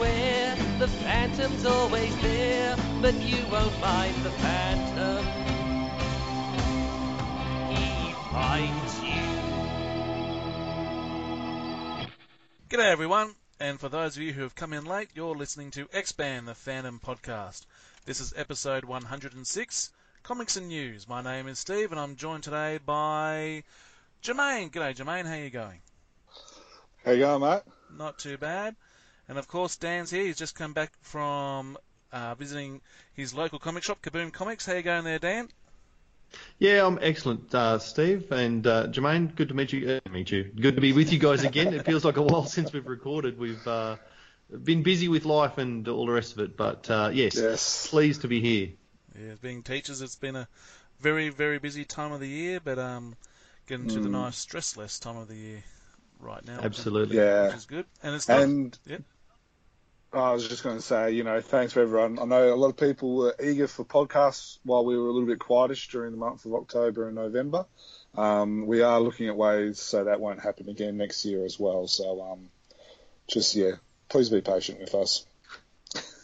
beware, the phantom's always there, but you won't mind the phantom. He finds you. G'day everyone, and for those of you who have come in late, you're listening to X-Band, the Phantom podcast. This is episode 106, Comics and News. My name is Steve, and I'm joined today by Jermaine. G'day Jermaine, how you going? How you going, mate? Not too bad. And of course, Dan's here. He's just come back from uh, visiting his local comic shop, Kaboom Comics. How you going there, Dan? Yeah, I'm excellent, uh, Steve and uh, Jermaine. Good to meet you. Uh, meet you. Good to be with you guys again. it feels like a while since we've recorded. We've uh, been busy with life and all the rest of it, but uh, yes, Yes. pleased to be here. Yeah, being teachers, it's been a very, very busy time of the year, but um, getting to the Mm. nice, stressless time of the year right now. which Absolutely. Yeah. Which is good. And it's not, And Yep. I was just going to say, you know, thanks for everyone. I know a lot of people were eager for podcasts while we were a little bit quietish during the month of October and November. Um, we are looking at ways so that won't happen again next year as well. So, um, just yeah, please be patient with us.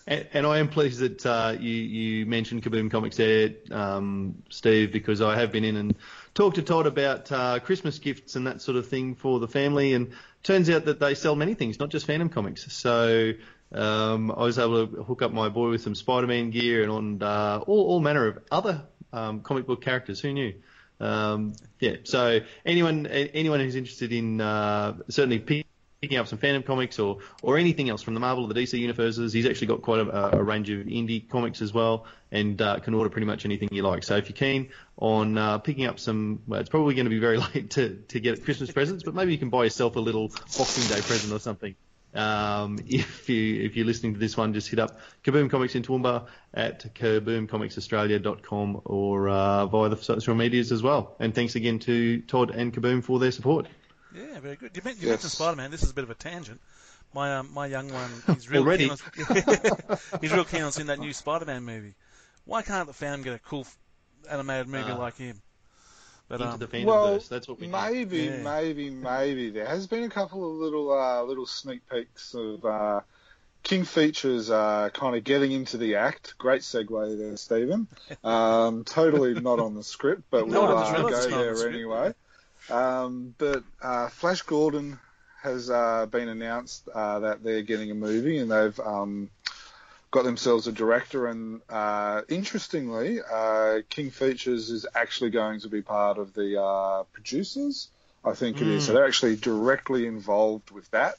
And, and I am pleased that uh, you, you mentioned Kaboom Comics there, um, Steve, because I have been in and talked to Todd about uh, Christmas gifts and that sort of thing for the family, and turns out that they sell many things, not just Phantom Comics. So um, I was able to hook up my boy with some Spider-Man gear and on uh, all, all manner of other um, comic book characters. Who knew? Um, yeah. So anyone anyone who's interested in uh, certainly picking up some Phantom comics or or anything else from the Marvel or the DC universes, he's actually got quite a, a range of indie comics as well, and uh, can order pretty much anything you like. So if you're keen on uh, picking up some, well, it's probably going to be very late to to get Christmas presents, but maybe you can buy yourself a little Boxing Day present or something. Um, if you if you're listening to this one, just hit up Kaboom Comics in Toowoomba at kaboomcomicsaustralia.com or uh, via the social medias as well. And thanks again to Todd and Kaboom for their support. yeah, very good. You, men- you Yes. mentioned Spider-Man. This is a bit of a tangent. My um, my young one, he's real Already? keen on, he's real keen on seeing that new Spider-Man movie. Why can't the fan get a cool animated movie Ah. like him? But Into um, the Phantomverse. Well, That's what we maybe, Yeah. maybe, maybe there has been a couple of little uh, little sneak peeks of uh, King Features uh, kind of getting into the act. Great segue there, Stephen. Um, totally not on the script, but No, we'll I just uh, go not the there anyway. Um, but uh, Flash Gordon has uh, been announced uh, that they're getting a movie, and they've um, got themselves a director. And uh, interestingly, uh, King Features is actually going to be part of the uh, producers. I think it is. So they're actually directly involved with that,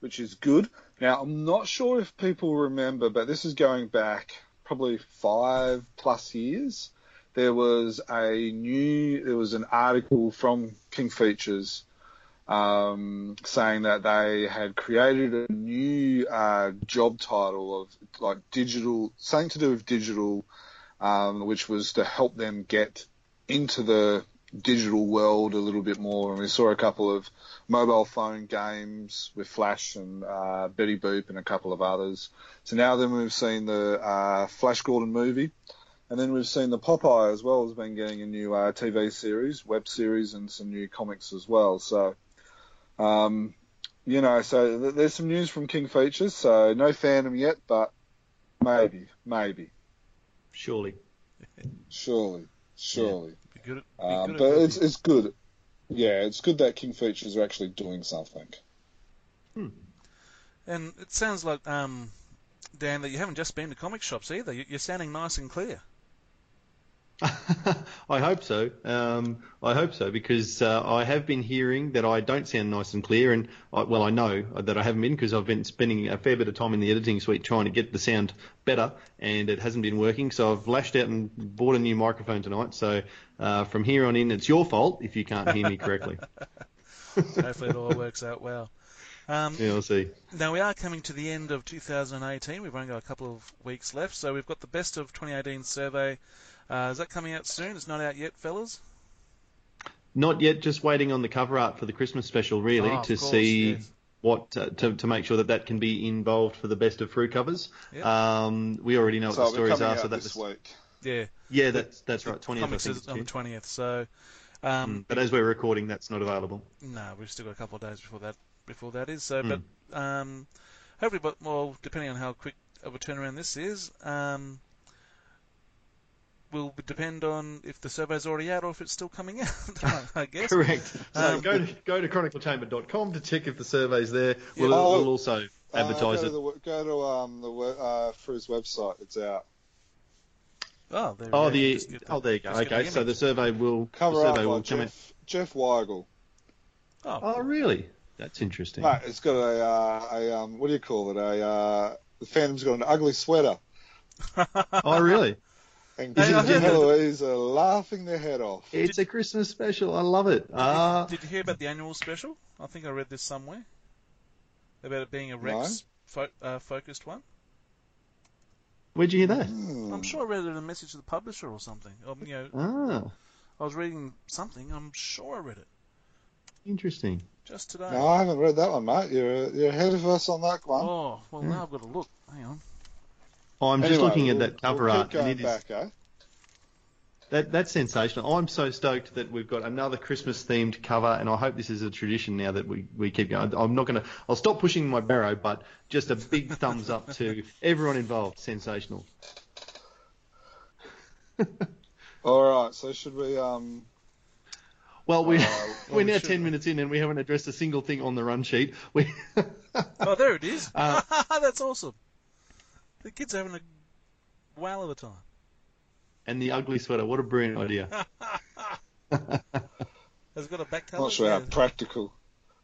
which is good. Now, I'm not sure if people remember, but this is going back probably five plus years. There was a new, there was an article from King Features um, saying that they had created a new uh, job title of like digital, something to do with digital, um, which was to help them get into the digital world a little bit more. And we saw a couple of mobile phone games with Flash and uh, Betty Boop and a couple of others. So now then we've seen the uh, Flash Gordon movie. And then we've seen the Popeye as well has been getting a new uh, TV series, web series, and some new comics as well. So, um, you know, so th- there's some news from King Features. So no Phantom yet, but maybe, maybe, Surely. surely, surely. be good at, be Um, good at but cooking. it's it's good. Yeah, it's good that King Features are actually doing something. And it sounds like, um, Dan, that you haven't just been to comic shops either. You- You're sounding nice and clear. I hope so. Um, I hope so because uh, I have been hearing that I don't sound nice and clear, and I, well, I know that I haven't been because I've been spending a fair bit of time in the editing suite trying to get the sound better, and it hasn't been working. So I've lashed out and bought a new microphone tonight. So uh, from here on in, it's your fault if you can't hear me correctly. Hopefully it all works out well. Um, Yeah, we'll see. Now we are coming to the end of 2018. We've only got a couple of weeks left, so we've got the best of 2018 survey. Uh, is that coming out soon? It's not out yet, fellas. Not yet. Just waiting on the cover art for the Christmas special, really, Oh, to course, see yes. what uh, to to make sure that that can be involved for the best of Frew covers. Yep. Um, we already know So what the it'll be stories coming are, so that's this week. Yeah, yeah, that's that's right. Twentieth, I comics think. is on the 20th. So, um, Mm, But as we're recording, that's not available. no, we've still got a couple of days before that. Before that is so, Hmm. but um, hopefully, but well, depending on how quick of a turnaround this is, um, will depend on if the survey's already out or if it's still coming out. I guess. Correct. So Um, go to go to chroniclechamber.com to check if the survey's there. We'll, Yeah. we'll also advertise uh, it. go To the, go to um, the we- uh, Frew's website. It's out. Oh, there Oh, go. the oh, there you go. Okay, the so the survey will Cover the survey by will come in. Jeff, Jeff Weigel. Oh, Oh, really? That's interesting. Mate, it's got a, uh, a um, what do you call it? A uh, the Phantom's got an ugly sweater, Oh, really? and Hey, I Jim heard and that. Are laughing their head off. It's a Christmas special. I love it. Ah, Did you hear about the annual special? I think I read this somewhere about it being a Rex fo- uh, focused one. where'd you hear that? Hmm. I'm sure I read it in a message to the publisher or something. Um, you know, Ah, I was reading something. I'm sure I read it interesting. just today. No, I haven't read that one, mate. You're you're ahead of us on that one. Oh, well now I've got to look. Hang on. Oh, I'm just looking at we'll- that cover we'll art, keep going and it is back, eh? that that's sensational. I'm so stoked that we've got another Christmas themed cover, and I hope this is a tradition now that we, we keep going. I'm not gonna. I'll stop pushing my barrow, but just a big thumbs up to everyone involved. Sensational. All right. So should we um? Well, we Uh, we're now should- ten minutes in, and we haven't addressed a single thing on the run sheet. We Oh, there it is. Uh, That's awesome. The kid's are having a whale of a time. and the ugly sweater. What a brilliant idea. Has it got a back cover? Not sure how practical.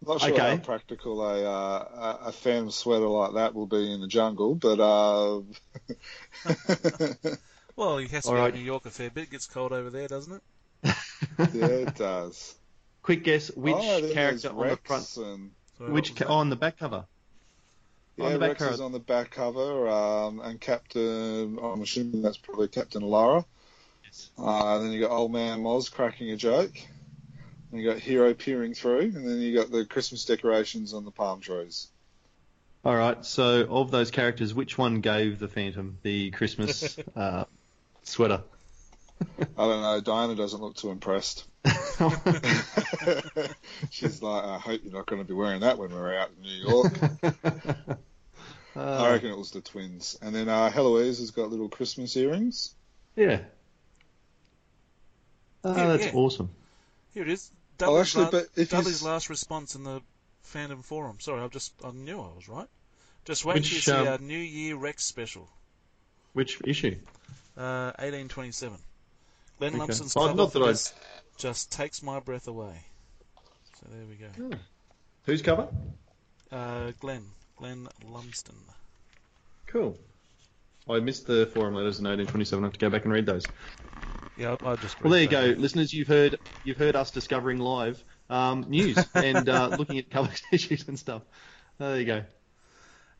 Not sure how practical a, uh, a a Phantom sweater like that will be in the jungle, but uh, Well, he has to All go right. to New York a fair bit. It gets cold over there, doesn't it? yeah, it does. Quick guess, which oh, character there's on the front? And, Sorry, Which ca- was that? on the back cover? Yeah, On the back Rex cover. is on the back cover, um, and Captain. I'm assuming that's probably Captain Lara. Yes. Uh, then you got Old Man Mozz cracking a joke. And you got Hero peering through, and then you got the Christmas decorations on the palm trees. All right. So, of those characters, which one gave the Phantom the Christmas uh, sweater? I don't know. Diana doesn't look too impressed. She's like, I hope you're not going to be wearing that when we're out in New York. I Uh, reckon it was the twins. And then uh, Heloise has got little Christmas earrings. yeah. Oh, Yeah, that's yeah. awesome. Here it is. Oh, Dudley's, actually, la- but if Dudley's s- last response in the fandom forum. Sorry, I just I knew I was right. Just wait Which, till you see um, our New Year Rex special, Which issue? uh, 1827. Glenn Okay. Lumsden's Oh, cover not for that I- just takes my breath away. So there we go. Whose cover? Uh, Glenn, Glenn Lumsden. Cool. I missed the forum letters in 1827. I have to go back and read those. Yeah, I just. Well, there you read go, listeners. You've heard you've heard us discovering live um, news and uh, looking at cover issues and stuff. There you go.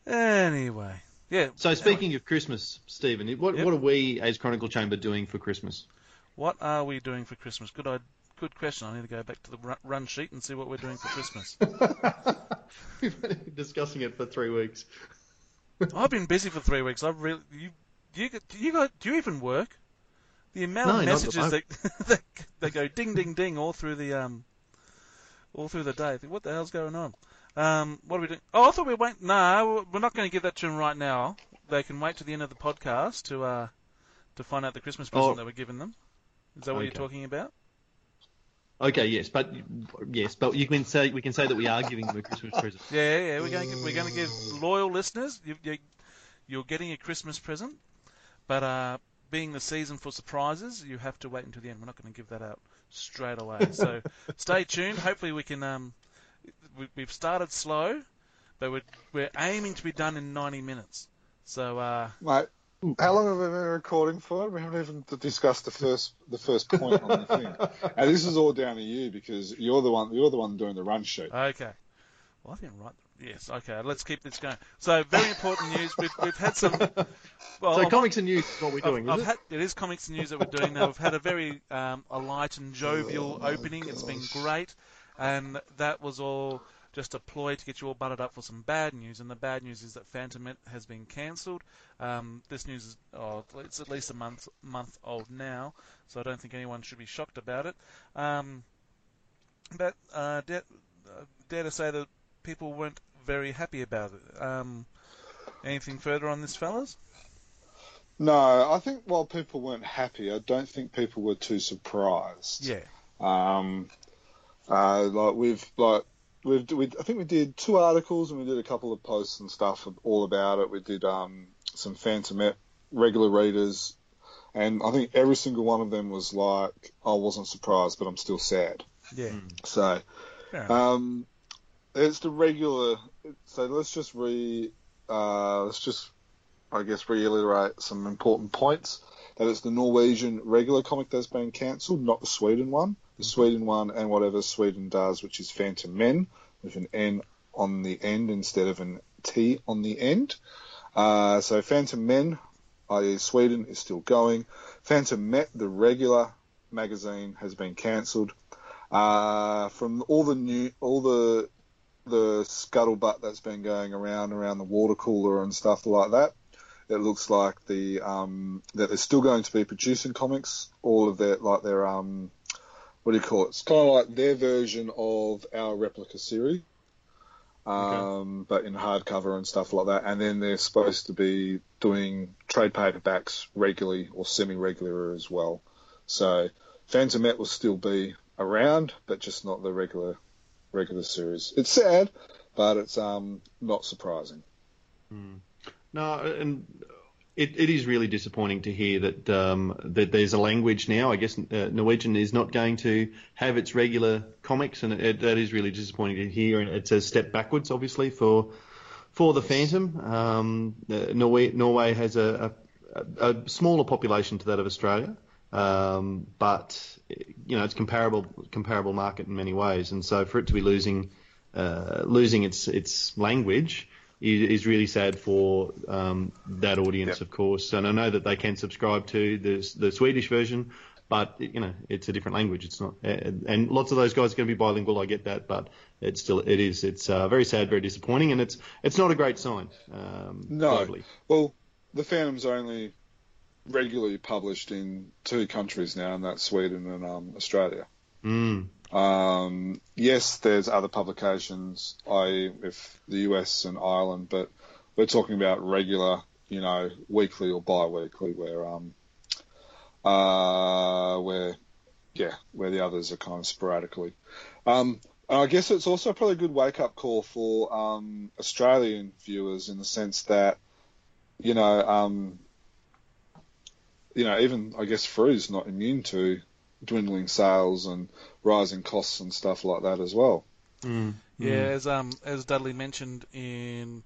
Anyway, yeah. So speaking of Christmas, Stephen, what Yep. what are we as Chronicle Chamber doing for Christmas? What are we doing for Christmas? Good, I, good question. I need to go back to the run sheet and see what we're doing for Christmas. We've been discussing it for three weeks. I've been busy for three weeks. I've really you you do you got do you even work? The amount No, of messages that that, that that go ding ding ding all through the um all through the day. What the hell's going on? Um, what are we doing? Oh, I thought we waiting. No, we're not going to give that to them right now. They can wait to the end of the podcast to uh to find out the Christmas present Oh. that we're giving them. Is that what you're talking about? Okay, yes, but yes, but you can say we can say that we are giving them a Christmas present. Yeah, yeah, we're going to we're going to give loyal listeners you, you, you're getting a Christmas present, but uh, being the season for surprises, you have to wait until the end. We're not going to give that out straight away. So stay tuned. Hopefully we can. Um, we, we've started slow, but we're we're aiming to be done in 90 minutes. So uh, Mate, how long have we been recording for? We haven't even discussed the first the first point on the thing. And this is all down to you because you're the one you're the one doing the run sheet. okay. Well, I didn't write. Yes, okay, let's keep this going. So, very important news. We've, we've had some. Well, so I've- comics and news is what we're doing, I've, is I've it? had, it is comics and news that we're doing now. We've had a very um, a light and jovial opening. It's been great, and that was all just a ploy to get you all butted up for some bad news. And the bad news is that Phantom has been cancelled. Um, this news is oh, it's at least a month month old now, so I don't think anyone should be shocked about it. Um, but uh, dare, uh, dare to say that people weren't very happy about it. Um, anything further on this, fellas? No, I think while people weren't happy, I don't think people were too surprised. Yeah. Um, uh, like we've like we've we, I think we did two articles and we did a couple of posts and stuff all about it. We did um, some Phantom regular readers, and I think every single one of them was like, I wasn't surprised, but I'm still sad. Yeah. So um, it's the regular. So let's just re. Uh, let's just, I guess, reiterate some important points. That it's the Norwegian regular comic that's been cancelled, not the Sweden one. The Sweden one and whatever Sweden does, which is Fantomen with an N on the end instead of an T on the end. Uh, so Fantomen, i.e. Sweden, is still going. Fantomet, the regular magazine, has been cancelled. Uh, from all the new, all the the scuttlebutt that's been going around around the water cooler and stuff like that, it looks like the um, that they're still going to be producing comics. All of their like their um, what do you call it? It's kind of like their version of our replica series, um, but in hardcover and stuff like that. And then they're supposed to be doing trade paperbacks regularly or semi-regular as well. So Fantomet will still be around, but just not the regular regular series. It's sad, but it's um not surprising. No, and it, it is really disappointing to hear that um, that there's a language now. I guess uh, Norwegian is not going to have its regular comics, and it, that is really disappointing to hear. And it's a step backwards, obviously, for for the Phantom. Um, uh, Norway Norway has a, a, a smaller population to that of Australia. Um, but you know it's comparable comparable market in many ways, and so for it to be losing uh, losing its its language is, is really sad for um, that audience, Yep. of course. And I know that they can subscribe to the the Swedish version, but you know it's a different language. It's not, and and lots of those guys are going to be bilingual. I get that, but it's still it is it's uh, very sad, very disappointing, and it's it's not a great sign um, No. globally. Well, the Phantom's only regularly published in two countries now, and that's Sweden and um, Australia. Mm. Um, yes, there's other publications, i.e., with the US and Ireland, but we're talking about regular, you know, weekly or bi-weekly, where um, uh, where yeah, where the others are kind of sporadically. Um, and I guess it's also probably a good wake-up call for um, Australian viewers in the sense that, you know, um, you know, even I guess Frew's not immune to dwindling sales and rising costs and stuff like that as well. Mm. Yeah, as um as Dudley mentioned in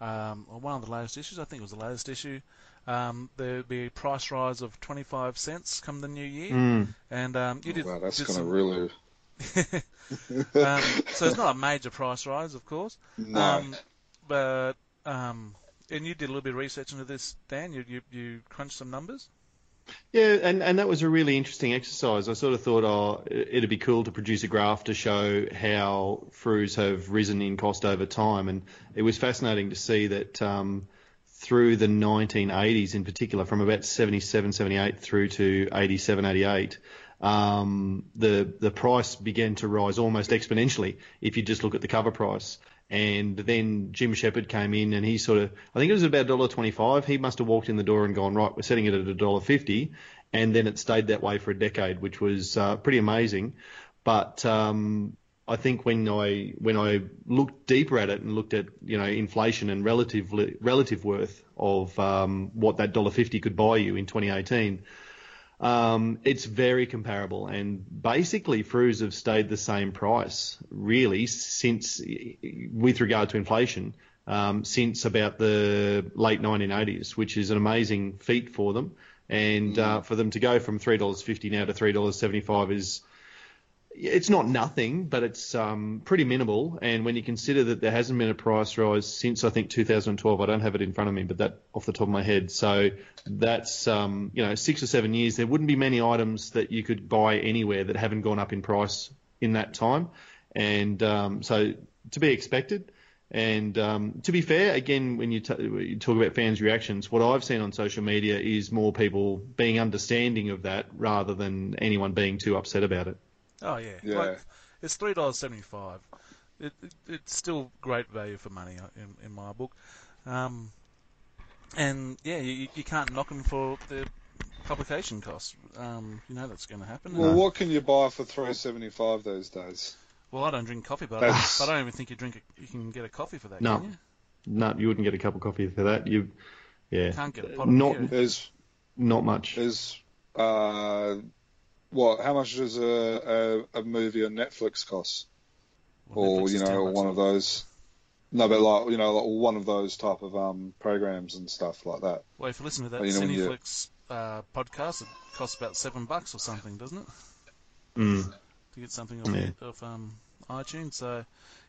um one of the latest issues, I think it was the latest issue, um there'll be a price rise of twenty five cents come the new year, Mm. and um you did. wow, that's going to some- really um, so it's not a major price rise, of course. no. Um, but um, and you did a little bit of research into this, Dan. You you, you crunched some numbers. Yeah, and, and that was a really interesting exercise. I sort of thought, oh, it'd be cool to produce a graph to show how Frews have risen in cost over time, and it was fascinating to see that um, through the 1980s, in particular, from about 77, 78 through to 87, 88. Um, the the price began to rise almost exponentially if you just look at the cover price. And then Jim Shepherd came in and he sort of, I think it was about $1.25. He must have walked in the door and gone, right, we're setting it at $1.50. And then it stayed that way for a decade, which was uh, pretty amazing. But um, I think when I when I looked deeper at it and looked at you know inflation and relative relative worth of um, what that dollar fifty could buy you in 2018, um, it's very comparable, and basically, Frews have stayed the same price really since, with regard to inflation, um, since about the late 1980s, which is an amazing feat for them. And uh, for them to go from three dollars fifty now to three dollars seventy five is it's not nothing, but it's um, pretty minimal. And when you consider that there hasn't been a price rise since I think 2012, I don't have it in front of me, but that off the top of my head. So that's um, you know six or seven years. There wouldn't be many items that you could buy anywhere that haven't gone up in price in that time, and um, so to be expected. And um, to be fair, again, when you, t- you, talk about fans' reactions, what I've seen on social media is more people being understanding of that rather than anyone being too upset about it. Oh yeah, Yeah. Like, it's three dollars seventy five. It, it, it's still great value for money uh, in, in my book. Um, and yeah, you, you can't knock them for the publication costs. Um, you know that's going to happen. Well, Uh, what can you buy for three seventy five these days? well, I don't drink coffee, but I, That's- but I don't even think you drink. A, you can get a coffee for that. No. Can you? No, you wouldn't get a cup of coffee for that. You, yeah, Can't get a pot of not beer. There's not much. there's uh, what? How much does a, a, a movie on Netflix cost? Well, or Netflix you know, one a of those. No, but like you know, like one of those type of um programs and stuff like that. Well, if you listen to that Well, you know, when you- Cineflix uh, podcast, it costs about seven bucks or something, doesn't it? Mm. to get something off, Yeah. off um, iTunes. So,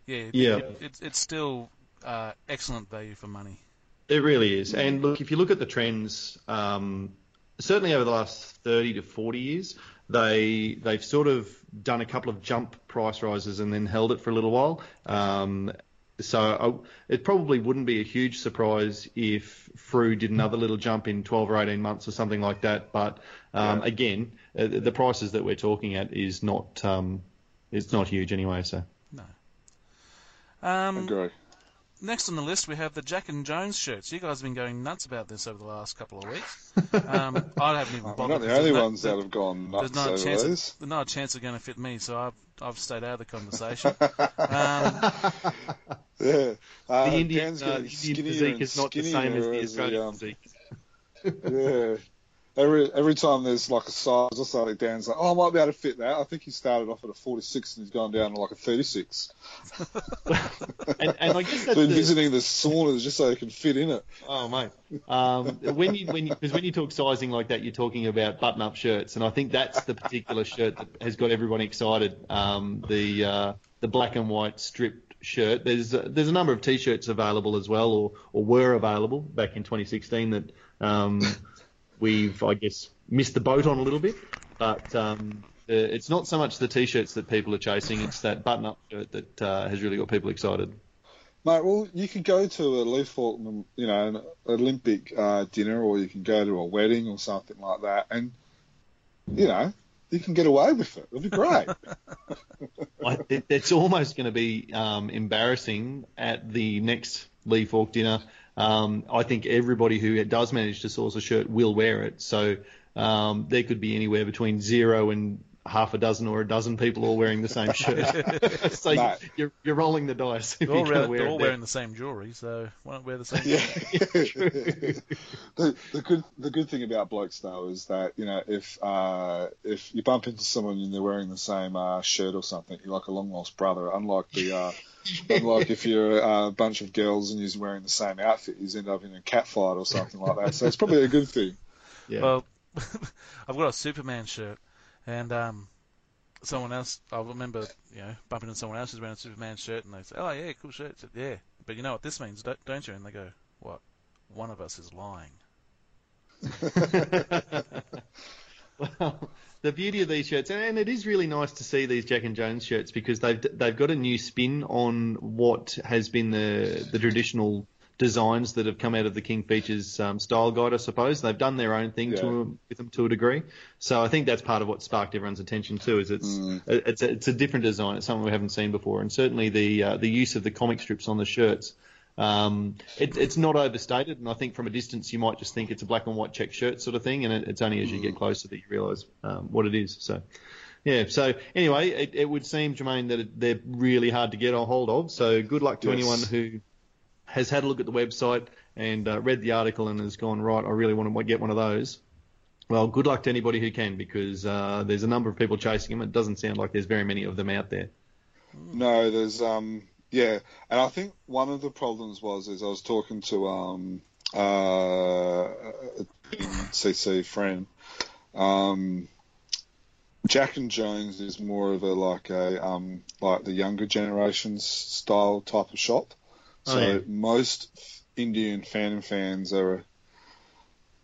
yeah, Yeah. it, it's it's still uh, excellent value for money. It really is. And look, if you look at the trends, um, certainly over the last 30 to 40 years, they they've sort of done a couple of jump price rises and then held it for a little while. Um, so I, it probably wouldn't be a huge surprise if Frew did another little jump in 12 or 18 months or something like that. But um, Yeah. again, uh, the prices that we're talking at is not um, it's not huge anyway. So No. Um, Agree. Next on the list, we have the Jack and Jones shirts. You guys have been going nuts about this over the last couple of weeks. Um, I haven't even We're bothered. not the only no- ones that have gone There's nuts not a over chance. these. There's not a chance they're going to fit me, so I've I've stayed out of the conversation. um, Yeah. Uh, the Indian, Dan's uh, the Indian physique and is not the same as the as the, um, physique. yeah. Every every time there's like a size or something, Dan's like, oh, I might be able to fit that. I think he started off at a 46 and he's gone down to like a 36. and, and I guess that's Been the, visiting the saunas just so he can fit in it. Oh mate, um, when you when because when you talk sizing like that, you're talking about button-up shirts, and I think that's the particular shirt that has got everyone excited. Um, the uh, the black and white stripped shirt. There's uh, there's a number of t-shirts available as well, or or were available back in 2016 that um, we've I guess missed the boat on a little bit, but. Um, it's not so much the t-shirts that people are chasing; it's that button-up shirt that uh, has really got people excited. Mate, well, you could go to a Lee Faulkner, you know, an Olympic uh, dinner, or you can go to a wedding or something like that, and you know, you can get away with it. It'll be great. It, it's almost going to be um, embarrassing at the next Lee Falk dinner. Um, I think everybody who does manage to source a shirt will wear it. So um, there could be anywhere between zero and half a dozen or a dozen people all wearing the same shirt. so Mate. you're, you're rolling the dice if they're all, you're wear, they're all wearing the same jewellery, so why not wear the same? Yeah. the, the good the good thing about blokes though is that you know if uh, if you bump into someone and they're wearing the same uh, shirt or something, you're like a long lost brother. Unlike the uh, unlike if you're a bunch of girls and you're wearing the same outfit, you end up in a cat fight or something like that. So it's probably a good thing. Yeah. Well, I've got a Superman shirt, and um, someone else. I remember, you know, bumping into someone else who's wearing a Superman shirt, and they say, "Oh yeah, cool shirt." Said, yeah, but you know what this means, don't, don't you? And they go, "What? One of us is lying." Well, the beauty of these shirts, and it is really nice to see these Jack and Jones shirts because they've they've got a new spin on what has been the the traditional designs that have come out of the King Features um, style guide, I suppose. They've done their own thing to with them to a degree. So I think that's part of what sparked everyone's attention too. Is it's it's a, it's a different design. It's something we haven't seen before, and certainly the uh, the use of the comic strips on the shirts. Um, it, it's not overstated, and I think from a distance you might just think it's a black and white check shirt sort of thing, and it, it's only as you get closer that you realise um, what it is. So, yeah. So anyway, it, it would seem, Jermaine, that it, they're really hard to get a hold of. So good luck to Yes. anyone who has had a look at the website and uh, read the article and has gone right. I really want to get one of those. Well, good luck to anybody who can, because uh, there's a number of people chasing them. It doesn't sound like there's very many of them out there. No, there's um yeah, and I think one of the problems was is I was talking to um uh a CC friend, um Jack and Jones is more of a like a um, like the younger generation's style type of shop. Oh, So yeah. most Indian fan fans are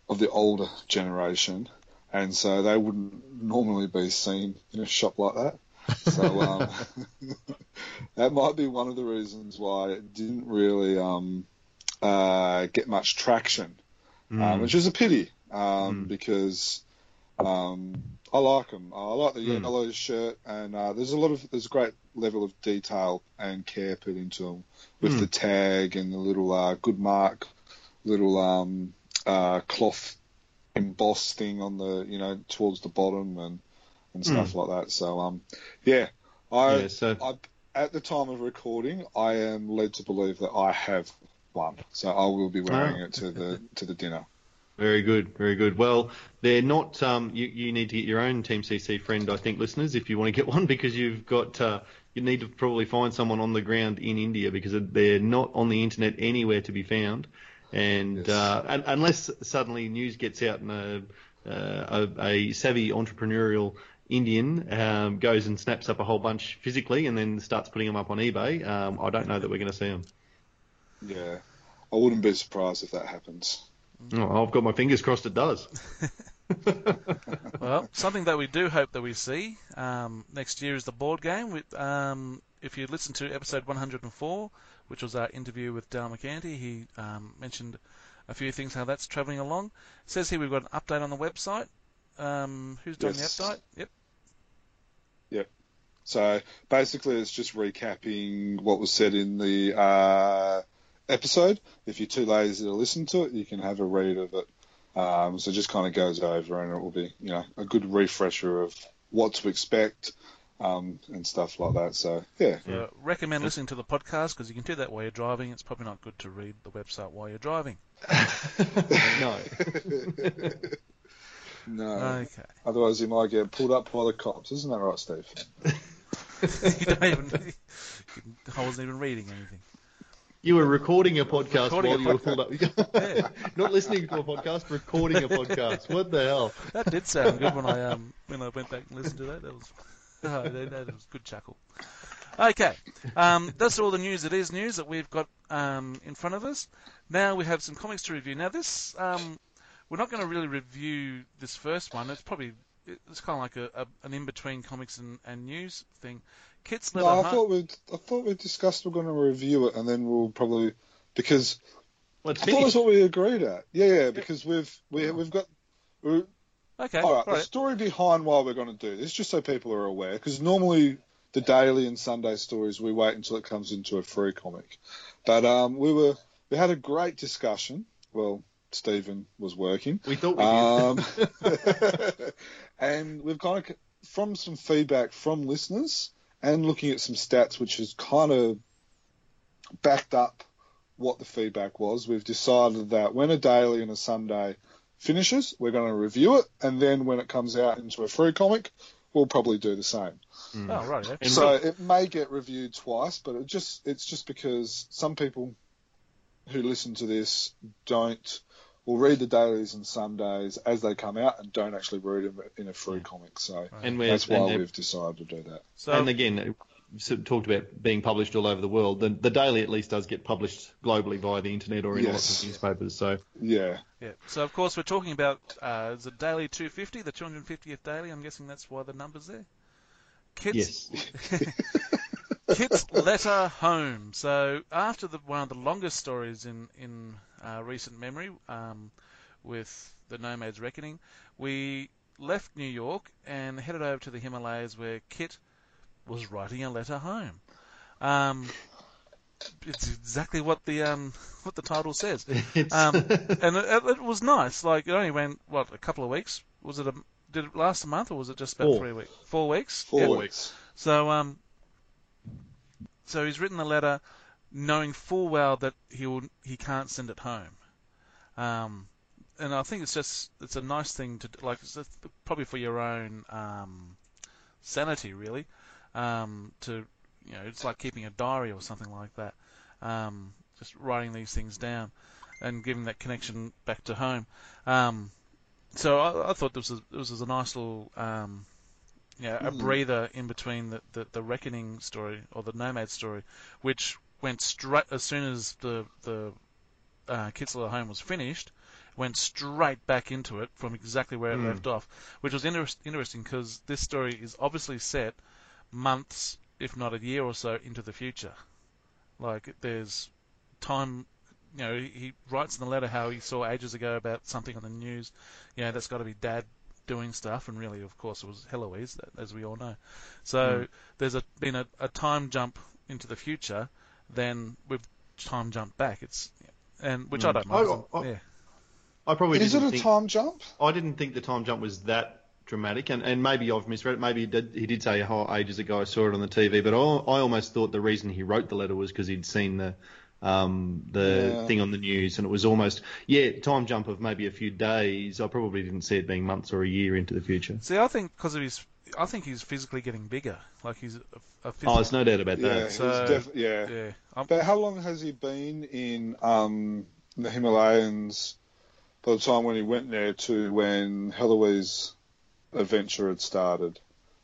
of the older generation, and so they wouldn't normally be seen in a shop like that. So um, that might be one of the reasons why it didn't really um, uh, get much traction, um, Mm. which is a pity um, Mm. because um, I like them. I like the Mm. yellow shirt, and uh, there's a lot of there's a great level of detail and care put into them with Mm. the tag and the little uh, good mark, little um, uh, cloth embossed thing on the you know towards the bottom and and stuff like that. So um, yeah, I, yeah, so I at the time of recording, I am led to believe that I have one, so I will be wearing Oh. it to the to the dinner. Very good, very good. Well, they're not. Um, you, you need to get your own Team CC friend, I think, listeners, if you want to get one, because you've got. Uh, you need to probably find someone on the ground in India because they're not on the internet anywhere to be found, and Yes. uh, un unless suddenly news gets out and a, uh, a, a savvy entrepreneurial Indian um, goes and snaps up a whole bunch physically and then starts putting them up on eBay, um, I don't know that we're going to see them. Yeah, I wouldn't be surprised if that happens. Oh, I've got my fingers crossed it does. Well, something that we do hope that we see um, next year is the board game. With, um, if you listen to episode 104, which was our interview with Dale McCanty, he um, mentioned a few things how that's travelling along. It says here we've got an update on the website. Um, who's doing Yes. the update? Yep. Yep. So basically, it's just recapping what was said in the uh, episode. If you're too lazy to listen to it, you can have a read of it. Um, so it just kind of goes over, and it will be, you know, a good refresher of what to expect um, and stuff like that. So yeah, So recommend listening to the podcast because you can do that while you're driving. It's probably not good to read the website while you're driving. no. no, Okay. otherwise you might get pulled up by the cops. Isn't that right, Steve? you don't even. I wasn't even reading anything. You were recording a podcast Recording while a you were pulled up. Yeah. Not listening to a podcast, recording a podcast. What the hell? That did sound good when I um when I went back and listened to that. That was oh, that, that was a good chuckle. Okay, um, that's all the news. It is news that we've got um, in front of us. Now we have some comics to review. Now this um, we're not going to really review this first one. It's probably it's kind of like a, a an in between comics and, and news thing. Kit's No, I Hunt- thought we I thought we discussed we're going to review it, and then we'll probably because Let's I thought that's what we agreed at. Yeah, yeah, because we've we, we've got. we Okay, all right, all the right. story behind why we're going to do this, just so people are aware, because normally the daily and Sunday stories we wait until it comes into a Frew comic, but um, we were we had a great discussion. Well, Stephen was working, We thought we did. um, and we've kind of from some feedback from listeners and looking at some stats, which has kind of backed up what the feedback was. We've decided that when a daily and a Sunday finishes, we're going to review it, and then when it comes out into a Frew comic, we'll probably do the same. Hmm. Oh right, yeah. And so it may get reviewed twice, but it just it's just because some people who listen to this don't will read the dailies and Sundays as they come out and don't actually read them in a Frew comic. So and we're, that's why and, we've decided to do that. So and again, sort of talked about being published all over the world. The, the Daily at least does get published globally via the internet or in Yes. lots of newspapers. So Yeah, Yeah. So of course we're talking about uh, is it daily 250, the 250th daily. I'm guessing that's why the number's there. Kids, yes, Kit's letter home. So after the one of the longest stories in in uh, recent memory, um, with the Nomad's Reckoning, we left New York and headed over to the Himalayas where Kit was writing a letter home. Um, it's exactly what the um, what the title says. Um, and it, it was nice. Like it only went what a couple of weeks. Was it a did it last a month or was it just about Four. three weeks? Four weeks. four Yeah. weeks. So um, so he's written the letter, knowing full well that he will he can't send it home. Um, and I think it's just it's a nice thing to like probably for your own um, sanity really. Um, to you know, it's like keeping a diary or something like that. Um, just writing these things down and giving that connection back to home. Um, so I, I thought this was this was a nice little um, you know, a breather in between the, the, the reckoning story or the nomad story, which went straight as soon as the the uh, Kit's Letter home was finished, went straight back into it from exactly where it Hmm. left off, which was inter- interesting because this story is obviously set months, if not a year or so, into the future. Like there's time. You know, he, he writes in the letter how he saw ages ago about something on the news. You know, that's got to be Dad doing stuff, and really, of course, it was Heloise, as we all know. So hmm. there's a, been a, a time jump into the future, then we've time jumped back. It's and which I hmm. don't mind. Oh, oh, oh, yeah. I probably Is it didn't a think, time jump? I didn't think the time jump was that dramatic, and, and maybe I've misread it. Maybe he did, he did say how ages ago I saw it on the TV, but I, I almost thought the reason he wrote the letter was because he'd seen the um, the Yeah. thing on the news, and it was almost yeah time jump of maybe a few days. I probably didn't see it being months or a year into the future. See, I think because of his, I think he's physically getting bigger. Like he's a, a Oh, physical. there's no doubt about Yeah, that. he's So- def- yeah. yeah. I'm, But how long has he been in um, the Himalayas by the time when he went there to when Heloise adventure had started?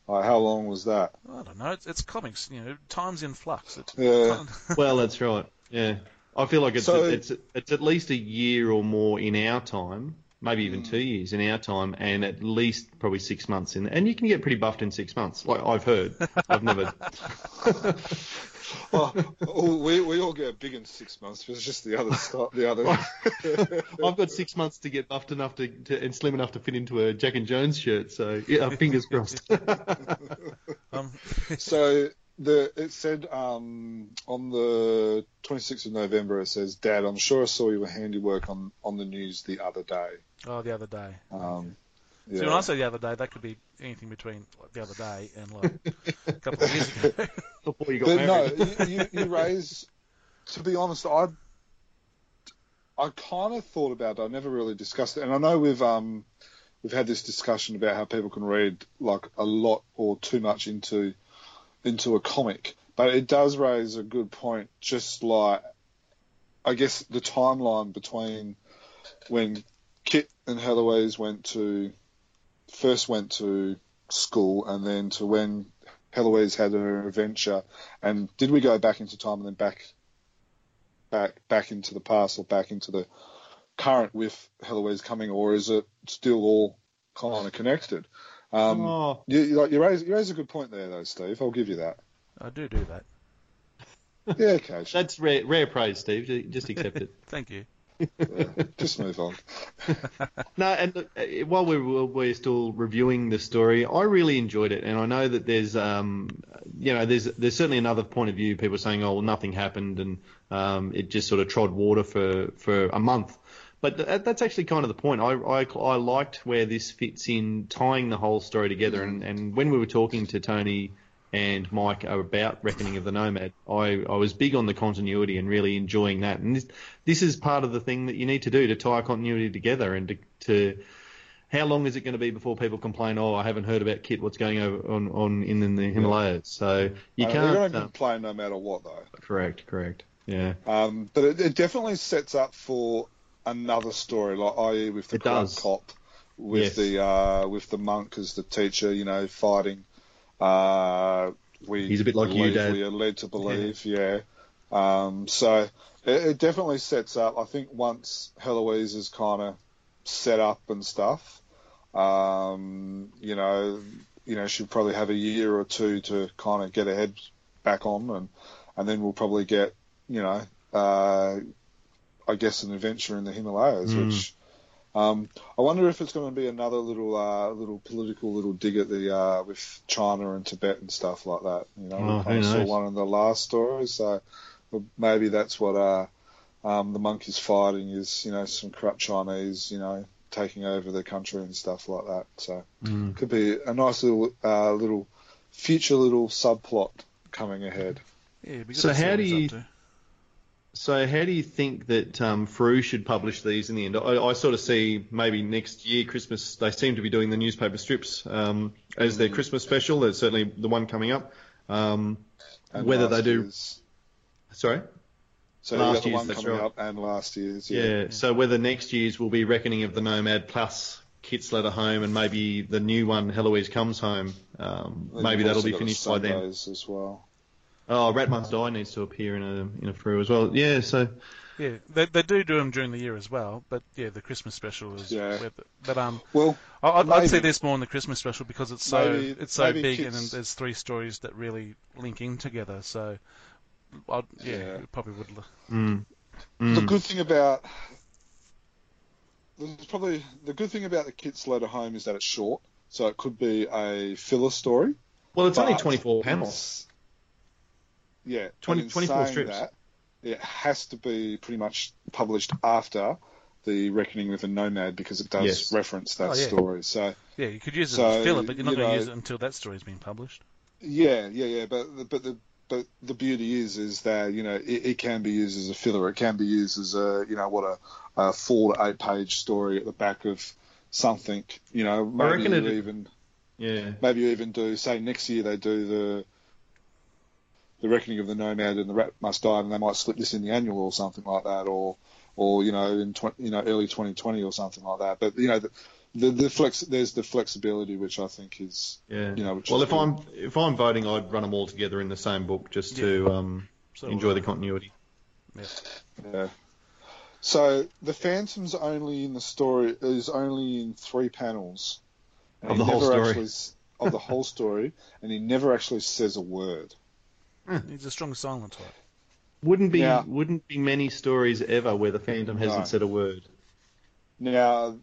Like, how long was that? I don't know. It's, it's comics. You know, time's in flux. It, Yeah. Well, that's right. Yeah, I feel like it's So- it's it's at least a year or more in our time, maybe Mm. even two years in our time, and at least probably six months in. And you can get pretty buffed in six months. Like I've heard. I've never. well, oh, we, we all get big in six months. It's just the other stuff. The other. I've got six months to get buffed enough to, to and slim enough to fit into a Jack and Jones shirt. So yeah, fingers crossed. um, so the it said um, on the 26th of November. It says, "Dad, I'm sure I saw your handiwork on on the news the other day." oh, the other day. Um, See, when I say the other day, that could be anything between like, the other day and like a couple of years ago. Before you got But married. no, you, you, you raise. To be honest, I I kind of thought about it. I never really discussed it, and I know we've um we've had this discussion about how people can read like a lot or too much into into a comic, but it does raise a good point. Just like I guess the timeline between when Kit and Heloise went to first went to school and then to when Heloise had her adventure, and did we go back into time and then back, back, back into the past or back into the current with Heloise coming, or is it still all kind of connected? Um, Oh. you, you, like, you raise you raise a good point there, though, Steve. I'll give you that. I do do that. Yeah, okay, sure. That's rare, rare praise, Steve. Just accept it. Thank you. just move on. No, and look, uh, while we're, we're still reviewing the story, I really enjoyed it, and I know that there's, um, you know, there's there's certainly another point of view. People saying, "Oh, well, nothing happened," and um, it just sort of trod water for for a month. But th- that's actually kind of the point. I, I I liked where this fits in, tying the whole story together. And, and when we were talking to Tony and Mike about Reckoning of the Nomad, I, I was big on the continuity and really enjoying that. And this, this is part of the thing that you need to do to tie continuity together and to, to how long is it going to be before people complain? Oh, I haven't heard about Kit. What's going on, on in, in the Himalayas? So you Uh, They're can't. going to complain no matter what, though. correct, correct. Yeah. Um, but it, it definitely sets up for another story, like i.e. with the cop, with Yes. the uh, with the monk as the teacher, you know, fighting. Uh, we He's a bit like you, Dad. We are led to believe, yeah. Um, so it, it definitely sets up. I think once Heloise is kind of set up and stuff, um, you know, you know, she'll probably have a year or two to kind of get her head back on, and and then we'll probably get, you know, uh, I guess an adventure in the Himalayas, Mm. which. Um, I wonder if it's going to be another little, uh, little political little dig at the uh, with China and Tibet and stuff like that. You know, Oh, we kind of saw one in the last story, so maybe that's what uh, um, the monkey's fighting is. You know, some corrupt Chinese, you know, taking over the country and stuff like that. So Mm. could be a nice little, uh, little future little subplot coming ahead. Yeah, it'd be good So how do you- up to. So how do you think that um, Frew should publish these in the end? I, I sort of see maybe next year Christmas. They seem to be doing the newspaper strips um, as their Christmas special. There's certainly the one coming up. Um, Whether they do- year's- sorry. So Last the year's, that's coming right. up and last year's. Yeah. Yeah. So whether next year's will be Reckoning of the Nomad plus Kit's Letter Home and maybe the new one, Heloise Comes Home. Um, maybe that'll be finished by then. As well. Oh, Rat Must Die needs to appear in a in a Frew as well. Yeah, so Yeah, they, they do do them during the year as well, but yeah, the Christmas special is. Yeah. where But um, Well, I- I'd, I'd see this more in the Christmas special because it's so Maybe- it's so big and kids- then there's three stories that really link in together. So, I'd, yeah, Yeah. it probably would. l- mm, the mm. good thing about there's probably the good thing about the Kit's Letter Home is that it's short, so it could be a filler story. well, it's only 24 panels. Yeah, 20 but 24 strips. That, it has to be pretty much published after the Reckoning with a Nomad because it does Yes. reference that Oh, yeah. story. So Yeah, you could use it So, as filler, but you're not you going to use it until that story's been published. Yeah, yeah, yeah. But the- but the but the beauty is is that you know it, it can be used as a filler. It can be used as a you know what a, a four to eight page story at the back of something. You know, maybe reckon you it- even Yeah. maybe you even do say next year they do the the reckoning of the nomad and the rat must die, and they might slip this in the annual or something like that, or or you know in tw- you know early 2020 or something like that. But you know the the, the flex there's the flexibility which I think is Yeah. You know, which well, is if good. I'm if I'm voting, I'd run them all together in the same book just to um, So, enjoy the continuity. Yeah. yeah. So the Phantom's only in the story is only in three panels Of the whole story. Actually, of the whole story, and he never actually says a word. He's a strong silent type. Wouldn't be Yeah. wouldn't be many stories ever where the Phantom hasn't No. said a word. Now,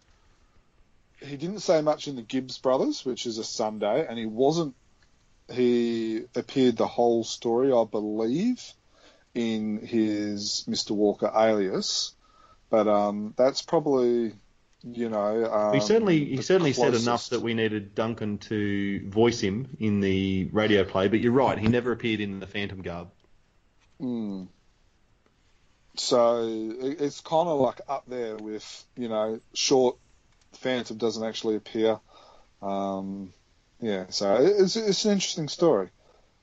he didn't say much in the Gibbs Brothers, which is a Sunday, and he wasn't. He appeared the whole story, I believe, in his Mr. Walker alias, but um, that's probably, you know, um, he certainly he certainly said enough that we needed Duncan to voice him in the radio play. But you're right, he never appeared in the Phantom garb. Mm. So it's kind of like up there with you know short Phantom doesn't actually appear. Um, yeah, so it's it's an interesting story,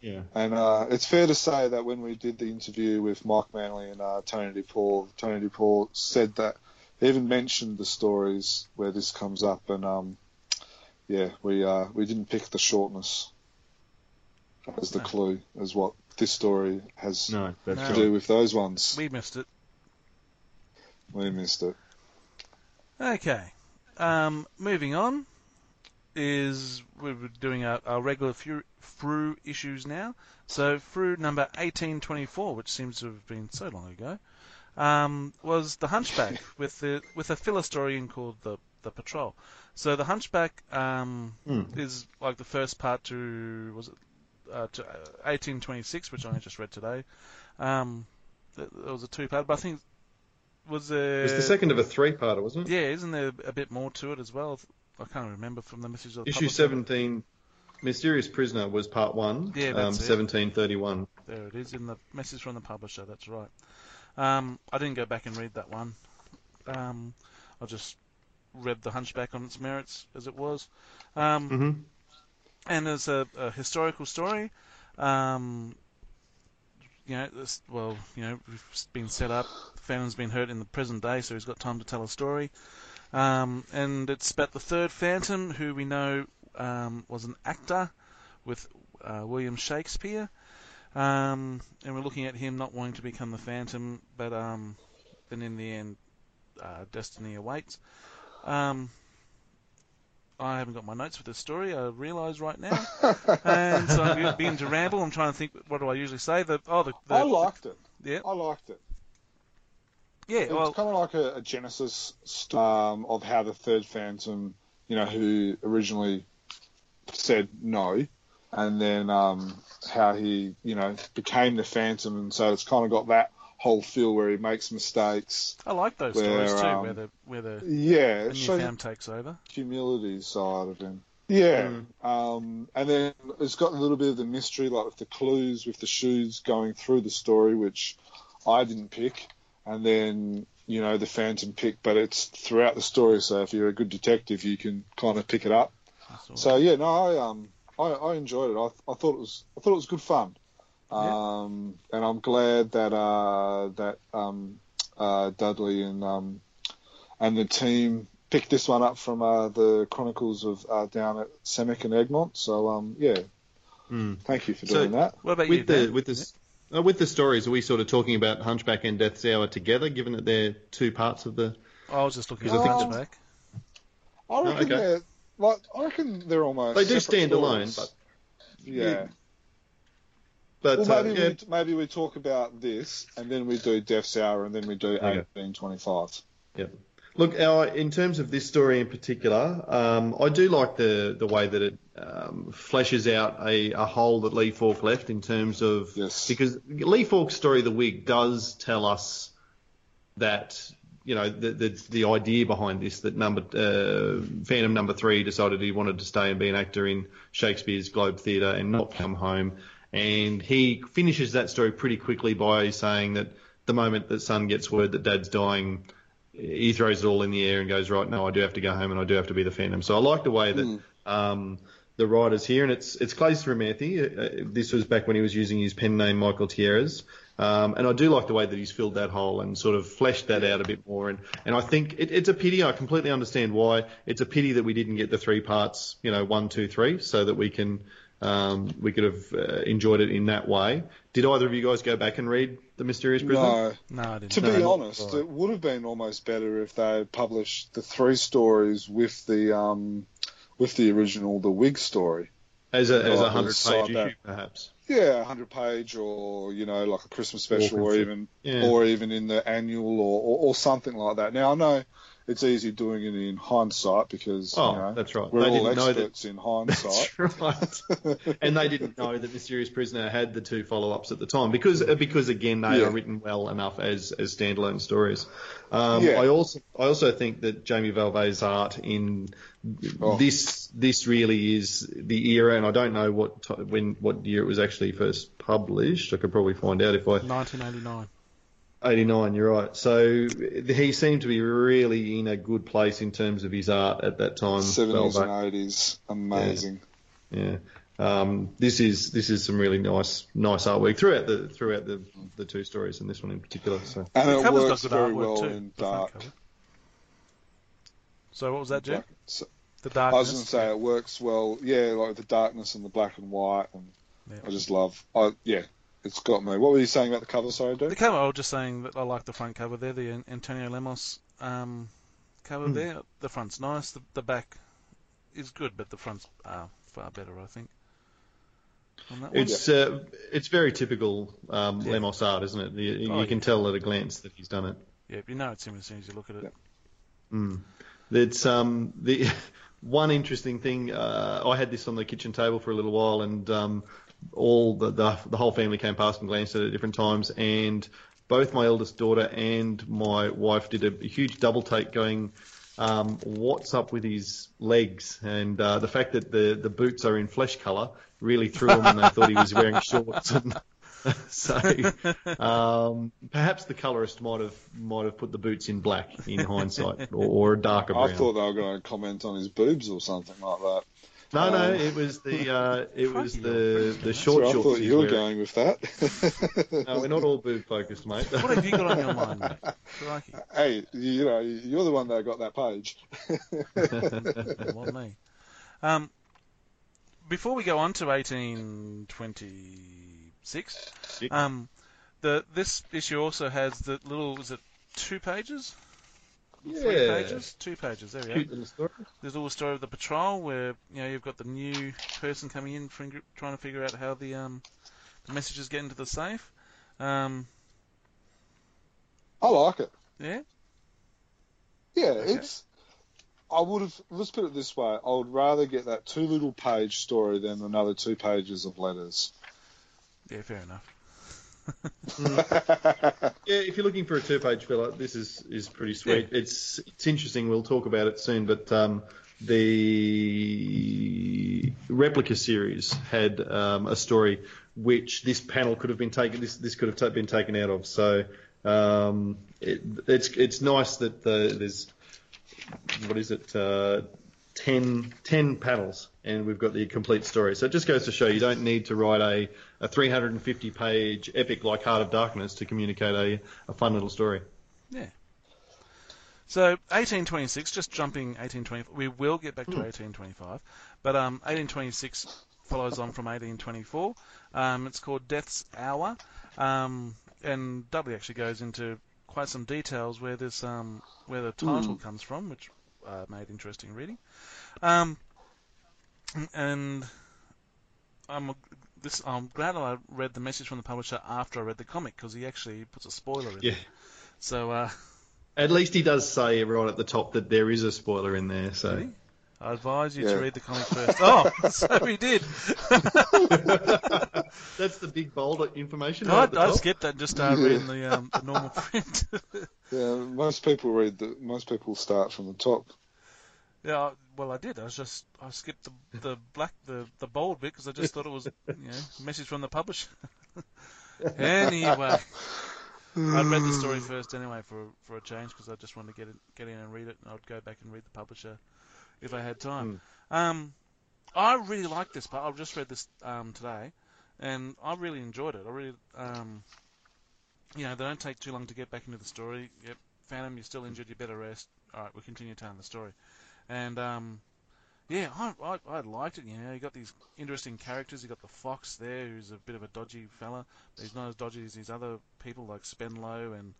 Yeah. and uh, it's fair to say that when we did the interview with Mike Manley and uh, Tony DePaul, Tony DePaul said that he even mentioned the stories where this comes up, and um, yeah, we uh, we didn't pick the shortness as the No. clue as what this story has No, that's No. to right. do with those ones. We missed it. We missed it. Okay. Um, moving on is we're doing our, our regular Frew, Frew issues now. So Frew number 1824, which seems to have been so long ago, um, was the Hunchback with the with a filler story in called the the Patrol. So the Hunchback um, Hmm. is like the first part to was it uh, to uh, 1826, which I just read today. Um, there was a two part, but I think was there It was the second of a three-parter, wasn't it? yeah, isn't there a bit more to it as well? I can't remember from the message of the Issue 17, Mysterious Prisoner was part one. Yeah, um, 1731. There it is in the message from the publisher. That's right. Um, I didn't go back and read that one. Um, I just read the Hunchback on its merits as it was. Um, Mm-hmm. and as a, a historical story, um, you know, this, well, you know, we've been set up. Phantom's been hurt in the present day, so he's got time to tell a story. Um, and it's about the third Phantom, who we know um, was an actor with uh, William Shakespeare. Um, and we're looking at him not wanting to become the Phantom, but um, then in the end, uh, destiny awaits. Um, I haven't got my notes for this story. I realise right now, and so I'm beginning to ramble. I'm trying to think. What do I usually say? The oh, the, the I liked it. yeah, I liked it. yeah. It's Well, kind of like a, a genesis um, of how the third Phantom, you know, who originally said no, and then um, how he, you know, became the Phantom, and so it's kind of got that whole feel where he makes mistakes. I like those where, stories too, um, where the where the, Yeah, the new shows fam takes over. humility side of him. Yeah, Mm. um, and then it's got a little bit of the mystery, like with the clues with the shoes going through the story, which I didn't pick, and then you know the Phantom pick, but it's throughout the story. So if you're a good detective, you can kind of pick it up. So yeah, no, I um, I, I enjoyed it. I, I thought it was, I thought it was good fun. Yeah. Um, and I'm glad that uh, that um, uh, Dudley and um, and the team picked this one up from uh, the Chronicles of uh, down at Semic and Egmont. So um, yeah, Mm. thank you for So- doing that. What about you, With the Dan? with this uh, with the stories, are we sort of talking about Hunchback and Death's Hour together, given that they're two parts of the? I was just looking at Um, the things back. I reckon okay. they're like I reckon they're almost They do stand alone, but yeah. but well, uh, maybe yeah, we maybe we talk about this and then we do Death's Hour and then we do Okay. eighteen twenty five. Look, our, in terms of this story in particular, um, I do like the, the way that it um, fleshes out a, a hole that Lee Falk left in terms of Yes. because Lee Falk's story, The Wig, does tell us that you know the the, the idea behind this that number uh, Phantom number three decided he wanted to stay and be an actor in Shakespeare's Globe Theatre and not come home, and he finishes that story pretty quickly by saying that the moment that son gets word that dad's dying, he throws it all in the air and goes right no I do have to go home and I do have to be the Phantom. So I like the way that. Um, the writers here, and it's it's Claes Reimerthi. Uh, this was back when he was using his pen name Michael Tierres, um, and I do like the way that he's filled that hole and sort of fleshed that out a bit more. And and I think it, it's a pity. I completely understand why. It's a pity that we didn't get the three parts, you know, one, two, three, so that we can um, we could have uh, enjoyed it in that way. Did either of you guys go back and read the Mysterious Prisoner? No, No, I didn't. to No, be not honest, quite. it would have been almost better if they had published the three stories with the um with the original the Wig story. As a as a hundred side page issue, perhaps. Yeah, a hundred page or you know like a Christmas special or even Yeah. or even in the annual or, or, or something like that. Now I know it's easy doing it in hindsight because Oh, you know, that's right. we're They all didn't know that- experts in hindsight. That's right. and they didn't know that Mysterious Prisoner had the two follow-ups at the time because uh, because again they Yeah. are written well enough as as standalone stories. Um, Yeah. I also I also think that Jamie Vallvé's art in Oh. this this really is the era, and I don't know what ti when what year it was actually first published. I could probably find out if I 1989. 89, you're right. So he seemed to be really in a good place in terms of his art at that time. Seventies Vallvé. and eighties, amazing. Yeah. Um, this is this is some really nice nice artwork throughout the throughout the the two stories and this one in particular. So And it cover's got works very well too. in dark. So what was that, Jim? Black- so- The I was going to say it works well. Yeah, like the darkness and the black and white, and Yeah. I just love. I yeah, it's got me. What were you saying about the cover? Sorry, The cover, I was just saying that I like the front cover there, the Antonio Lemos um, cover Hmm. there. The front's nice, the, the back is good, but the front's uh, far better, I think. On that one. it's uh, it's very typical um, Yeah. Lemos art, isn't it? You, you Oh, can yeah. tell at a glance that he's done it. Yeah, you know it's him as soon as you look at it. Yeah. Mm. It's um the one interesting thing. Uh, I had this on the kitchen table for a little while, and um, all the, the the whole family came past and glanced at it at different times, and both my eldest daughter and my wife did a, huge double take, going, um, "What's up with his legs?" And uh, the fact that the the boots are in flesh colour really threw them, and they thought he was wearing shorts. And, so um, perhaps the colorist might have might have put the boots in black in hindsight, or, or a darker I thought they were going to comment on his boobs or something like that. No, no, um, it was the uh, it was the the short That's where I thought he's you were going with that. No, we're not all boob focused, mate. What have you got on your mind, mate? Crikey. hey, you know, you're the one that got that page. What me? Um, before we go on to 1826, um, the this issue also has the little is it two pages? Three yeah, pages? Two pages. There we go. There's a little story of the patrol where you know you've got the new person coming in, trying to figure out how the um the messages get into the safe. Um, I like it. yeah. Yeah, Okay. it's. I would have. Let's put it this way: I would rather get that two little page story than another two pages of letters. Yeah, fair enough. Yeah, if you're looking for a two-page filler, this is is pretty sweet. It's it's interesting. We'll talk about it soon, but um, the replica series had um, a story which this panel could have been taken. This this could have been taken out of. So um, it, it's it's nice that the, there's what is it? Uh, 10, 10 panels, and we've got the complete story. So it just goes to show you don't need to write a, a 350 page epic like Heart of Darkness to communicate a, a fun little story. Yeah. So 1826, just jumping 1820, we will get back to Hmm. 1825, but um, 1826 follows on from 1824. Um, it's called Death's Hour, um, and Dudley actually goes into quite some details where this um, where the title Hmm. comes from, which uh, made interesting reading. Um, and I'm this I'm glad I read the message from the publisher after I read the comic because he actually puts a spoiler in. Yeah. it. So uh, At least he does say right at the top that there is a spoiler in there. So Did he? I advise you to read the comic first. Oh, so he did. that's the big bold information. I, right at the I skipped that and just started Yeah. reading the, um, the normal print. Yeah, most people read the. Most people start from the top. Yeah, well, I did. I was just I skipped the the black the the bold bit because I just thought it was you know a message from the publisher. anyway, I'd read the story first anyway for for a change because I just wanted to get it, get in and read it, and I'd go back and read the publisher if I had time. Um, I really like this part. I've just read this um, today, and I really enjoyed it. I really, um, you know, they don't take too long to get back into the story. Yep, Phantom, you're still injured. You better rest. All right, we'll continue telling the story. And um, yeah, I, I I liked it. You know, you got these interesting characters. You got the fox there, who's a bit of a dodgy fella. He's not as dodgy as these other people like Spenlow and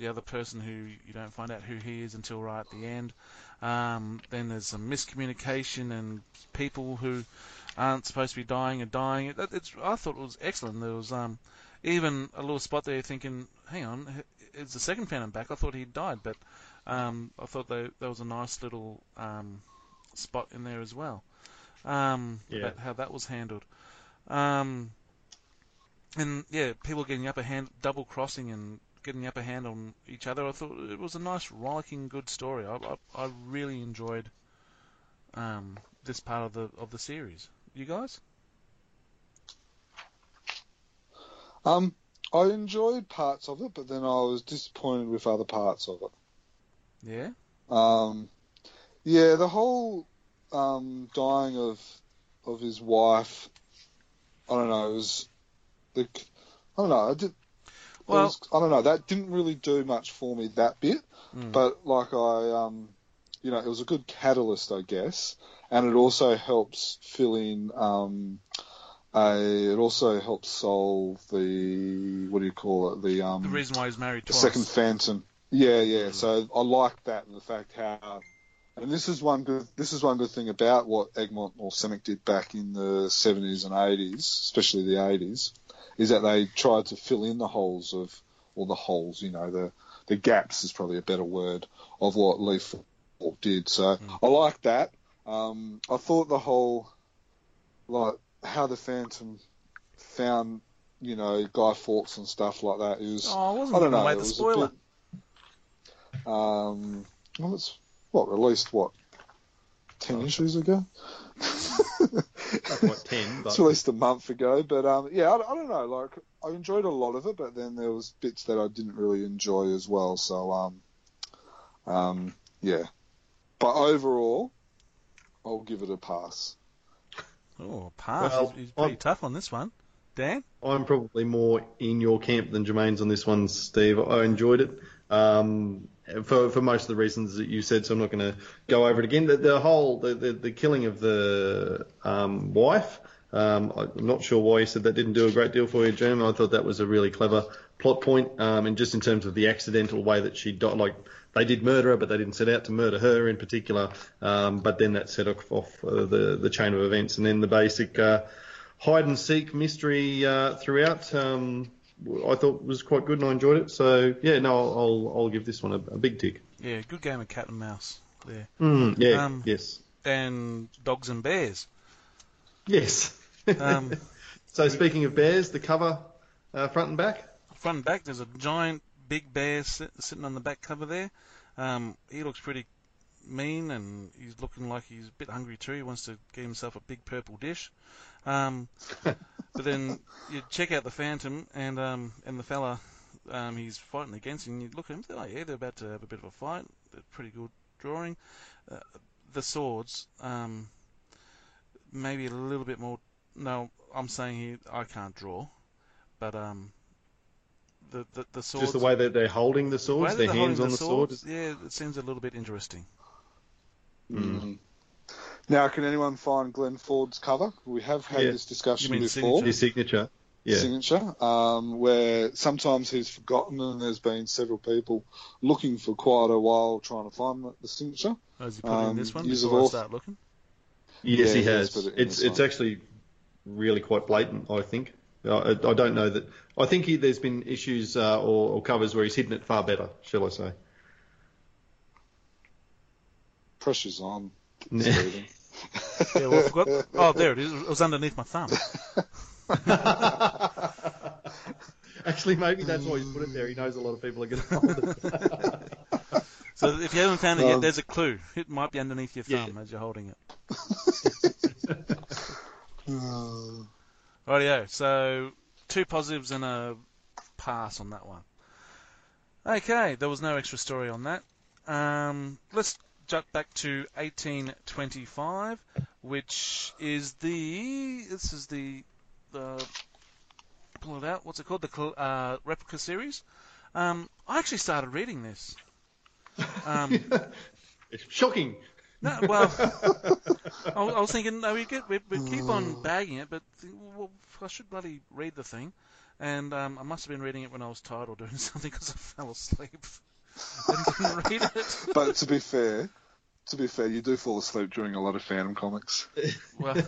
the other person who you don't find out who he is until right at the end. Um, then there's some miscommunication and people who aren't supposed to be dying are dying. It, it's, I thought it was excellent. There was um, even a little spot there thinking, hang on, is the second Phantom back? I thought he'd died, but um, I thought they, there was a nice little um, spot in there as well um, Yeah. about how that was handled. Um, and yeah, people getting the upper hand, double crossing and getting the upper hand on each other. I thought it was a nice, rollicking, good story. I, I, I really enjoyed um, this part of the of the series. You guys? Um, I enjoyed parts of it, but then I was disappointed with other parts of it. Yeah. Um, yeah, the whole um, dying of of his wife. I don't know. It was the. I don't know. I did. Well- was- I don't know. That didn't really do much for me that bit, Mm. but like I, um, you know, it was a good catalyst, I guess, and it also helps fill in. Um, a, it also helps solve the what do you call it? The um, The reason why he's married the twice. second Phantom. Yeah, yeah. So I like that and the fact how, and this is one good. This is one good thing about what Egmont or Semic did back in the 70s and 80s, especially the 80s, is that they tried to fill in the holes of, or the holes, you know, the the gaps is probably a better word of what Leaf did. So I like that. Um, I thought the whole, like how the Phantom found, you know, Guy Fawkes and stuff like that. It was. Oh, I wasn't I don't know. away it the spoiler. bit- um, well, it's what released what ten issues ago. Not quite ten, but It's released a month ago, but um, yeah, I, I don't know. Like I enjoyed a lot of it, but then there was bits that I didn't really enjoy as well. So um, um, yeah. But overall, I'll give it a pass. Oh, pass. Well, he's, he's pretty I'm- tough on this one. Dan? I'm probably more in your camp than Jermaine's on this one, Steve. I enjoyed it um, for for most of the reasons that you said, so I'm not going to go over it again. The, the whole the, the, the killing of the um, wife. Um, I'm not sure why you said that didn't do a great deal for you, Jerm. I thought that was a really clever plot point, um, and just in terms of the accidental way that she died, like they did murder her, but they didn't set out to murder her in particular. Um, but then that set off, off uh, the the chain of events, and then the basic. Uh, hide and seek mystery uh, throughout. Um, I thought was quite good and I enjoyed it. So yeah, no, I'll I'll, I'll give this one a, a big tick. Yeah, good game of cat and mouse there. Mm, yeah, Um, yes, And dogs and bears. yes. Um, so speaking of bears, the cover uh, front and back. front and back, there's a giant big bear sit, sitting on the back cover there. Um, he looks pretty mean and he's looking like he's a bit hungry too. He wants to get himself a big purple dish. Um, but then you check out the Phantom and um, and the fella um, he's fighting against him. You look at him, oh yeah, they're about to have a bit of a fight. They're pretty good drawing. Uh, the swords, um, maybe a little bit more. No, I'm saying here I can't draw, but um, the, the, the swords. Just the way that they're holding the the swords, that their hands on the, sword. swords, Yeah, it seems a little bit interesting. Mm. Now, can anyone find Glenn Ford's cover? We have had Yeah. this discussion You mean before. His signature. Yeah. signature, um, where sometimes he's forgotten, and there's been several people looking for quite a while trying to find the, the signature. Oh, Has he put it in Um, this one use before of I start looking? Yes, Yeah, he he has has. it it's it's one. actually really quite blatant. I think. I, I don't know that. I think he, there's been issues uh, or, or covers where he's hidden it far better, shall I say? Pressure's on. Yeah. Well, I forgot. Oh, there it is. It was underneath my thumb. Actually, maybe that's why he's put it there. He knows a lot of people are going to hold it. So if you haven't found it yet, Um, there's a clue. It might be underneath your Yeah. thumb as you're holding it. Rightio. So two positives and a pass on that one. Okay, there was no extra story on that. Um, let's jump back to 1825, which is the this is the the pull it out. What's it called? The uh, replica series. Um, I actually started reading this. Um, It's shocking. no, well, I, was- I was thinking, no, we get we, we keep on bagging it, but well, I should bloody read the thing. And um, I must have been reading it when I was tired or doing something because I fell asleep and didn't read it. but to be fair, to be fair, you do fall asleep during a lot of Phantom comics. Well,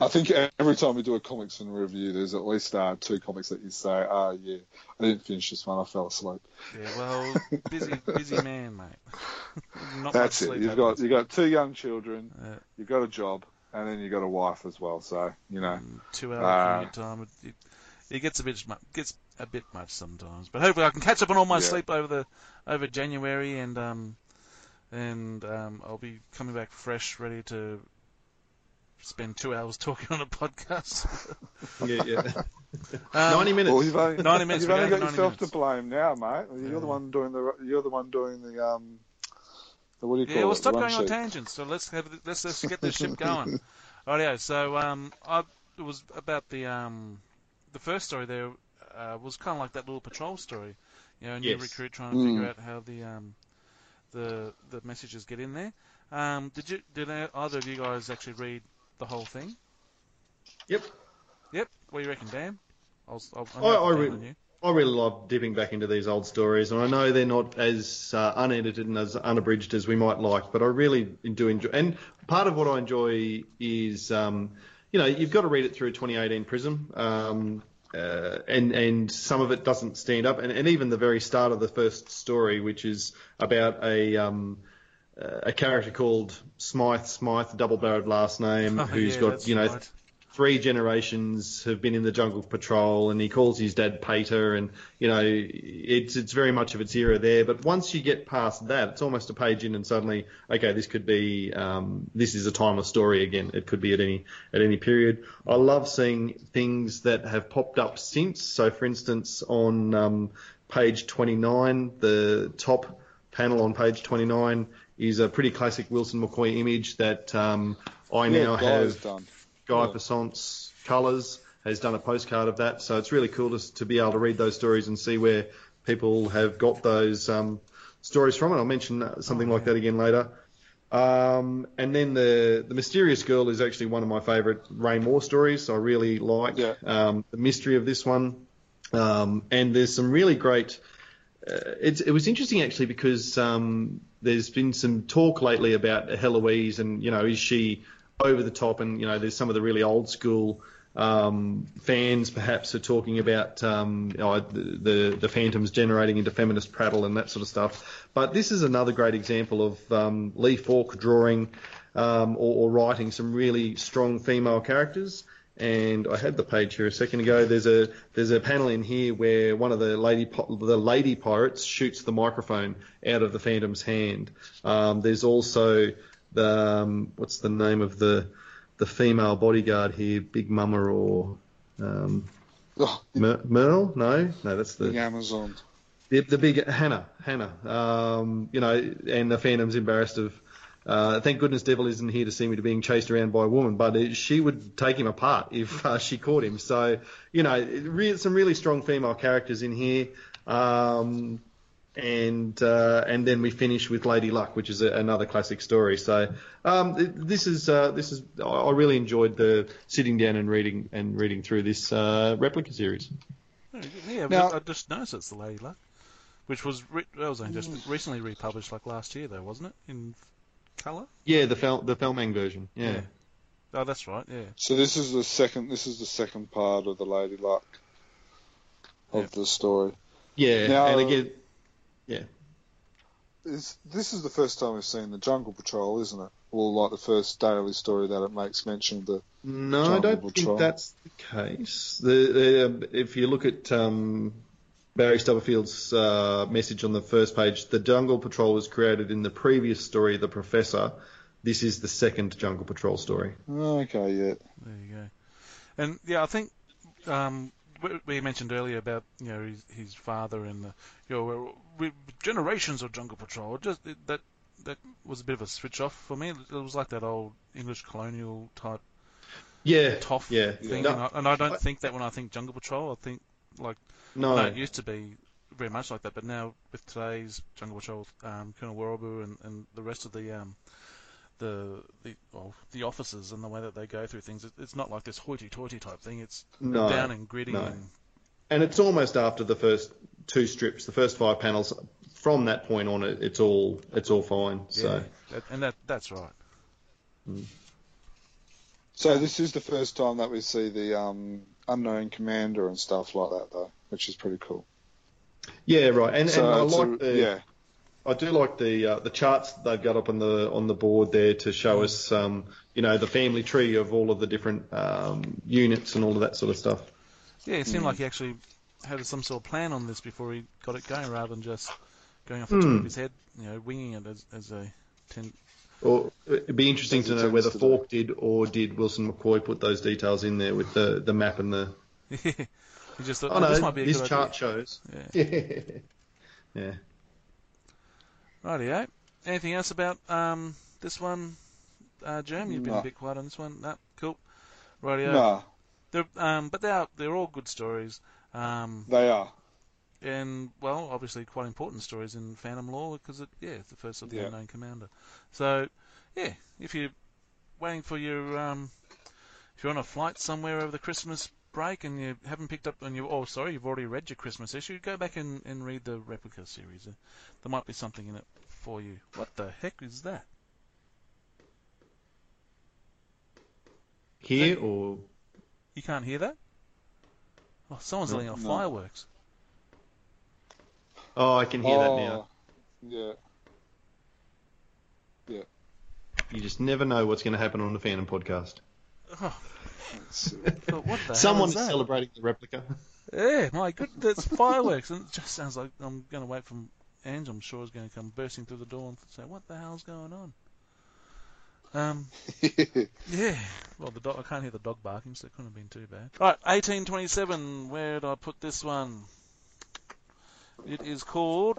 I think every time we do a comics and review, there's at least uh, two comics that you say, "Ah, yeah, I didn't finish this one. I fell asleep." yeah, well, busy, busy man, mate. Not That's it. You've got you got two young children, Uh, you've got a job, and then you've got a wife as well. So you know, two hours Uh, time. It, it, gets a bit gets a bit much sometimes, but hopefully I can catch up on all my Yeah. sleep over the over January, and um and um I'll be coming back fresh, ready to spend two hours talking on a podcast. Yeah, yeah. Um, 90 minutes. well, you've only, 90 minutes, You've only got for 90 yourself to blame now, mate. You're Yeah. the one doing the you're the one doing the um. The, what do you call Yeah, it? well, the stop run going on tangents. So let's have let's, let's get this ship going. Rightio. So um, I it was about the um, the first story there uh, was kind of like that little patrol story. You know, a new Yes. recruit trying to Mm. figure out how the um, the the messages get in there. Um, did you did either of you guys actually read the whole thing? Yep. Yep. What do you reckon, Dan? I'll, I'll, I- I read- I really love dipping back into these old stories, and I know they're not as uh, unedited and as unabridged as we might like, but I really do enjoy. And part of what I enjoy is, um, you know, you've got to read it through a 2018 Prism, um, uh, and and some of it doesn't stand up, and, and even the very start of the first story, which is about a um, a character called Smythe, Smythe, double-barreled last name, Oh, who's yeah, got you know right. Three generations have been in the jungle patrol and he calls his dad Pater and you know it's it's very much of its era there. But once you get past that it's almost a page in and suddenly okay this could be um, this is a timeless story again. It could be at any at any period. I love seeing things that have popped up since. So for instance on um, page 29 the top panel on page 29 is a pretty classic Wilson McCoy image that um, I Yeah, now have done. Guy Yeah. Passant's Colours has done a postcard of that, so it's really cool to, to be able to read those stories and see where people have got those um, stories from. And I'll mention something Oh, like that again later. Um, and then the the mysterious girl is actually one of my favourite Ray Moore stories. I really like Yeah. um, the mystery of this one. Um, and there's some really great. Uh, it's, it was interesting actually because um, there's been some talk lately about Heloise and you know is she over the top and you know there's some of the really old school um, fans perhaps are talking about um, you know, the, the phantoms generating into feminist prattle and that sort of stuff. But this is another great example of um, Lee Falk drawing um, or, or writing some really strong female characters. And I had the page here a second ago. There's a there's a panel in here where one of the lady the lady pirates shoots the microphone out of the Phantom's hand. Um, there's also um, what's the name of the the female bodyguard here, Big Mama or um, Oh, Mer- Merle? No, no, that's the the Amazon. the, the big Hannah, Hannah. Um, you know, and the Phantom's embarrassed of Uh, thank goodness Devil isn't here to see me to being chased around by a woman, but it, she would take him apart if uh, she caught him. So, you know, re- some really strong female characters in here. Um, and uh, and then we finish with Lady Luck, which is a, another classic story. So um, this is uh, this is I really enjoyed the sitting down and reading and reading through this uh, replica series. Yeah, Now- I just noticed it's the Lady Luck, which was re- that was only just recently republished, like last year, though, wasn't it? In colour. Yeah, the Fel- the Felmang version. Yeah. Yeah. Oh, that's right. Yeah. So this is the second. This is the second part of the Lady Luck of Yeah. the story. Yeah, Now- and again, yeah. Is this is the first time we've seen the Jungle Patrol, isn't it? Or like the first daily story that it makes mention of the. No, I don't Patrol. think that's the case. The, the, um, if you look at um, Barry Stubbersfield's uh, message on the first page, the Jungle Patrol was created in the previous story, The Professor. This is the second Jungle Patrol story. Okay, yeah. There you go. And yeah, I think um, we- mentioned earlier about you know his, his father and the, you know we, generations of Jungle Patrol. Just that that was a bit of a switch off for me. It was like that old English colonial type Yeah, toff yeah. thing, No, and, I, and I don't I- think that when I think Jungle Patrol. I think like no, no, it used to be very much like that, but now with today's Jungle Patrol, um, Colonel Worubu and, and the rest of the um, the the well, the officers and the way that they go through things, it, it's not like this hoity-toity type thing. It's No, down and gritty. no. And, and it's almost after the first two strips, the first five panels. From that point on, it, it's all it's all fine. yeah, So that, and that that's right. So this is the first time that we see the um, unknown commander and stuff like that, though, which is pretty cool. yeah, right. And, So and I it's a- like the yeah, I do like the uh, the charts they've got up on the on the board there to show us, um, you know, the family tree of all of the different um, units and all of that sort of stuff. Yeah, it seemed like he actually had some sort of plan on this before he got it going, rather than just going off the top Hmm. of his head, you know, winging it as, as a ten. Or it'd be interesting to know whether to do. Falk did or did Wilson McCoy put those details in there with the, the map and the. he just thought, Oh oh, no, this might be a this good chart shows. idea. Yeah. yeah. Rightio. Anything else about um, this one, uh? You've been a bit quiet on this one. No, cool. Rightio. no, They're, um, but they are they're all good stories. Um, they are. and well, obviously quite important stories in Phantom lore because it, yeah, it's the first of the Yeah. unknown commander. So yeah, if you're waiting for your um, if you're on a flight somewhere over the Christmas break and you haven't picked up and you oh sorry you've already read your Christmas issue, go back and, and read the replica series. Uh, There might be something in it for you. What the heck is that? Here or You can't hear that? Oh, someone's No, letting off no. fireworks. oh, I can hear that oh, now. Yeah. Yeah, you just never know what's going to happen on the Phantom podcast. Oh, It's, but what the Someone hell is is that? celebrating the replica. Yeah, my goodness, it's fireworks, and it just sounds like I'm going to wait for Ange. I'm sure is going to come bursting through the door and say, "What the hell's going on?" Um, yeah. Well, the dog. I can't hear the dog barking, so it couldn't have been too bad. Right, 1827. Where did I put this one? It is called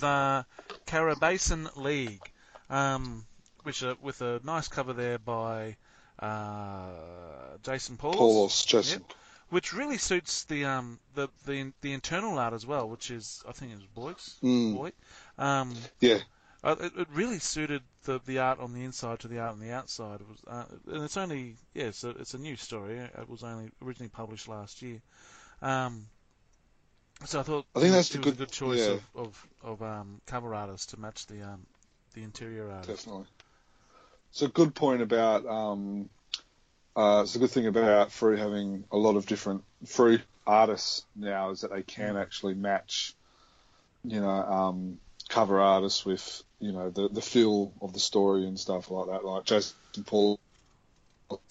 the Carabasan League, um, which uh, with a nice cover there by uh, Jason Paulos Paulos, Jason. which really suits the um the the the internal art as well, which is I think it was Boyce. Mm. Um, Yeah. uh, it, it really suited the the art on the inside to the art on the outside. It was, uh, and it's only yeah, it's a, it's a new story. It was only originally published last year. Um, so I thought I think that's it was good- a good choice yeah. of of, of um, cover artists to match the um the interior artist. Definitely. It's a good point about. Um, uh, it's a good thing about Frew having a lot of different Frew artists now is that they can actually match, you know, um, cover artists with you know the the feel of the story and stuff like that. Like Jason Paul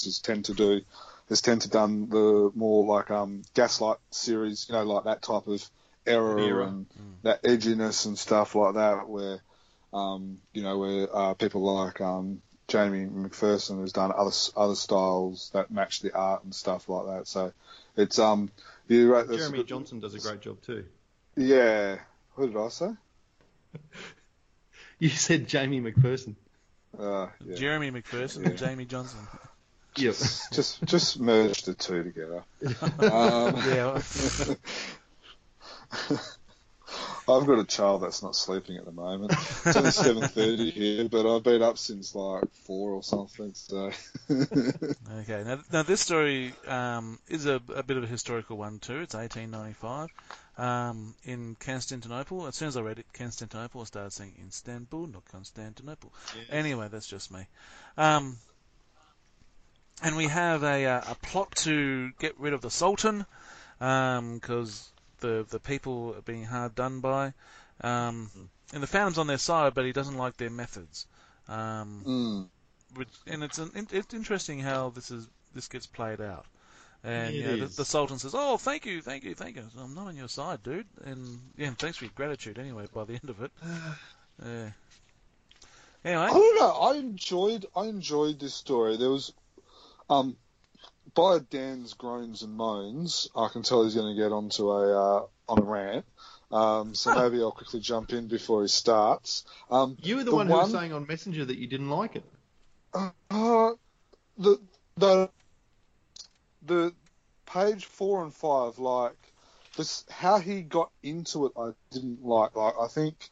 has tend to do has tend to done the more like um, Gaslight series, you know, like that type of error Era. and that edginess and stuff like that, where um, you know, where uh, people like um, Jamie McPherson has done other other styles that match the art and stuff like that. So it's um, you right. that's a Jeremy good- Johnson does a great job too. Yeah. Who did I say? You said Jamie McPherson. Uh, yeah. Jeremy McPherson, Yeah. and Jamie Johnson. Yes. just just merge the two together. Um, Yeah. I've got a child that's not sleeping at the moment. It's only seven thirty here, but I've been up since like four or something. So Okay. Now, now this story um, is a, a bit of a historical one too. It's 1895 um, in Constantinople. As soon as I read it, Constantinople, I started saying Istanbul, not Constantinople. Anyway, that's just me. Um, and we have a, uh, a plot to get rid of the Sultan because the the people are being hard done by. Um, and the Phantom's on their side, but he doesn't like their methods. Um, mm, which, and it's an, it's interesting how this is this gets played out. And you know, the, the Sultan says, "Oh, thank you, thank you, thank you." I'm not on your side, dude. And yeah, thanks for your gratitude anyway. By the end of it, yeah. I don't know. I enjoyed I enjoyed this story. There was um by Dan's groans and moans, I can tell he's going to get onto a uh, on a rant. Um, so maybe I'll quickly jump in before he starts. Um, You were the, The one, who was saying on Messenger that you didn't like it. Uh, the the the page four and five, like this, how he got into it, I didn't like. Like I think,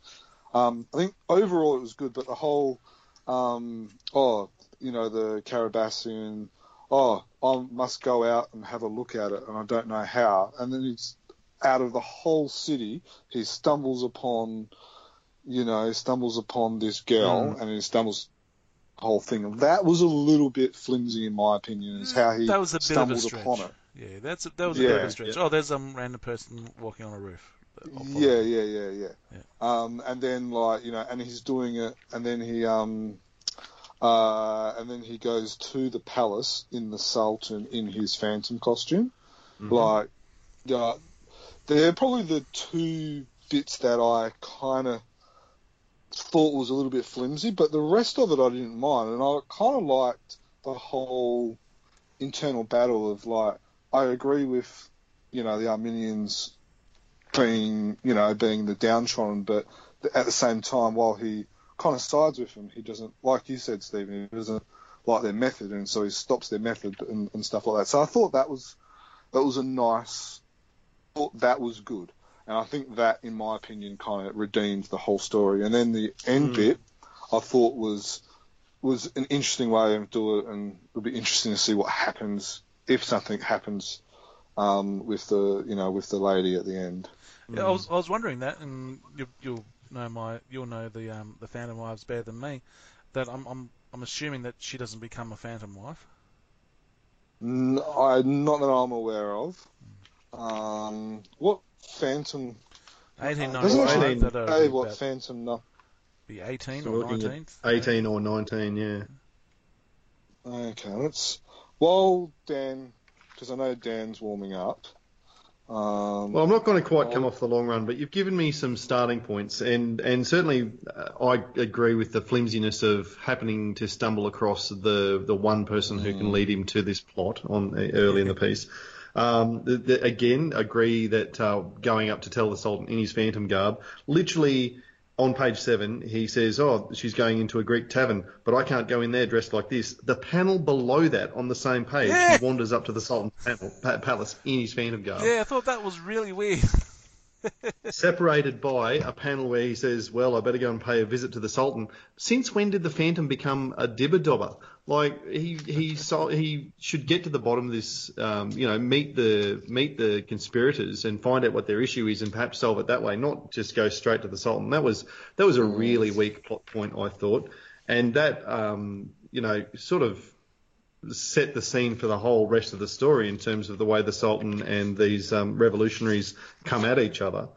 um, I think overall it was good, but the whole, um, oh, you know, the Carabassian, oh, I must go out and have a look at it, and I don't know how, and then he's out of the whole city, he stumbles upon, you know, stumbles upon this girl, and he stumbles whole thing. And that was a little bit flimsy, in my opinion, is how he that was a bit of a stretch. upon it. Yeah, that's a, that was a bit of a stretch. yeah. Oh, there's some random person walking on a roof. Yeah, yeah, yeah, yeah, Yeah. Um, and then like you know, and he's doing it, and then he um, uh, and then he goes to the palace in the Sultan in his phantom costume. Mm-hmm. Like, yeah, they're probably the two bits that I kind of thought was a little bit flimsy, but the rest of it I didn't mind, and I kind of liked the whole internal battle of like I agree with you know the Armenians being you know being the downtrodden, but at the same time while he kind of sides with them, he doesn't like you said, Stephen, he doesn't like their method, and so he stops their method and, and stuff like that. So I thought that was that was a nice, thought that was good, and I think that, in my opinion, kind of redeemed the whole story. And then the end bit, I thought was was an interesting way of doing it, and it would be interesting to see what happens if something happens um, with the you know with the lady at the end. Yeah, I was I was wondering that, and you, you'll know my you'll know the um the Phantom Wives better than me. That I'm I'm I'm assuming that she doesn't become a Phantom Wife. N- I, not that I'm aware of. Um, what Phantom? Eighteen Doesn't ninety actually Say what Phantom? No. be eighteen So or looking at nineteenth. 18 or 19, yeah. Okay, let's. While Dan, because I know Dan's warming up. Um, Well, I'm not going to quite come off the long run, but you've given me some starting points, and and certainly uh, I agree with the flimsiness of happening to stumble across the the one person who can lead him to this plot on early in the piece. Um, the, the, again, agree that uh, going up to tell the Sultan in his phantom garb, literally on page seven, he says, "Oh, she's going into a Greek tavern, but I can't go in there dressed like this." The panel below that, on the same page, Yeah. he wanders up to the Sultan's panel, pa- palace in his phantom garb Yeah, I thought that was really weird. separated by a panel where he says, "Well, I better go and pay a visit to the Sultan." Since when did the Phantom become a dibber dobber? Like he he so, he should get to the bottom of this. Um, you know, meet the meet the conspirators and find out what their issue is, and perhaps solve it that way. Not just go straight to the Sultan. That was that was a really weak plot point, I thought, and that um, you know sort of set the scene for the whole rest of the story in terms of the way the Sultan and these um, revolutionaries come at each other.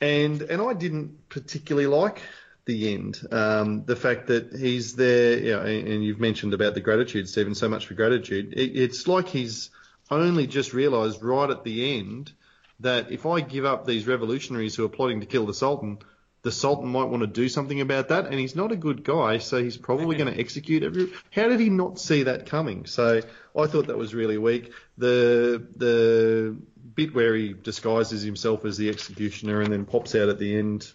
And and I didn't particularly like the end. Um, the fact that he's there, you know, and, and you've mentioned about the gratitude, Stephen, so much for gratitude. It, it's like he's only just realised right at the end that if I give up these revolutionaries who are plotting to kill the Sultan, the Sultan might want to do something about that, and he's not a good guy, so he's probably going to execute every. How did he not see that coming? So I thought that was really weak. The the bit where he disguises himself as the executioner and then pops out at the end,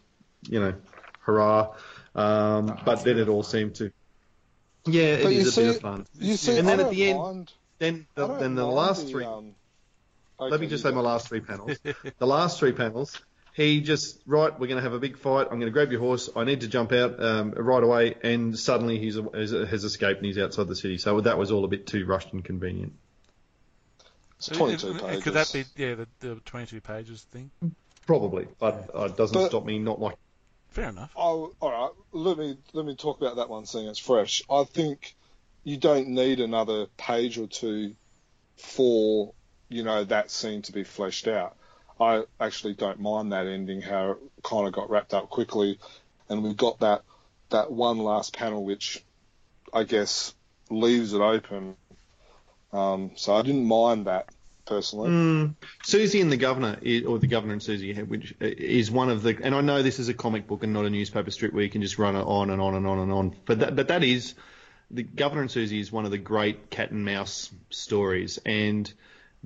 you know, hurrah. Um, but then it all seemed to. Yeah, it But is a see- bit of fun. You see, And then at don't the end- Then the, then the last the, three. um, Let me just say my last three panels. the last three panels, he just right. We're going to have a big fight. I'm going to grab your horse. I need to jump out um, right away. And suddenly he's has, has escaped and he's outside the city. So that was all a bit too rushed and convenient. It's 22 Uh, pages. Could that be yeah the, the 22 pages thing? Probably, but uh, it doesn't But- stop me not like. Fair enough. Oh, all right. Let me let me talk about that one, seeing it's fresh. I think you don't need another page or two for you know that scene to be fleshed out. I actually don't mind that ending, how it kind of got wrapped up quickly, and we got that that one last panel, which I guess leaves it open. Um, so I didn't mind that personally. Mm, Susie and the Governor, or the Governor and Susie, which is one of the, and I know this is a comic book and not a newspaper strip where you can just run it on and on and on and on, but that, but that is, the Governor and Susie is one of the great cat and mouse stories, and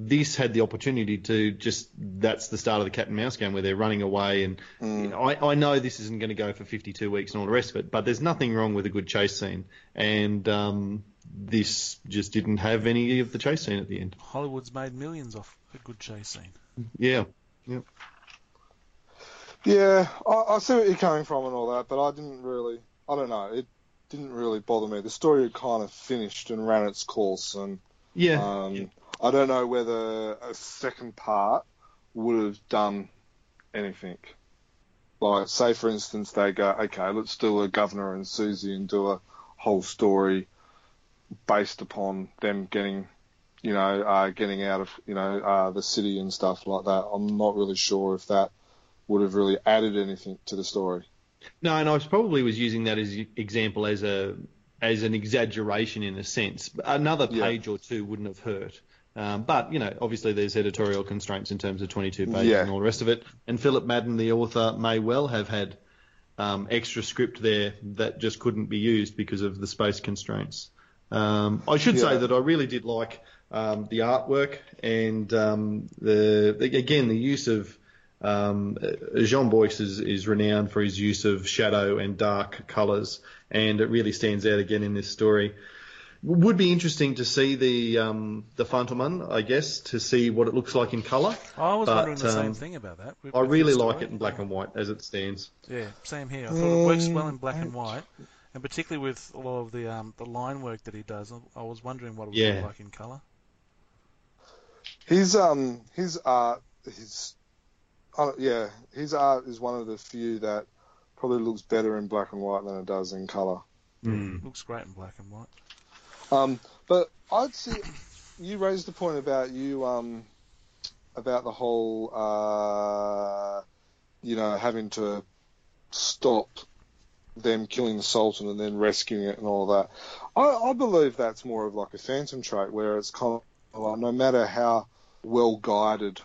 this had the opportunity to just, that's the start of the cat and mouse game where they're running away, and you know, I, I know this isn't going to go for 52 weeks and all the rest of it, but there's nothing wrong with a good chase scene, and um, this just didn't have any of the chase scene at the end. Hollywood's made millions off a good chase scene. Yeah. Yeah, I, I see what you're coming from and all that, but I didn't really. I don't know. It didn't really bother me. The story had kind of finished and ran its course, and Yeah. um, I don't know whether a second part would have done anything. Like, say for instance, they go, okay, let's do a governor and Susie and do a whole story based upon them getting, you know, uh, getting out of, you know, uh, the city and stuff like that. I'm not really sure if that would have really added anything to the story. No, and I was probably was using that as an example as a as an exaggeration in a sense. Another Yeah. page or two wouldn't have hurt. Um, but you know, obviously there's editorial constraints in terms of 22 pages Yeah. and all the rest of it. And Philip Madden, the author, may well have had um, extra script there that just couldn't be used because of the space constraints. Um, I should say that I really did like um, the artwork and um, the, the again the use of um, Joan Boix is, is renowned for his use of shadow and dark colours, and it really stands out again in this story. Would be interesting to see the um, the Fantomen, I guess, to see what it looks like in colour. I was But, wondering the same um, thing about that. with- I with really like it in black and white as it stands. Yeah, same here. I thought it works well in black and white, and particularly with a lot of the um, the line work that he does. I- I was wondering what it would Yeah. look like in colour. His um his art his uh, yeah his art is one of the few that probably looks better in black and white than it does in color. Mm. Looks great in black and white. Um, but I'd see you raised the point about you um about the whole uh you know having to stop them killing the Sultan and then rescuing it and all that. I, I believe that's more of like a phantom trait where it's kind of like no matter how well guided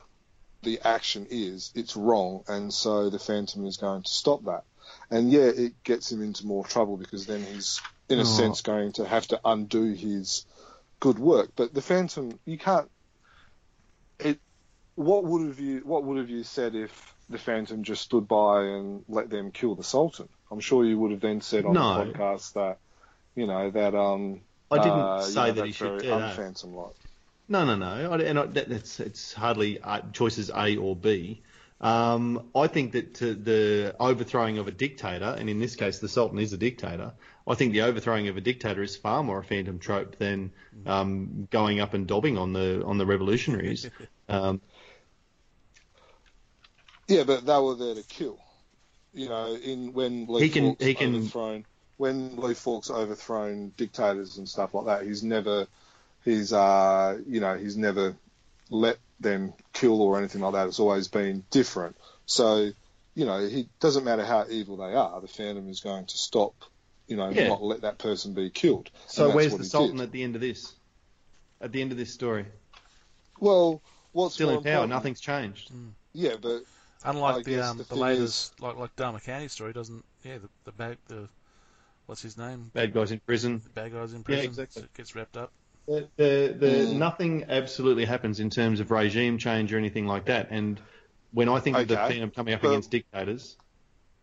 the action is, it's wrong, and so the Phantom is going to stop that. And yeah, it gets him into more trouble because then he's, in a Oh. sense, going to have to undo his good work. But the Phantom, you can't. It. What would have you What would have you said if the Phantom just stood by and let them kill the Sultan? I'm sure you would have then said on No. the podcast that, you know, that um. I didn't uh, you say know, that he should do that. unphantom like. No, no, no. I, and I, that, that's it's hardly uh, choices A or B. Um, I think that to the overthrowing of a dictator, and in this case the Sultan is a dictator, I think the overthrowing of a dictator is far more a phantom trope than um, going up and dobbing on the on the revolutionaries. Um, Yeah, but they were there to kill. You know, in when Lee He can- Falk's he can- overthrown when Lee Falk's overthrown dictators and stuff like that, he's never he's uh you know, he's never let them kill or anything like that. It's always been different. So, you know, it doesn't matter how evil they are, the Phantom is going to stop, you know, Yeah. not let that person be killed. So where's the Sultan did. at the end of this? At the end of this story, Well, what's still more in power. important- Nothing's changed. Yeah, but I Unlike the guess um, the the, thing latest, like like Dharma County story, doesn't yeah the the bad the what's his name Bad guys in prison. the bad guys in prison Yeah, exactly. so it gets wrapped up. The, the, the Mm. nothing absolutely happens in terms of regime change or anything like that. And when I think of the Okay, Phantom coming up but- against dictators,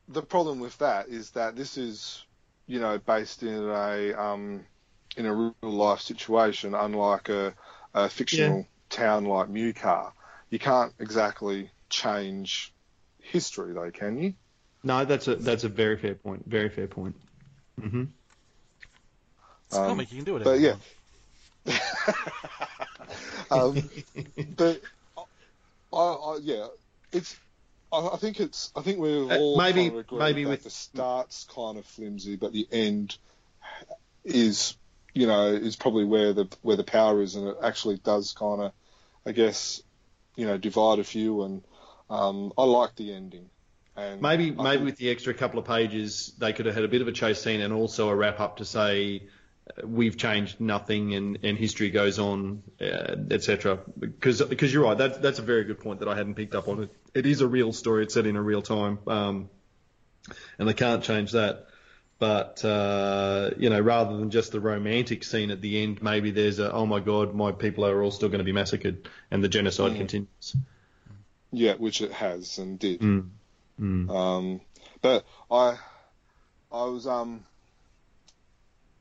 the problem with that is that this is, you know, based in a um, in a real life situation, unlike a, a fictional Yeah. town like Mewcar. You can't exactly change history, though, can you? No, that's a that's a very fair point. Very fair point. hmm It's a Um, comic, you can do it. but yeah. um, but I, I, yeah, it's. I, I think it's. I think we're Uh, all maybe- kind of maybe with- the start's kind of flimsy, but the end is, you know, is probably where the where the power is, and it actually does kind of, I guess, you know, divide a few. And um, I like the ending. And Maybe I maybe think- with the extra couple of pages, they could have had a bit of a chase scene and also a wrap up to say uh, we've changed nothing and, and history goes on, uh, etc. Because because you're right, that's that's a very good point that I hadn't picked up on. It it is a real story. It's set in a real time, um, and they can't change that. But uh, you know, rather than just the romantic scene at the end, maybe there's a oh my god, my people are all still going to be massacred, and the genocide Mm. continues. yeah, which it has and did. Mm. Mm. Um, but I, I was um,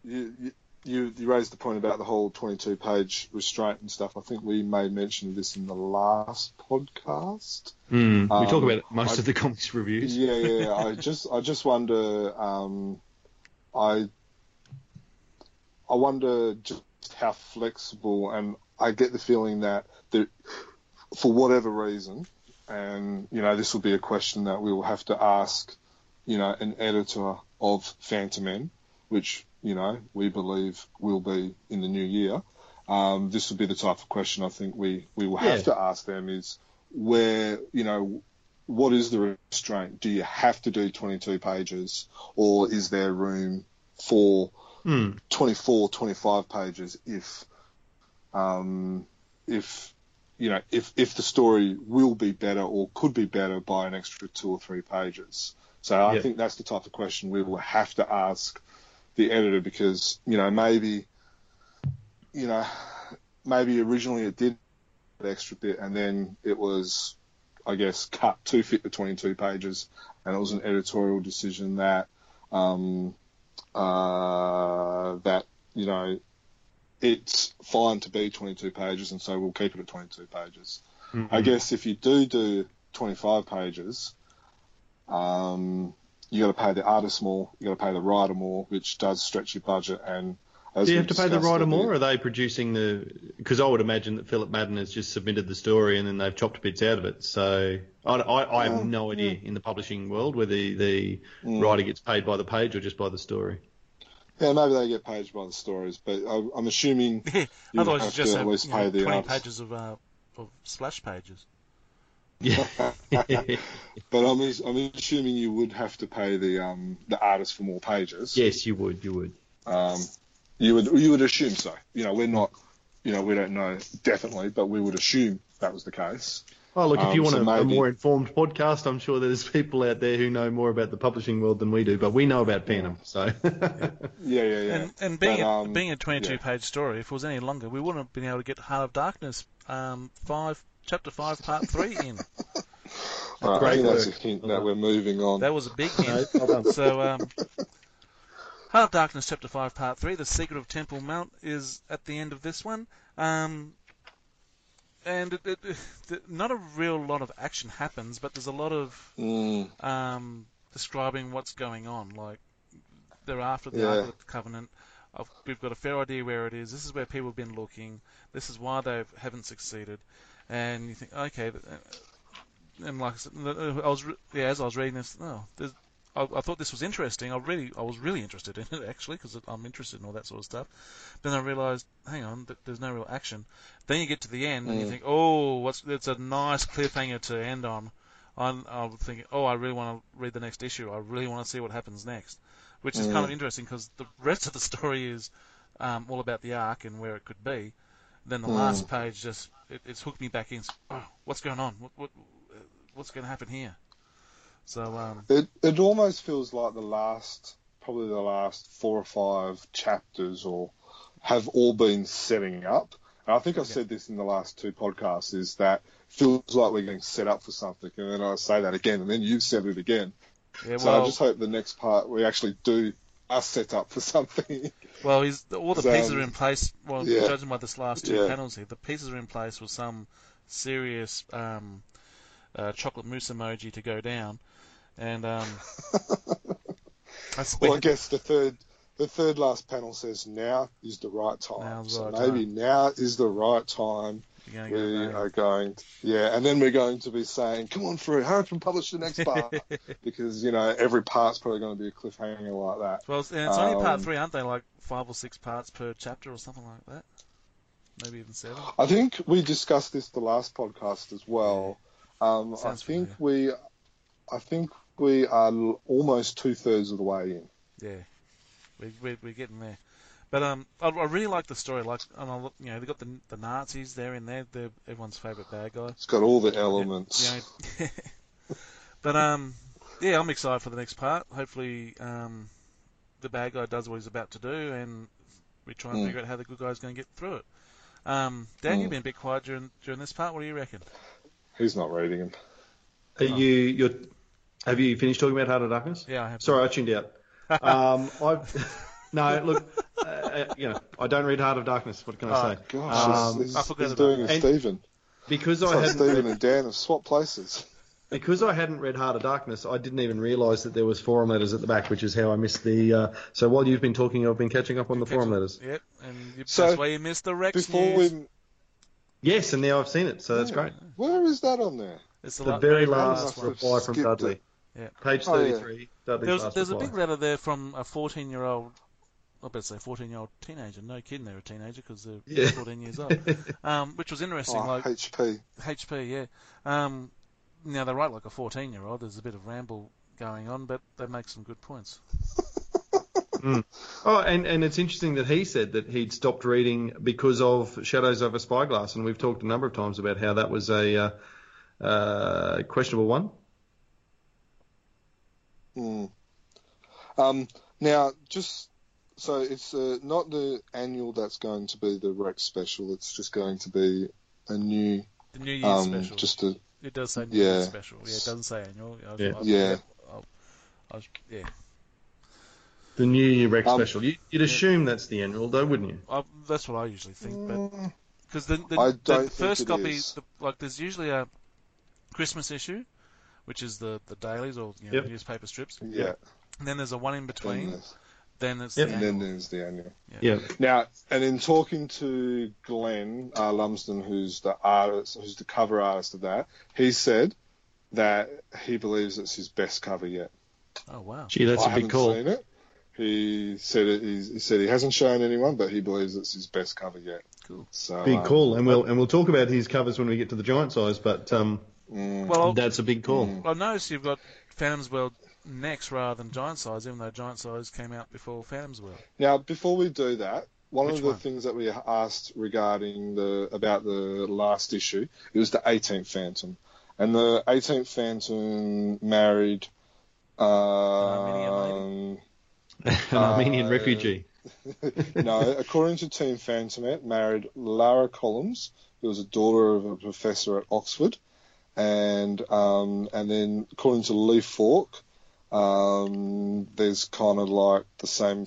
you, you you you raised the point about the whole 22 page restraint and stuff. I think we made mention of this in the last podcast. Mm. we talk Um, about it most I- of the comics reviews. Yeah, yeah. yeah. I just I just wonder. Um, I I wonder just how flexible, and I get the feeling that there, for whatever reason, and you know, this will be a question that we will have to ask, you know, an editor of Fantomen, which you know we believe will be in the new year. Um, this would be the type of question I think we we will have Yeah. to ask them is where you know what is the restraint? Do you have to do 22 pages, or is there room for Hmm. 24, 25 pages if, um, if you know, if if the story will be better or could be better by an extra two or three pages. So I Yeah. think that's the type of question we will have to ask the editor because you know maybe, you know, maybe originally it did that extra bit and then it was, I guess, cut to fit between two pages, and it was an editorial decision that. Um, uh, that you know it's fine to be 22 pages, and so we'll keep it at 22 pages. Mm-hmm. I guess if you do do 25 pages, um, you got to pay the artist more, you got to pay the writer more, which does stretch your budget. And as Do you have to pay the writer more? Or are they producing the? Because I would imagine that Philip Madden has just submitted the story and then they've chopped bits out of it. So I, I, I have no idea in the publishing world whether the, the Mm. writer gets paid by the page or just by the story. Yeah, maybe they get paid by the stories, but I, I'm assuming you Otherwise, have you just to have at least you pay the 20 artist. pages of, uh, of splash pages. Yeah. But I'm, I'm assuming you would have to pay the um, the artist for more pages. yes, you would. You would. Um, you would you would assume so. You know, we're not, you know, we don't know definitely, but we would assume that was the case. Oh, look, if you Um, want so a, a more informed podcast, I'm sure there's people out there who know more about the publishing world than we do, but we know about Phantom, so. Yeah, yeah, yeah. And, and being, But, a, um, being a 22 yeah. page story, if it was any longer, we wouldn't have been able to get Heart of Darkness um, five, chapter 5, part 3 in. All right, I great think that's a work. hint that we're moving on. That was a big hint. well. So, um, Heart of Darkness, Chapter 5, Part 3, The Secret of Temple Mount, is at the end of this one. Um, and it, it, it, not a real lot of action happens, but there's a lot of Mm, um, describing what's going on. Like, they're after the Yeah. Ark of the Covenant. I've, we've got a fair idea where it is. This is where people have been looking. This is why they haven't succeeded. And you think, okay, uh, and like I said, I was yeah, as I was reading this, oh, I, I thought this was interesting. I really, I was really interested in it actually because I'm interested in all that sort of stuff. Then I realised, hang on, th- there's no real action. Then you get to the end and you Mm. think, oh, what's it's a nice cliffhanger to end on. I'm, I'm thinking, oh, I really want to read the next issue. I really want to see what happens next, which is kind of Mm. interesting because the rest of the story is um, all about the arc and where it could be. Then the Mm. last page just it, it's hooked me back in. Oh, what's going on? What, what what's going to happen here? So um, it it almost feels like the last, probably the last four or five chapters, or have all been setting up. And I think I've said this in the last two podcasts: is that feels like we're getting set up for something, and then I say that again, and then you've said it again. Yeah, So I just hope the next part we actually do are set up for something. well, he's, all the So, pieces are in place. Well, yeah. judging by this last two Yeah. panels here, the pieces are in place with some serious um, uh, chocolate mousse emoji to go down, and um, I well, I guess the third the third last panel says now is the right time. Now's so right maybe time. now is the right time. You're gonna go We are going, to, yeah, and then we're going to be saying, "Come on, Frew, hurry up and publish the next part," because you know every part's probably going to be a cliffhanger like that. Well, it's, and it's only part Um, three, aren't they? Like five or six parts per chapter or something like that. Maybe even seven. I think we discussed this the last podcast as well. Um, I think we, I think we are almost two thirds of the way in. Yeah, we, we, we're getting there. But um, I, I really like the story. Like, and I, look- you know, they got the the Nazis there in there. They're everyone's favourite bad guy. It's got all the elements. You know, but um, yeah, I'm excited for the next part. Hopefully, um, the bad guy does what he's about to do, and we try and Mm. figure out how the good guy's going to get through it. Um, Dan, Mm. you've been a bit quiet during during this part. What do you reckon? He's not reading them. Are you you're, have you finished talking about Heart of Darkness? Yeah, I have. Sorry, I tuned out. Um, I no, look, uh, uh, you know, I don't read Heart of Darkness. What can I Oh, say? Gosh, Um, he's, he's, I forgot he's about doing a. Stephen. Because It's I like hadn't Stephen read, and Dan have swapped places. because I hadn't read Heart of Darkness, I didn't even realise that there was forum letters at the back, which is how I missed the. Uh, so while you've been talking, I've been catching up on the forum letters. Yep, and you, So, that's why you missed the Rex Before news. we, Yes, and now I've seen it, so that's Yeah. great. where is that on there? It's The la- very last last one. reply from Dudley. it. Yeah. Page Oh, yeah. 33. Dudley's There's, last there's a big letter there from a 14 year old, I better say 14 year old teenager. No kidding, they're a teenager because they're Yeah. 14 years old. um, which was interesting. Oh, like HP. HP, yeah. Um, now they write like a 14 year old. There's a bit of ramble going on, but they make some good points. Oh, and, and it's interesting that he said that he'd stopped reading because of Shadows Over Spyglass, and we've talked a number of times about how that was a uh, uh, questionable one. Mm. Um, now, just so it's uh, not the annual that's going to be the Rex special. It's just going to be a new, The New Year's um, special. just a It does say New yeah. Year's special. Yeah, it doesn't say annual. I was, Yeah. I was, Yeah. I was, I was, yeah. The New Year Rex Um, special. You, you'd assume that's the annual, though, wouldn't you? I, that's what I usually think, but Mm, because the, the, I the don't think first it copy, is. the, like there's usually a Christmas issue, which is the the dailies or you know, Yep. newspaper strips. yeah. And then there's a one in between. there's- Then it's Yep. the and then there's the annual. Yeah. Now, and in talking to Glenn uh, Lumsden, who's the artist, who's the cover artist of that, he said that he believes it's his best cover yet. Oh wow. Gee, that's I a big call. seen it. He said it, he's, he said he hasn't shown anyone, but he believes it's his best cover yet. Cool. So Big um, call, and we'll and we'll talk about his covers when we get to the giant size. But um, mm, Well, that's a big call. Mm. I noticed you've got Phantom's World next rather than Giant Size, even though Giant Size came out before Phantom's World. Now, before we do that, one Which of the one? things that we asked regarding the about the last issue, it was the 18th Phantom, and the 18th Phantom married. Armenian Um, An Armenian Uh, refugee. no, according to Team Fantomet, married Lara Collins, who was a daughter of a professor at Oxford, and um, and then according to Lee Falk, um, there's kind of like the same,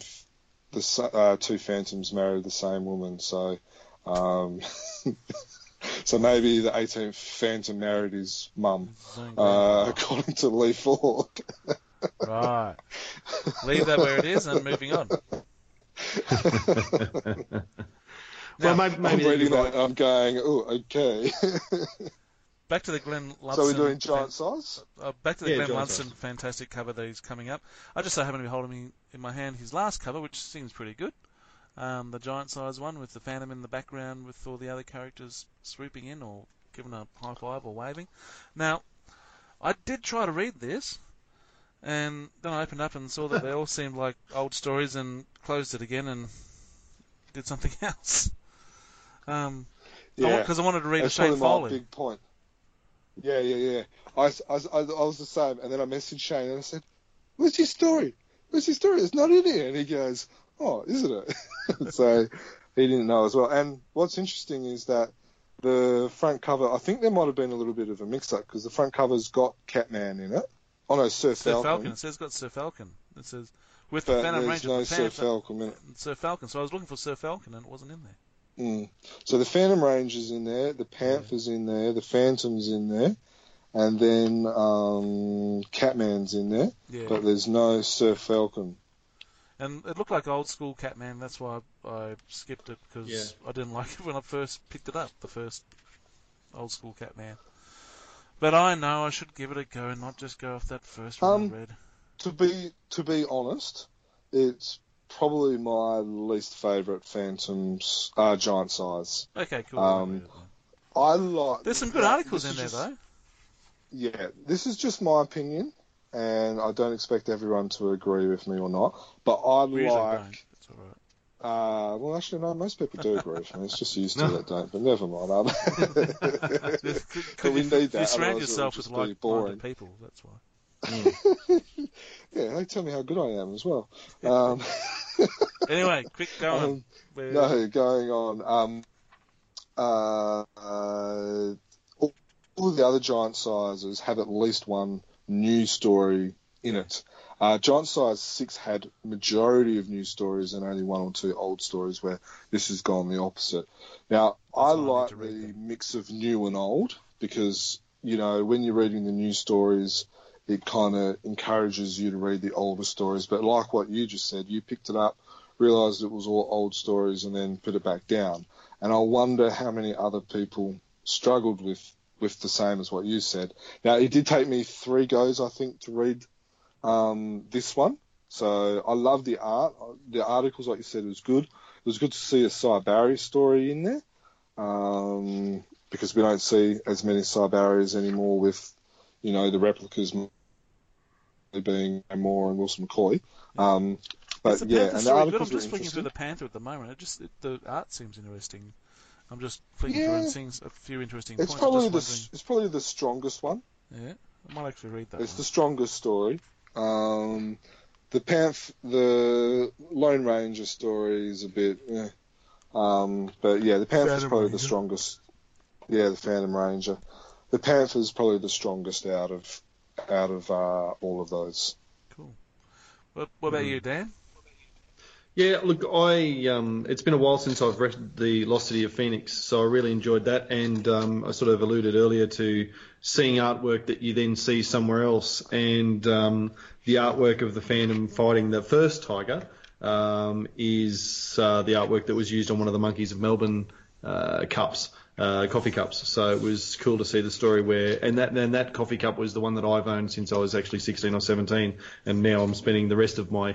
the uh, two Phantoms married the same woman, so. Um, So maybe the 18th Phantom married his mum, uh, according to Lee Falk. Right. Leave that where it is and moving on. well, Now, maybe, I'm reading that and I'm going, oh, okay. Back to the Glenn Lumsden. so we're doing giant size? Uh, back to the Yeah, Glenn Giant Lumsden Size. fantastic cover that he's coming up. I just so happen to be holding in my hand his last cover, which seems pretty good. Um, the giant size one with the Phantom in the background with all the other characters swooping in or giving a high five or waving. Now, I did try to read this, and then I opened up and saw that they all seemed like old stories and closed it again and did something else. Um, Yeah. because I wanted to read That's Shane probably my Foley. big point. Yeah, yeah, yeah. I, was- I, I, was the same, and then I messaged Shane and I said, "Where's your story? Where's your story? It's not in here." And he goes, "Oh, isn't it?" so he didn't know as well. And what's interesting is that the front cover, I think there might have been a little bit of a mix-up because the front cover's got Catman in it, Oh no, Sir, Sir Falcon. Falcon. It says got Sir Falcon. It says with the But Phantom there's Ranger. no Sir Falcon in it. Sir Falcon. So I was looking for Sir Falcon and it wasn't in there. Mm. So the Phantom Ranger's in there, the Panther's in there, the Phantom's in there, and then um, Catman's in there, Yeah. but there's no Sir Falcon. And it looked like old school Catman. That's why I, I skipped it because Yeah. I didn't like it when I first picked it up. The first old school Catman. But I know I should give it a go and not just go off that first one Um, I read. To be to be honest, it's probably my least favourite Phantom's uh, giant size. Okay, cool. um, I'll read it then. I like. There's some good articles in there just- though. Yeah, this is just my opinion, and I don't expect everyone to agree with me or not. But I We usually like. don't. That's all right. Uh, well, actually, no. Most people do agree with me. It's just used to No. that don't. But never mind. Um, Could- but could- we need that. You surround it yourself with like-minded boring. people. That's why. yeah, they tell me how good I am as well. Um, Anyway, quick going. um, We're- no, going on. Um, uh, uh, all, all the other giant sizes have at least one new story in it. Uh, giant size six had majority of new stories and only one or two old stories, where this has gone the opposite. Now, I That's I like to the them. mix of new and old because you know when you're reading the new stories, it kind of encourages you to read the older stories. But like what you just said, you picked it up, realised it was all old stories, and then put it back down. And I wonder how many other people struggled with with the same as what you said. Now, it did take me three goes, I think, to read um, this one. So I love the art. The articles, like you said, was good. It was good to see a Barry story in there um, because we don't see as many Cy Barrys anymore with, you know, the replicas being Moore and Wilson McCoy. Um, but the yeah, Panther and the story good? I'm just flicking through the Panther at the moment. It just it, the art seems interesting. I'm just flicking Yeah. through and seeing a few interesting It's points. probably the just it's probably the strongest one. yeah. I might actually read that. It's one. the strongest story. Um, the Panth, the Lone Ranger story is a bit, eh. um, but yeah, the Panther is probably Ranger. the strongest. Yeah, the Phantom Ranger. The Panther is probably the strongest out of out of uh, all of those. Cool. What, what about you, Dan? Yeah, look, I um, it's been a while since I've read the Lost City of Phoenix, so I really enjoyed that, and um, I sort of alluded earlier to seeing artwork that you then see somewhere else, and um, the artwork of the Phantom fighting the first tiger um, is uh, the artwork that was used on one of the Monkeys of Melbourne uh, cups. Uh, coffee cups, so it was cool to see the story where, and that and that coffee cup was the one that I've owned since I was actually 16 or 17, and now I'm spending the rest of my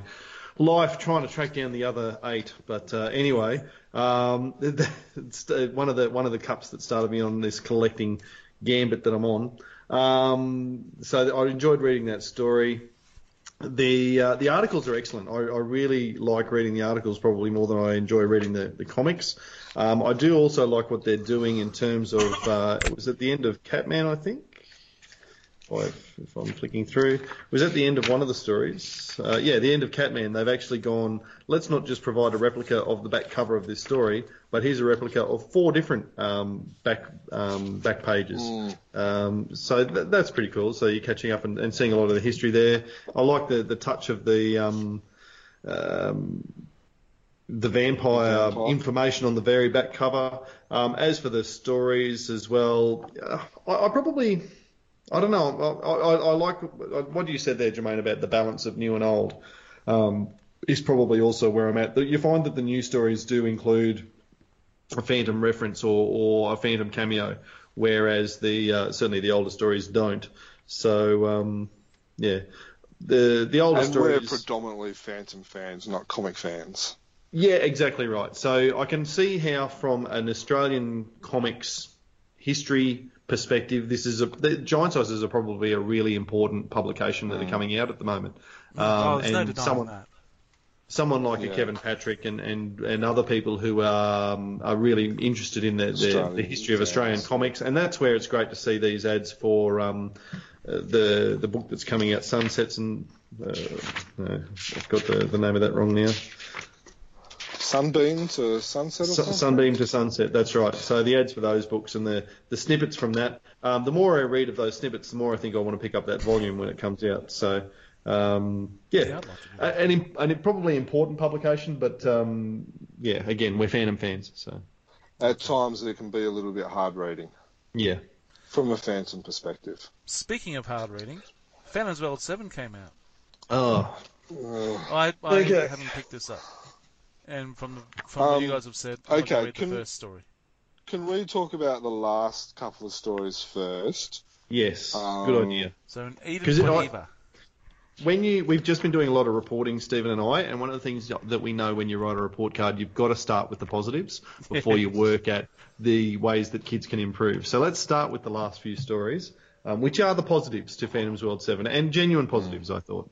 life trying to track down the other eight. But uh, anyway, um, one of the one of the cups that started me on this collecting gambit that I'm on. Um, so I enjoyed reading that story. The uh, the articles are excellent. I, I really like reading the articles probably more than I enjoy reading the, the comics. Um, I do also like what they're doing in terms of uh, it was at the end of Catman, I think. If, if I'm flicking through, it was at the end of one of the stories. Uh, yeah, the end of Catman. They've actually gone. Let's not just provide a replica of the back cover of this story, but here's a replica of four different um, back um, back pages. Um, so th- that's pretty cool. So you're catching up and, and seeing a lot of the history there. I like the, the touch of the um, um, the vampire, Vampire. information on the very back cover. Um, as for the stories as well, uh, I, I probably I don't know. I, I, I like what you said there, Jermaine, about the balance of new and old. Um, is probably also where I'm at. You find that the new stories do include a phantom reference or, or a phantom cameo, whereas the uh, certainly the older stories don't. So um, yeah, the the older And we're predominantly Phantom fans, not comic fans. Yeah, exactly right. So I can see how, from an Australian comics history perspective, this is a the Giant Sizes are probably a really important publication that are coming out at the moment. Um, oh, there's no and someone, that. someone like a Kevin Patrick and, and, and other people who are, um, are really interested in the, the, the history of fans. Australian comics, and that's where it's great to see these ads for um, uh, the the book that's coming out, Sunsets and uh, no, I've got the, the name of that wrong now. Sunbeam to Sunset or Su- Sunbeam to Sunset, that's right. So the ads for those books and the, the snippets from that. Um, the more I read of those snippets, the more I think I want to pick up that volume when it comes out. So um, Yeah, yeah, I'd like to do A- an, an probably important publication, but um, yeah, again, we're Phantom fans, so At times, it can be a little bit hard reading yeah. from a Phantom perspective. Speaking of hard reading, Phantom's World 7 came out. Oh, Uh, I, I Okay. haven't picked this up. And from, the, from what you Um, guys have said, I want okay, read can- the first story. can we talk about the last couple of stories first? yes, Um, good idea. So an Eden 'Cause it- for Eva. When you, we've just been doing a lot of reporting, Stephen and I, and one of the things that we know when you write a report card, you've got to start with the positives before you work at the ways that kids can improve. So let's start with the last few stories, um, which are the positives to Phantom's World 7, and genuine positives, I thought.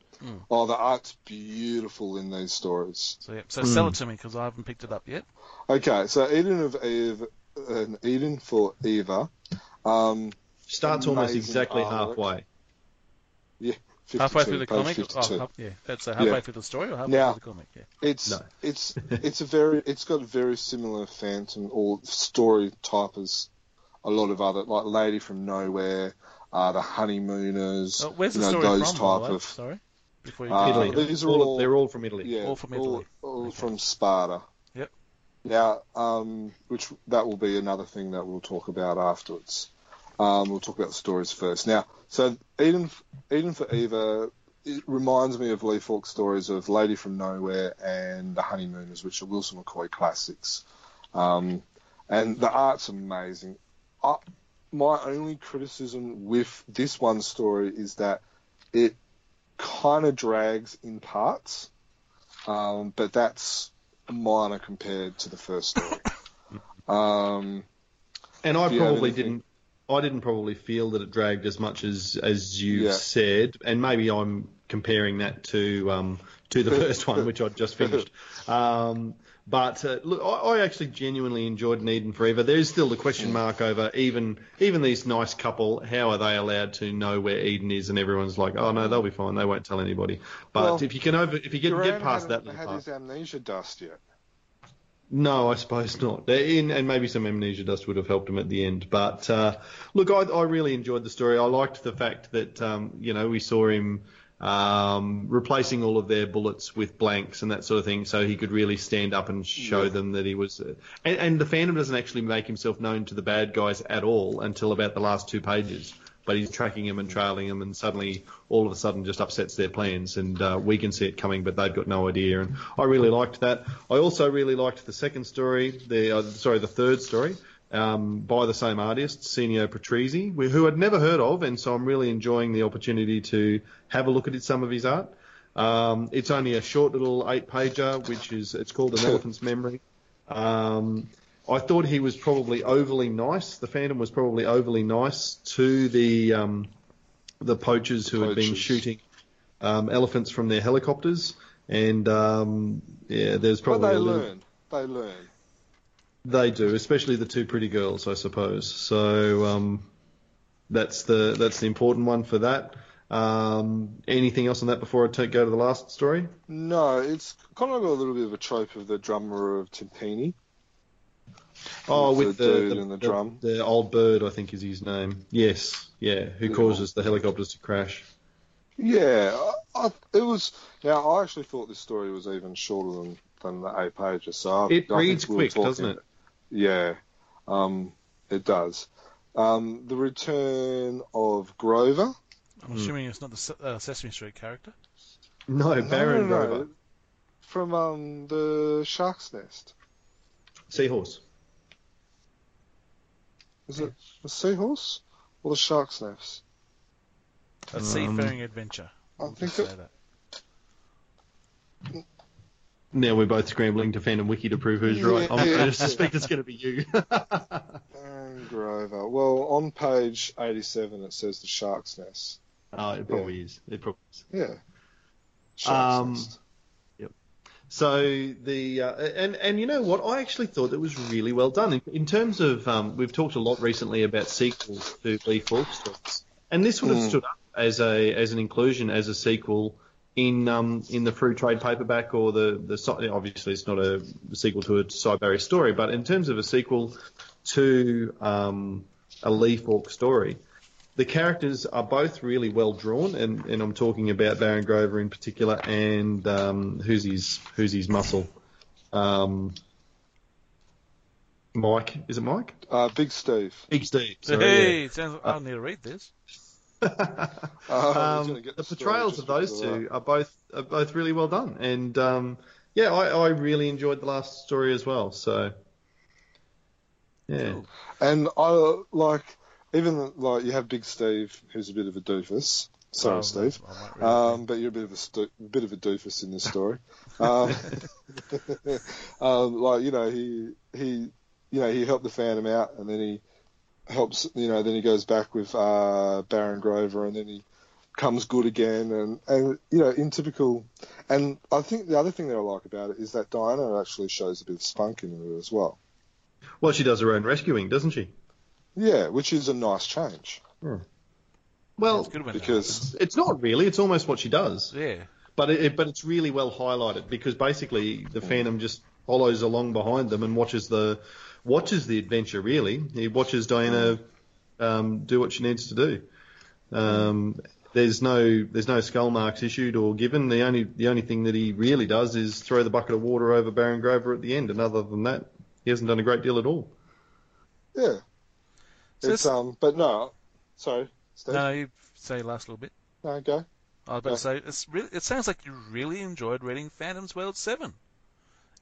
Oh, the art's beautiful in these stories. So, yeah, so Hmm. sell it to me because I haven't picked it up yet. Okay, so Eden of Eve, an Eden for Eva. Um, Starts almost exactly artwork. halfway. yeah, 52, Halfway through the comic? 52. Oh, half, yeah, that's uh, halfway Yeah. through the story or halfway Now- through the comic? Yeah. It's No. it's it's a very it's got a very similar Phantom or story type as a lot of other like Lady from Nowhere, uh, the Honeymooners, Oh, where's you know story those from? type of Sorry, before you Uh, Italy. these are all, all, they're all from Italy. yeah, All from Italy. all Okay. from Sparta. Yep. Now, um, which that will be another thing that we'll talk about afterwards. Um, we'll talk about the stories first. Now, so Eden, Eden for Eva, it reminds me of Lee Falk's stories of Lady from Nowhere and The Honeymooners, which are Wilson McCoy classics. Um, and the art's amazing. I, my only criticism with this one story is that it kind of drags in parts, um, but that's minor compared to the first story. um, And I Do you have probably didn't. I didn't probably feel that it dragged as much as as you Yeah. said, and maybe I'm comparing that to um, to the first one, which I'd just finished. Um, but uh, look, I, I actually genuinely enjoyed Eden for Eva. There's still the question mark over even even these nice couple. How are they allowed to know where Eden is? And everyone's like, oh no, they'll be fine. They won't tell anybody. But Well, if you can over, if you Guran get past that had his amnesia dust yet. no, I suppose not. In, and maybe some amnesia dust would have helped him at the end. But uh, look, I, I really enjoyed the story. I liked the fact that um, you know we saw him um, replacing all of their bullets with blanks and that sort of thing, so he could really stand up and show Yeah. them that he was. Uh, and, and the Phantom doesn't actually make himself known to the bad guys at all until about the last two pages. But he's tracking him and trailing him, and suddenly, all of a sudden, just upsets their plans. And uh, we can see it coming, but they've got no idea. And I really liked that. I also really liked the second story, the uh, sorry, the third story, um, by the same artist, Senio Patrizi, who I'd never heard of, and so I'm really enjoying the opportunity to have a look at some of his art. Um, it's only a short little eight pager, which is it's called An Elephant's Memory. Um, I thought he was probably overly nice. The Phantom was probably overly nice to the um, the poachers who had been shooting um, elephants from their helicopters, and um, yeah, there's probably But they a little, learn. They learn. They do, especially the two pretty girls, I suppose. So um, that's the that's the important one for that. Um, anything else on that before I take, go to the last story? No, it's kind of got a little bit of a trope of the drummer of Timpani. Oh, With with the the, dude the, and the drum. the old bird, I think is his name. Yes, yeah, who Yeah. causes the helicopters to crash. Yeah, I, I, it was. Yeah, I actually thought this story was even shorter than, than the eight pages. So I, It reads we quick, doesn't it? Yeah, um, it does. Um, the return of Grover. I'm assuming it's not the uh, Sesame Street character. No, Baron no, no, Grover, From um, the Shark's Nest. seahorse. Is it the seahorse or the Shark's Nest? A Um, seafaring adventure. I think it, that. Now we're both scrambling to Phantom Wiki to prove who's right. I'm, Yeah. I suspect it's going to be you. Baron Grover. Well, on page 87 it says the Shark's Nest. oh, it probably is. It probably is. Yeah. Shark's Um, Nest. So the uh, and and you know what? I actually thought it was really well done in, in terms of um, we've talked a lot recently about sequels to Lee Falk stories, and this would have Mm. stood up as a as an inclusion as a sequel in um, in the Frew trade paperback or the the obviously it's not a sequel to a Cy Barry story, but in terms of a sequel to um, a Lee Falk story, the characters are both really well drawn, and, and I'm talking about Baron Grover in particular, and um, who's his who's his muscle, um, Mike, is it Mike? Uh, Big Steve. Big Steve. sorry, hey, yeah. sounds, I need to read this. He's um, the portrayals of those two are both are both really well done, and um, yeah, I, I really enjoyed the last story as well. So yeah, Cool. And I like even like you have Big Steve, who's a bit of a doofus. Sorry, Oh, Steve. I might read it. Um, but you're a bit of a stu- bit of a doofus in this story. um, um, like you know, he he you know he helped the Phantom out, and then he helps you know then he goes back with uh, Baron Grover, and then he comes good again, and and you know in typical. And I think the other thing that I like about it is that Diana actually shows a bit of spunk in it as well. well, she does her own rescuing, doesn't she? Yeah, which is a nice change Well, It's good because it's, it's not really. It's almost what she does. yeah. But it, it- but it's really well highlighted because basically the Phantom just follows along behind them and watches the watches the adventure. Really, he watches Diana um, do what she needs to do. Um, there's no there's no skull marks issued or given. The only the only thing that he really does is throw the bucket of water over Baron Grover at the end, and other than that, he hasn't done a great deal at all. yeah, So it's um. But no, sorry, Steve. No, you say last little bit. no go. I was about to say it's really, it sounds like you really enjoyed reading Phantom's World Seven.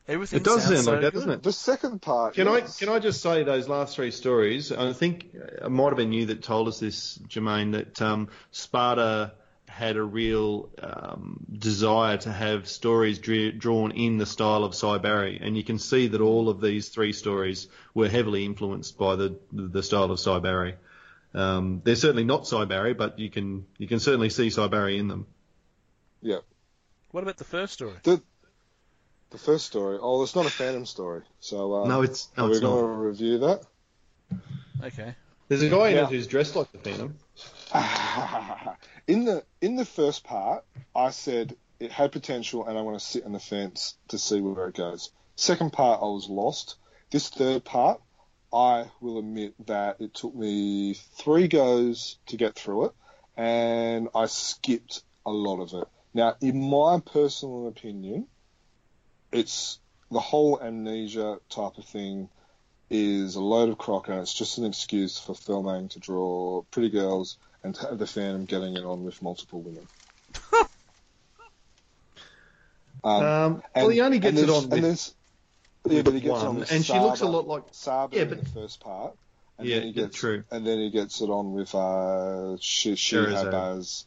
Everything It does sounds sound so like that, good. doesn't it? The second part. Can yes. I can I just say those last three stories? I think it might have been you that told us this, Jermaine, that um, Sparta had a real um, desire to have stories dra- drawn in the style of Cy Barry, and you can see that all of these three stories were heavily influenced by the the style of Cy Barry. Um, they're certainly not Cy Barry, but you can you can certainly see Cy Barry in them. Yeah. What about the first story? The the first story. Oh, it's not a Phantom story. So uh, No, it's no, are we it's going to review that? Okay. There's a guy in Yeah. it who's dressed like the Phantom. in the in the first part, I said it had potential, and I want to sit on the fence to see where it goes. Second part, I was lost. This third part, I will admit that it took me three goes to get through it, and I skipped a lot of it. Now, in my personal opinion, it's the whole amnesia type of thing is a load of crock, and it's just an excuse for filming to draw pretty girls and to have the Phantom getting it on with multiple women. um, Um, well, he only gets it on with yeah, but he gets it on with and she looks a lot like Saba Yeah, in the first part. And Yeah, then he gets, true. And then he gets it on with uh. Shihabaz.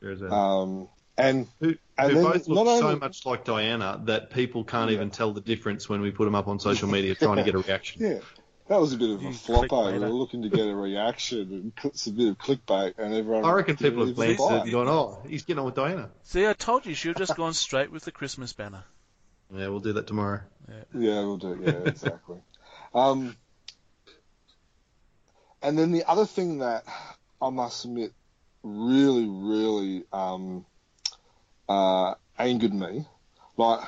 There's Um, and who, and who then both look not so only- much like Diana that people can't Yeah. even tell the difference when we put them up on social media trying to get a reaction. yeah, that was a bit of a flop. We clickbaiter. were looking to get a reaction and cl- it's a bit of clickbait, and everyone. I reckon people have didn't glanced at it and gone, "Oh, he's getting on with Diana." See, I told you, you should have just gone straight with the Christmas banner. Yeah, we'll do that tomorrow. Yeah, we'll do. It, yeah, exactly. um, and then the other thing that I must admit really, really um, uh, angered me, like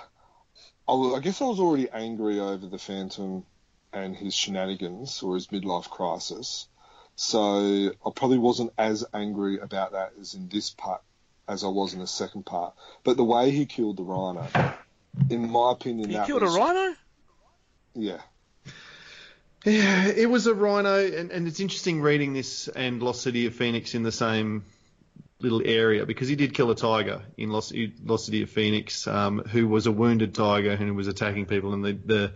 I, was, I guess I was already angry over the Phantom and his shenanigans or his midlife crisis, so I probably wasn't as angry about that as in this part as I was in the second part. But the way he killed the Rhino, in my opinion, He that killed was, a rhino? Yeah. Yeah, it was a rhino, and, and it's interesting reading this and Lost City of Phoenix in the same little area because he did kill a tiger in Lost, Lost City of Phoenix, um, who was a wounded tiger and was attacking people. And the, the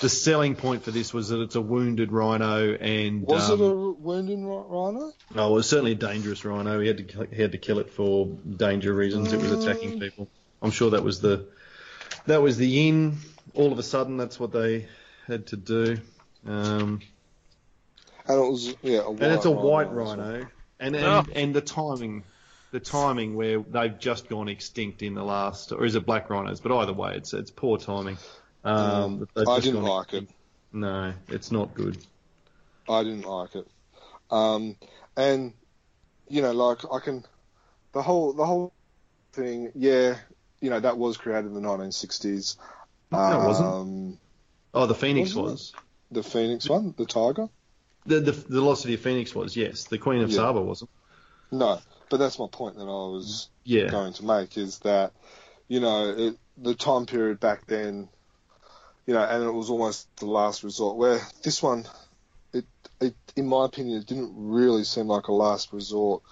the selling point for this was that it's a wounded rhino, and Was um, it a wounded ri- rhino? Oh, it was certainly a dangerous rhino. He had to kill- he had to kill it for danger reasons. It was attacking people. I'm sure that was the that was the in. All of a sudden, that's what they had to do. Um, And it was yeah, and it's a white well. rhino, and and, Oh. and the timing, the timing where they've just gone extinct in the last, or is it black rhinos? But either way, it's it's poor timing. Um, that they've I didn't gone like it. No, it's not good. I didn't like it. Um, and you know, like I can, the whole the whole thing, yeah, you know, that was created in the 1960s. No, it wasn't. Um, Oh, the Phoenix Wasn't it? was. the Phoenix one, the Tiger? The, the the Lost of Phoenix was. Yes, the Queen of Yeah. Saba wasn't. No, but that's my point that I was Yeah. going to make is that, you know, it, the time period back then, you know, and it was almost the last resort. Where this one, it, it in my opinion, it didn't really seem like a last resort.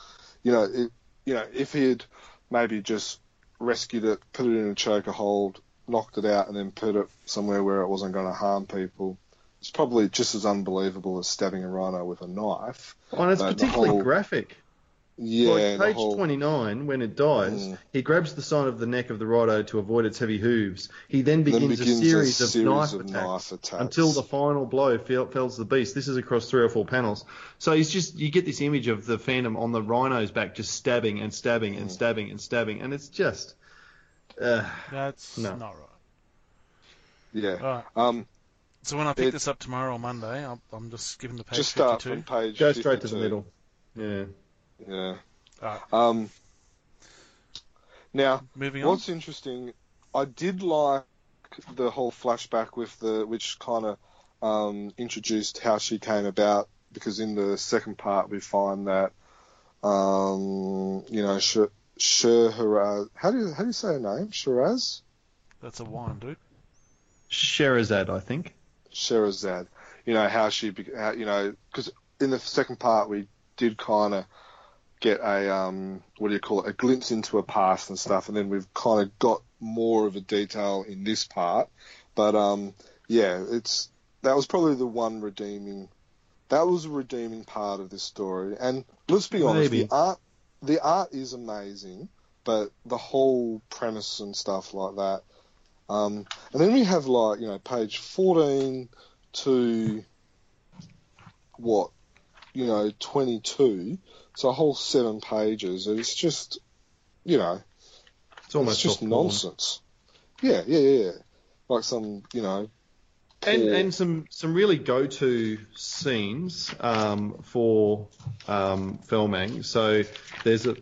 You know, it, you know, if he had maybe just rescued it, put it in a choker hold, knocked it out, and then put it somewhere where it wasn't going to harm people, it's probably just as unbelievable as stabbing a rhino with a knife. Oh, and it's No, the particularly whole- graphic. Yeah, like page whole- 29, when it dies, Mm. he grabs the sign of the neck of the rhino to avoid its heavy hooves. He then then begins, begins a series, a of, series knife, of attacks knife attacks until the final blow fells the beast. This is across three or four panels. So he's just you get this image of the Phantom on the rhino's back, just stabbing and stabbing and Mm. stabbing and stabbing, and it's just. Uh, That's No. not right. Yeah. All right. Um, So when I pick It- this up tomorrow or Monday, I'm, I'm just giving the page just start 52. from page. go straight to the middle. Yeah. Yeah. Alright. Um. Now, Moving on. what's interesting, I did like the whole flashback with the which kind of um, introduced how she came about because in the second part we find that um, you know Sh- Sheraz. How do you how do you say her name? Shiraz. That's a wine, dude. Sherazade, I think. Sherazade. You know how she, how, you know, because in the second part we did kind of get a um, what do you call it, a glimpse into her past and stuff, and then we've kind of got more of a detail in this part. But um, yeah, it's that was probably the one redeeming. That was a redeeming part of this story, and let's be honest, Maybe. the art, the art is amazing, but the whole premise and stuff like that. Um, and then we have like you know page fourteen to what you know twenty two, so a whole seven pages. and It's just you know It's almost it's just nonsense. Yeah, yeah, yeah. Like some you know. And, and some, some really go-to scenes um, for um, Felmang. So there's a,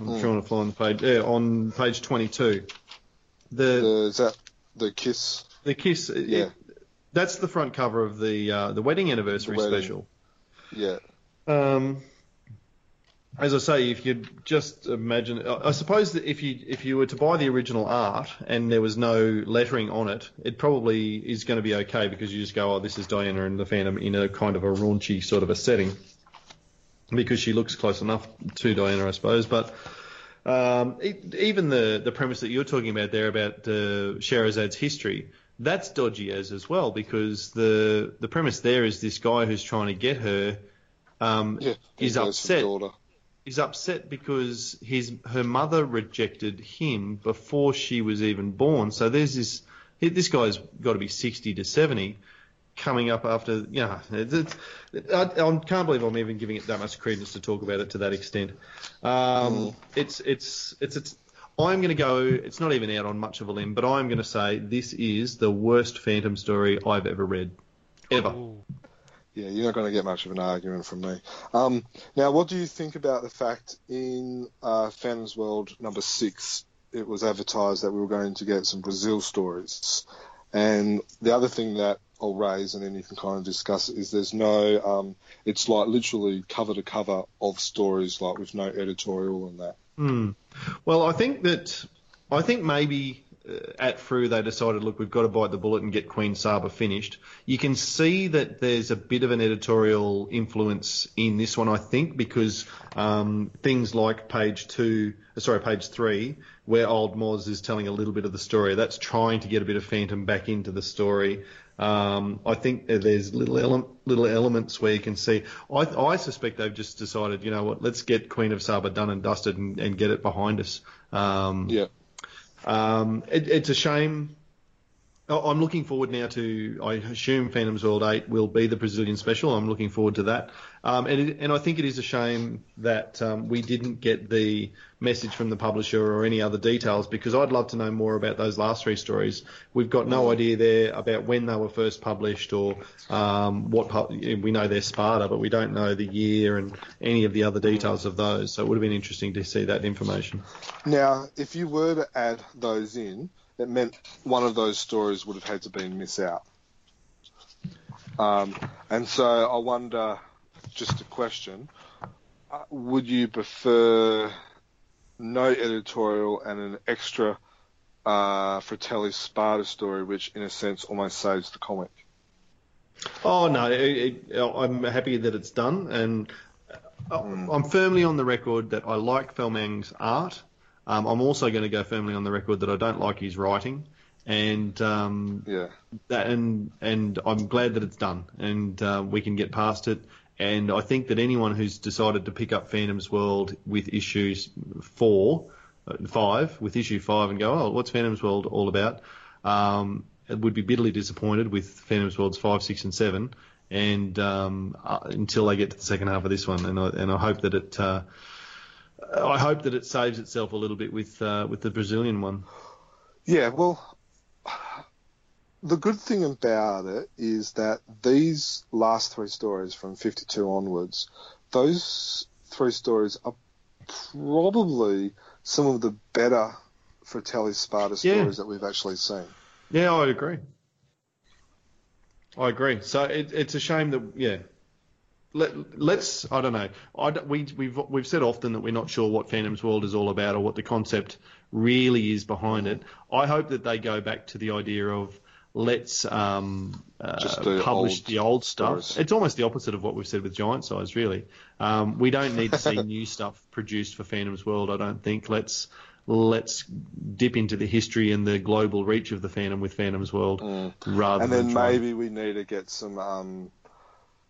I'm Mm. trying to find the page, yeah, on page 22. The, the, is that the kiss? the kiss, it- Yeah. that's the front cover of the uh, the wedding anniversary The wedding. special. Yeah, Um, as I say, if you just imagine, I I suppose that if you if you were to buy the original art and there was no lettering on it, it probably is going to be okay because you just go, oh, this is Diana and the Phantom in a kind of a raunchy sort of a setting, because she looks close enough to Diana, I suppose. But um, even the the premise that you're talking about there about uh, Shahrazad's history, that's dodgy as as well because the the premise there is this guy who's trying to get her um, yeah. is upset is upset because his her mother rejected him before she was even born. So there's this this guy's got to be 60 to 70 coming up after you know it's, it's, I, I can't believe I'm even giving it that much credence to talk about it to that extent. Um, It's it's it's it's. I'm going to go. It's not even out on much of a limb, but I'm going to say this is the worst Phantom story I've ever read, ever. Ooh. Yeah, you're not going to get much of an argument from me. Um, now, what do you think about the fact in uh, Phantom's World number six, it was advertised that we were going to get some Brazil stories, and the other thing that I'll raise, and then you can kind of discuss it, is there's no, um, it's like literally cover to cover of stories, like with no editorial and that. Hmm. Well, I think that I think maybe uh, at Frew they decided, look, we've got to bite the bullet and get Queen Saba finished. You can see that there's a bit of an editorial influence in this one, I think, because um, things like page two, uh, sorry, page three, where Old Mozz is telling a little bit of the story, that's trying to get a bit of Phantom back into the story. Um, I think there's little ele- little elements where you can see. I, I suspect they've just decided, you know what, let's get Queen of Saba done and dusted and, and get it behind us. Um, Yeah. um, it, it's a shame I'm looking forward now to. I assume Phantom's World 8 will be the Brazilian special. I'm looking forward to that. Um, and, it, and I think it is a shame that um, we didn't get the message from the publisher or any other details because I'd love to know more about those last three stories. We've got no idea there about when they were first published or um, what. pu- We know they're Sparta, but we don't know the year and any of the other details of those. So it would have been interesting to see that information. Now, if you were to add those in, it meant one of those stories would have had to been miss out. Um, and so I wonder, just a question, uh, would you prefer no editorial and an extra uh, Fratelli Sparta story, which in a sense almost saves the comic? Oh no, it, it, I'm happy that it's done, and uh, I'm firmly on the record that I like Felmang's art. Um, I'm also going to go firmly on the record that I don't like his writing, and um, Yeah. that and and I'm glad that it's done, and uh, we can get past it. And I think that anyone who's decided to pick up Phantom's World with issues four, uh, five, with issue five, and go, oh, what's Phantom's World all about? Um, it would be bitterly disappointed with Phantom's Worlds five, six, and seven, and um, uh, until they get to the second half of this one, and I, and I hope that it. Uh, I hope that it saves itself a little bit with uh, with the Brazilian one. Yeah, well, the good thing about it is that these last three stories from 52 onwards, those three stories are probably some of the better Fratelli Sparta Yeah. stories that we've actually seen. Yeah, I agree. I agree. So it, it's a shame that yeah. Let, let's I don't know. I don't- we we've we've said often that we're not sure what Phantom's World is all about or what the concept really is behind it. I hope that they go back to the idea of let's um, uh, do publish old the old stuff. stories. It's almost the opposite of what we've said with Giant Size, really. Um, we don't need to see new stuff produced for Phantom's World. I don't think. Let's let's dip into the history and the global reach of the Phantom with Phantom's World, rather and than then maybe we need to get some, um,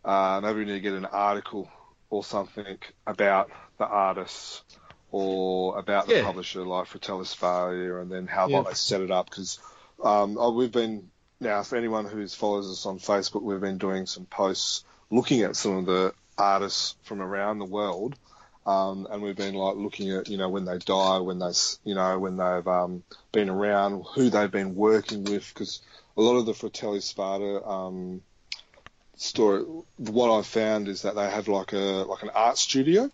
uh, maybe we need to get an article or something about the artists or about the Yeah. publisher, like Fratelli Sparta, and then how Yeah. they set it up. Because um, oh, we've been now, for anyone who follows us on Facebook, we've been doing some posts looking at some of the artists from around the world. Um, and we've been like looking at, you know, when they die, when they you know when they've um, been around, who they've been working with, because a lot of the Fratelli Sparta um, story, what I've found is that they have like a like an art studio,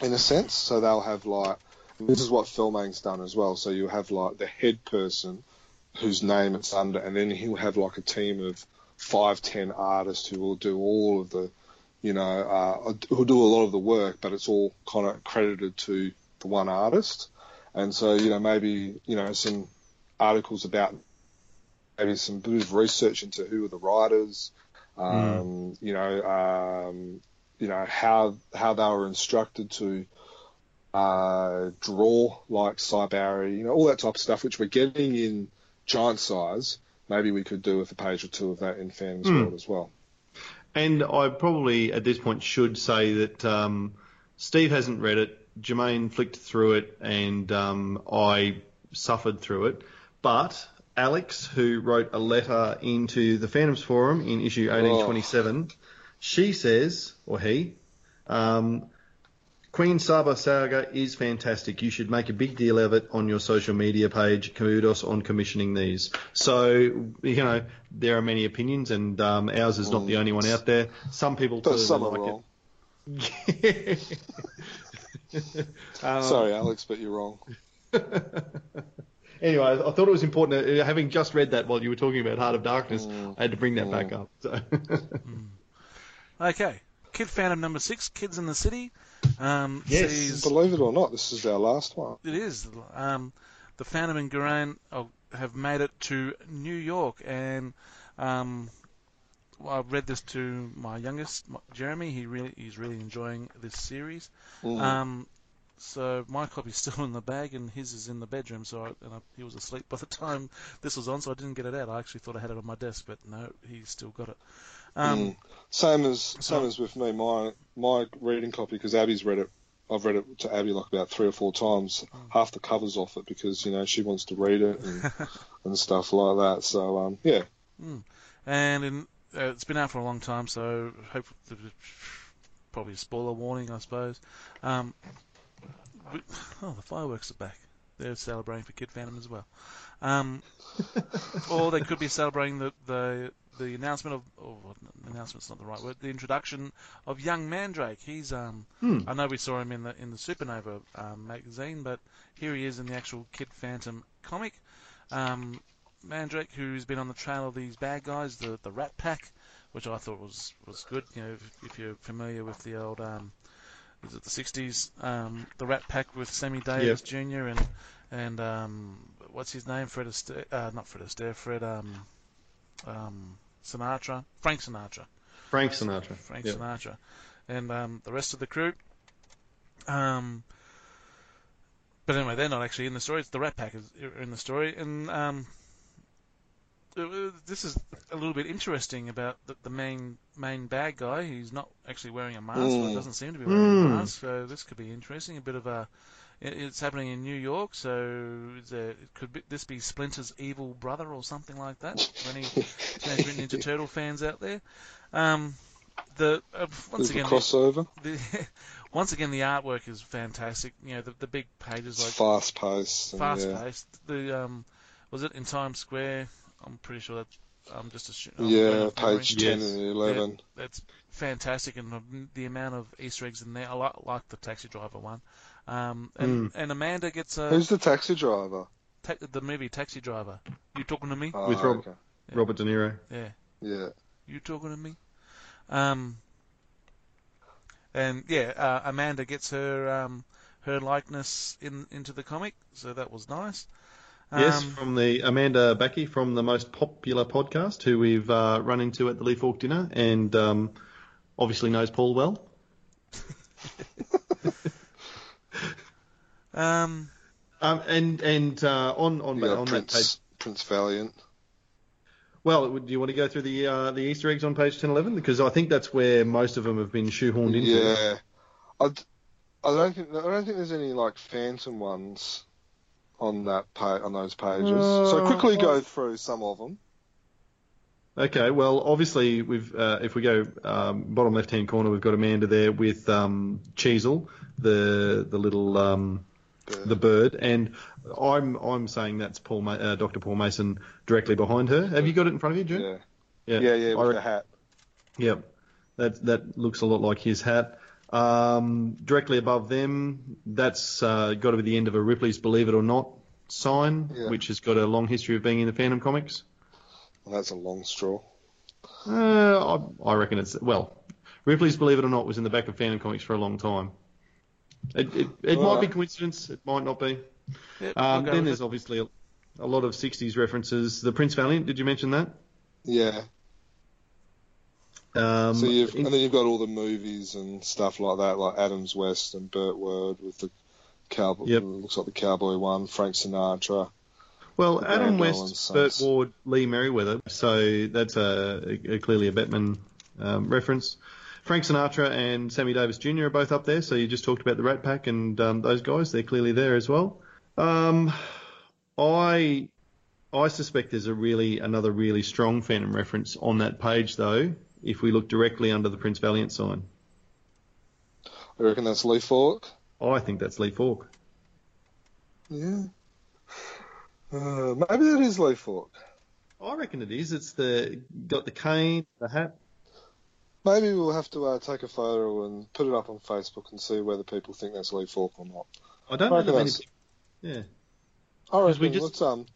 in a sense. So they'll have like this is what Felmang's done as well. So you have like the head person whose name it's under, and then he'll have like a team of five, ten artists who will do all of the, you know, uh, who'll do a lot of the work, but it's all kind of credited to the one artist. And so, you know, maybe, you know, some articles about maybe some bit of research into who are the writers, um, you know, um, you know, how, how they were instructed to, uh, draw like Cy you know, all that type of stuff, which we're getting in giant size. Maybe we could do with a page or two of that in Phantom's World as well. And I probably at this point should say that um, Steve hasn't read it. Jermaine flicked through it, and um, I suffered through it. But Alex, who wrote a letter into the Phantoms Forum in issue 1827, she says, or he, um, Queen Saba Saga is fantastic. You should make a big deal of it on your social media page. Kudos on commissioning these. So, you know, there are many opinions, and um, ours is not the only one out there. Some people But some are like wrong. it. Um, Sorry, Alex, but you're wrong. Anyway, I thought it was important. uh, Having just read that while you were talking about Heart of Darkness, I had to bring that back up. So. Okay. Kid Phantom number six, Kids in the City. Um, Yes. sees- Believe it or not, this is our last one. It is. Um, the Phantom and Guran uh, have made it to New York, and um, well, I've read this to my youngest, Jeremy. He really, he's really enjoying this series. Mm. Um, so my copy's still in the bag, and his is in the bedroom. So I, and I, he was asleep by the time this was on, so I didn't get it out. I actually thought I had it on my desk, but no, he's still got it. Um, Mm. Same as same So- as with me. My my reading copy because Abby's read it I've read it to Abby like about three or four times. Half the covers off it because you know she wants to read it and, and stuff like that. So um, yeah, And in, uh, it's been out for a long time, so hope probably a spoiler warning, I suppose. Um, we, oh, the fireworks are back. They're celebrating for Kid Phantom as well. Um, or they could be celebrating the, the the announcement of oh, announcement's not the right word. The introduction of young Mandrake. He's um I know we saw him in the in the Supernova um, magazine, but here he is in the actual Kid Phantom comic. Um, Mandrake, who's been on the trail of these bad guys, the the Rat Pack, which I thought was was good. You know, if, if you're familiar with the old um, was it the '60s, um, the Rat Pack with Sammy Davis Jr. and and um, what's his name, Fred Astaire, uh, not Fred Astaire, Fred um, um, Sinatra, Frank Sinatra. Frank Sinatra. Frank Yep. Sinatra, and um, the rest of the crew. Um, but anyway, they're not actually in the story. It's the Rat Pack is in the story, and this is a little bit interesting about the, the main main bad guy. He's not actually wearing a mask. Or Mm. doesn't seem to be wearing a Mm. mask. So this could be interesting. A bit of a it- it's happening in New York, so is there, could be, this be Splinter's evil brother or something like that? For any Teenage Mutant Ninja Turtle fans out there, um, the uh, once there's again, the, crossover. the, once again the artwork is fantastic. You know the, the big pages like fast paced. fast yeah. paced. The um, was it in Times Square? I'm pretty sure that I'm just assuming. Yeah, page Yes. ten and eleven. That's fantastic, and the, the amount of Easter eggs in there. I like, like the taxi driver one. Um, and, and Amanda gets a Who's the taxi driver? ta- the movie Taxi Driver. You talking to me? Oh, With Rob- okay. Robert De Niro. Yeah. Yeah. You talking to me? Um, and yeah, uh, Amanda gets her um, her likeness in into the comic, so that was nice. Yes, Um, from the Amanda Backy from the most popular podcast, who we've uh, run into at the Lee Falk dinner, and um, obviously knows Paul well. um, Um, and and uh, on on, You got on that page, Prince Prince Valiant. well, do you want to go through the uh, the Easter eggs on page ten eleven? Because I think that's where most of them have been shoehorned into. Yeah. I, d- I don't think I don't think there's any like phantom ones on that pa- on those pages. so Uh, quickly go through some of them. Okay, well, obviously we've uh, if we go um, bottom left hand corner, we've got Amanda there with um, Cheezel, the the little um, Bird. the bird, and I'm I'm saying that's Paul Ma- uh, Dr. Paul Mason directly behind her. Have you got it in front of you, June? Yeah. Yeah, Yeah, yeah, I with re- the hat. Yep, that that looks a lot like his hat. Um, directly above them, that's uh, got to be the end of a Ripley's Believe It or Not sign, Yeah. which has got a long history of being in the Phantom comics. Well, that's a long straw. Uh, I, I reckon it's well. Ripley's Believe It or Not was in the back of Phantom Comics for a long time. It, it, it might be coincidence. It might not be. yeah, Um, then there's it. obviously a, a lot of 60s references. The Prince Valiant. Did you mention that? Yeah. Um, so you've and then you've got all the movies and stuff like that, like Adams West and Burt Ward with the cowboy. Yep. Looks like the cowboy one. Frank Sinatra. well, Adam West, Burt Ward, Lee Meriwether. So that's a, a clearly a Batman um, reference. Frank Sinatra and Sammy Davis Jr. are both up there. So you just talked about the Rat Pack and um, those guys. They're clearly there as well. Um, I I suspect there's a really another really strong Phantom reference on that page though. If we look directly under the Prince Valiant sign, I reckon that's Lee Falk. I think that's Lee Falk. Yeah. Uh, maybe that is Lee Falk. I reckon it is. It's the got the cane, the hat. Maybe we'll have to uh, take a photo and put it up on Facebook and see whether people think that's Lee Falk or not. I don't I know many. Yeah. I Because we just- let's um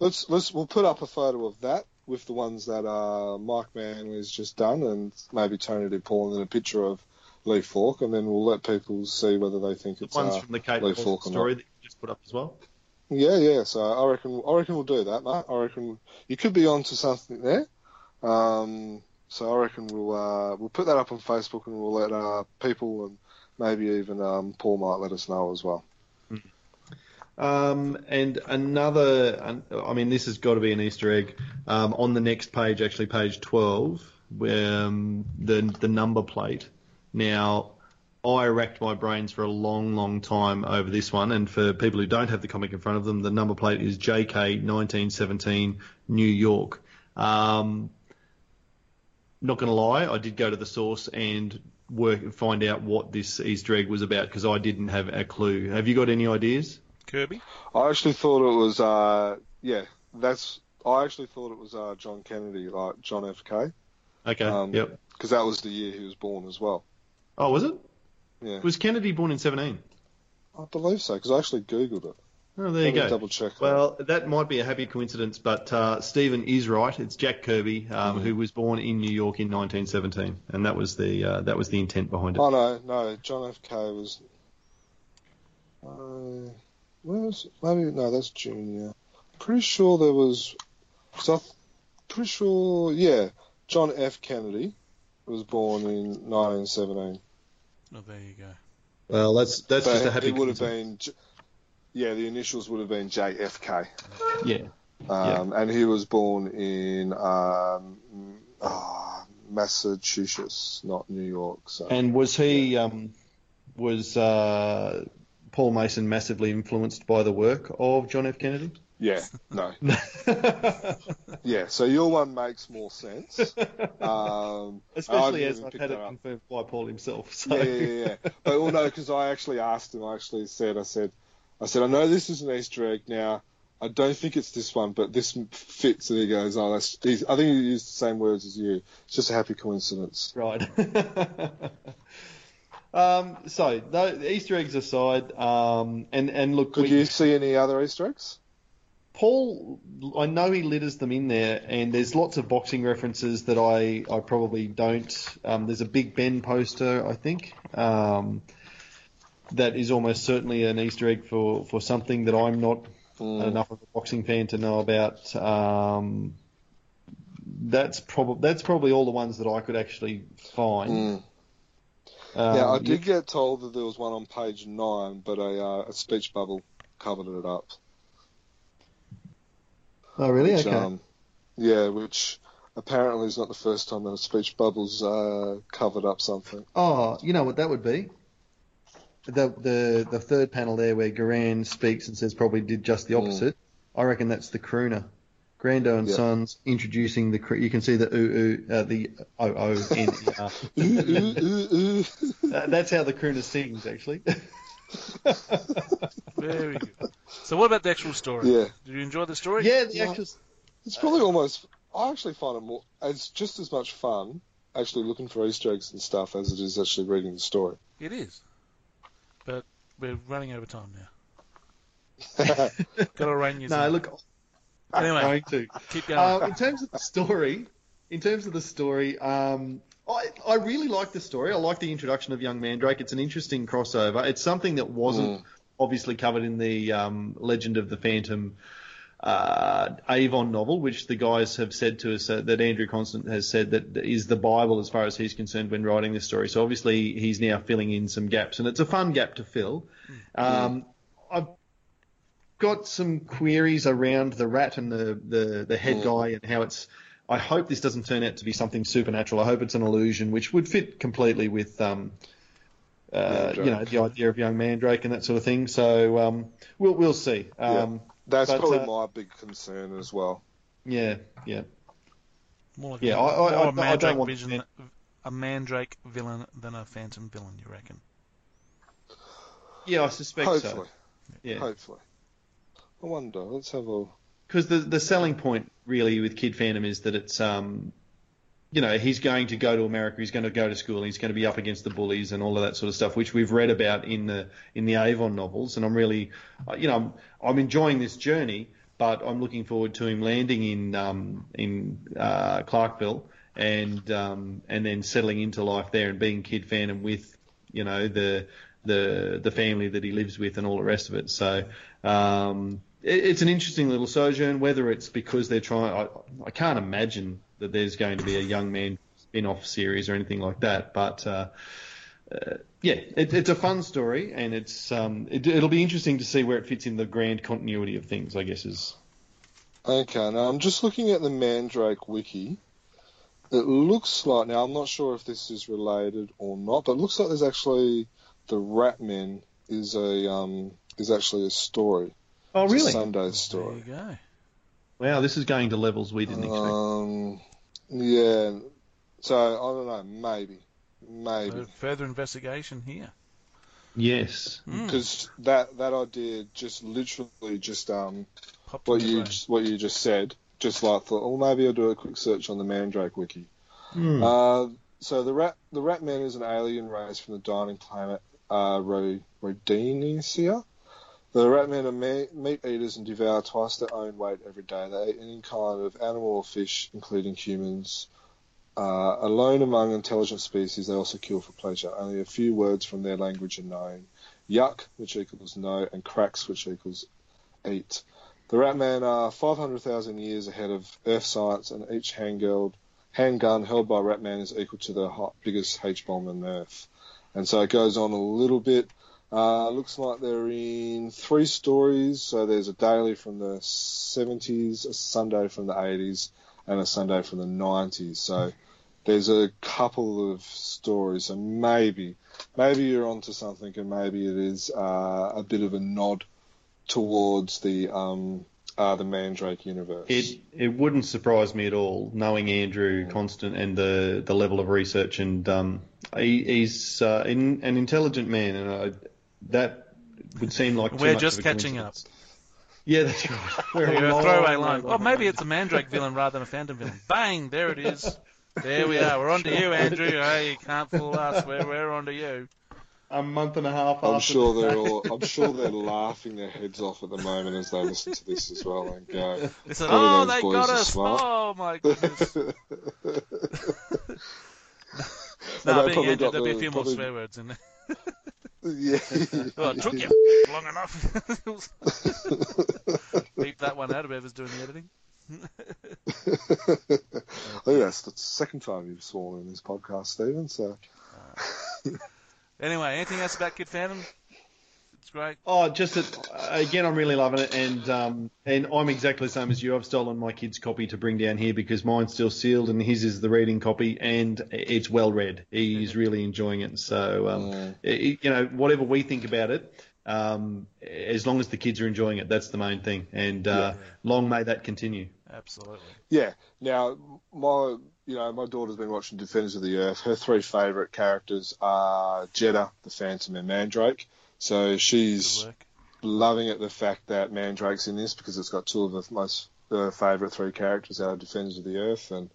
let's let's we'll put up a photo of that with the ones that uh Mike has just done and maybe Tony DePaul and then a picture of Lee Falk and then we'll let people see whether they think The it's ones uh, from the Kate Lee Falk story that you just put up as well. Yeah, yeah. So I reckon I reckon we'll do that, mate. I reckon you could be onto something there. Um, so I reckon we'll uh, we'll put that up on Facebook and we'll let uh, people and maybe even um, Paul might let us know as well. Um, and another, I mean, this has got to be an Easter egg. Um, on the next page, actually, page 12, where um, the the number plate. Now, I racked my brains for a long, long time over this one. And for people who don't have the comic in front of them, the number plate is JK 1917 New York. Um, not going to lie, I did go to the source and work find out what this Easter egg was about because I didn't have a clue. Have you got any ideas? Kirby? I actually thought it was, uh, yeah, that's. I actually thought it was uh, John Kennedy, like John F. K. Okay. Um, yep. Because that was the year he was born as well. Oh, was it? Yeah, Was Kennedy born in 17? I believe so. Because I actually googled it. Oh, there you Let me go. Double check. Well, that might be a happy coincidence, but uh, Stephen is right. It's Jack Kirby, um, Mm-hmm. who was born in New York in 1917, and that was the uh, that was the intent behind it. Oh no, no. John F. K. was. Uh, where was maybe no? That's junior. Pretty sure there was. So pretty sure, yeah. John F. Kennedy was born in 1917. Oh, there you go. Well, that's that's But just a happy it would have coincidence. been. Yeah, the initials would have been JFK. Yeah. Um, And he was born in um, ah, Massachusetts, not New York. So And was he um, was uh, Paul Mason massively influenced by the work of John F. Kennedy? yeah, no, yeah. So your one makes more sense. Um, Especially didn't as I've had it confirmed by Paul himself. So. Yeah, yeah, yeah. But well, no, because I actually asked him. I actually said, I said, I said, I know this is an Easter egg. Now, I don't think it's this one, but this fits. And he goes, Oh, that's. He's, I think he used the same words as you. It's just a happy coincidence. Right. um, so, no, Easter eggs aside, um, and and look, Could we- you see any other Easter eggs? Paul, I know he litters them in there, and there's lots of boxing references that I, I probably don't. Um, there's a Big Ben poster, I think, um, that is almost certainly an Easter egg for, for something that I'm not Mm. enough of a boxing fan to know about. Um, that's probably that's probably all the ones that I could actually find. Mm. Um, Now, I did get told that there was one on page nine, but a, uh, a speech bubble covered it up. Oh, really? Which, Okay. um, yeah, which apparently is not the first time that a speech bubble's uh, covered up something. Oh, you know what that would be? The the the third panel there where Guran speaks and says probably did just the opposite. I reckon that's the crooner. Grando and Yeah. Sons introducing the cr- you can see the ooh ooh uh, the o o n e r. ooh, ooh, ooh, ooh. Uh, That's how the crooner sings actually. Very good. So, what about the actual story? Yeah. Did you enjoy the story? yeah, the Yeah. actual It's probably almost. I actually find it more. It's just as much fun actually looking for Easter eggs and stuff as it is actually reading the story. It is. But we're running over time now. Got to rein you no in. look Anyway, going to. keep going. Um, in terms of the story, in terms of the story, um, I, I really like the story. I like the introduction of young Mandrake. It's an interesting crossover. It's something that wasn't Mm. obviously covered in the um, Legend of the Phantom uh, Avon novel, which the guys have said to us uh, that Andrew Constant has said that is the Bible as far as he's concerned when writing this story. So obviously he's now filling in some gaps, and it's a fun gap to fill. Um, I've got some queries around the rat and the, the, the head guy and how it's. I hope this doesn't turn out to be something supernatural. I hope it's an illusion, which would fit completely with, um, uh, you know, the idea of young Mandrake and that sort of thing. So um, we'll we'll see. Um, That's But, probably uh, my big concern as well. yeah, yeah. More like yeah, a, I- I- more I- I a don't Mandrake want vision, to- a Mandrake villain than a Phantom villain. You reckon? Yeah, I suspect Hopefully, so. Yeah, hopefully. I wonder. Let's have a. because the the selling point really with Kid Phantom is that it's um, you know, he's going to go to America, he's going to go to school, he's going to be up against the bullies and all of that sort of stuff, which we've read about in the in the Avon novels, and I'm really, uh, you know, I'm, I'm enjoying this journey, but I'm looking forward to him landing in um, in uh, Clarkville and um, and then settling into life there and being Kid Phantom with, you know, the the the family that he lives with and all the rest of it. So um, it's an interesting little sojourn. Whether it's because they're trying, I, I can't imagine that there's going to be a young man spin-off series or anything like that. But uh, uh, yeah, it, it's a fun story, and it's um, it, it'll be interesting to see where it fits in the grand continuity of things. I guess is Okay, now I'm just looking at the Mandrake wiki, it looks like now I'm not sure if this is related or not, but it looks like there's actually the Ratmen is a um is actually a story. Oh, It's a really? Sunday There story. you go. Wow, this is going to levels we didn't expect. Um, yeah. So I don't know. Maybe, So maybe further investigation here. Yes. Mm, because that that idea just literally just um popped what you the brain. what you just said. Just like thought, oh, maybe I'll do a quick search on the Mandrake wiki. Hmm. Uh, so the rat the rat man is an alien race from the dining planet uh, Ro- Rodinesia. The rat men are me- meat eaters and devour twice their own weight every day. They eat any kind of animal or fish, including humans. Uh, alone among intelligent species, they also kill for pleasure. Only a few words from their language are known. Yuck, which equals no, and cracks, which equals eat. The Ratmen are 500,000 years ahead of Earth science, and each handgun, handgun held by Ratman is equal to the biggest H-bomb on Earth. And so it goes on a little bit. Uh, looks like they're in three stories. So there's a daily from the 70s, a Sunday from the 80s, and a Sunday from the 90s. So there's a couple of stories. So maybe, maybe you're onto something, and maybe it is uh, a bit of a nod towards the um, uh, the Mandrake universe. It it wouldn't surprise me at all, knowing Andrew Constant and the, the level of research, and um, he, he's uh, in, an intelligent man, and that would seem like We're much just of a catching coincidence. Yeah, that's right. We're There you go, long, throwaway line. way Well, maybe it's a Mandrake villain rather than a Phantom villain. Bang! There it is. There we are. We're on to you, Andrew. Hey, you can't fool us. We're, we're on to you. a month and a half. I'm after sure they're all. I'm sure they're laughing their heads off at the moment as they listen to this as well and go. They said, "Oh, they got us! smart. Oh my goodness!" And no, they being probably Andrew, there'll be a few probably- more swear words in there. yeah. Well, it took you long enough. Beep that one out. Of whoever's doing the editing. oh yes, that's the second time you've sworn in this podcast, Stephen. So uh, Anyway, anything else about Kid Phantom? It's great. Oh, just that again, I'm really loving it, and um, and I'm exactly the same as you. I've stolen my kid's copy to bring down here because mine's still sealed, and his is the reading copy, and it's well read. He's really enjoying it. So, um, Mm. it- you know, whatever we think about it, um, as long as the kids are enjoying it, that's the main thing. And uh, long may that continue. Absolutely. yeah. Now my you know my daughter's been watching Defenders of the Earth. Her three favourite characters are Jeddah, the Phantom, and Mandrake. So she's loving it the fact that Mandrake's in this because it's got two of the most uh, favourite three characters out of Defenders of the Earth, and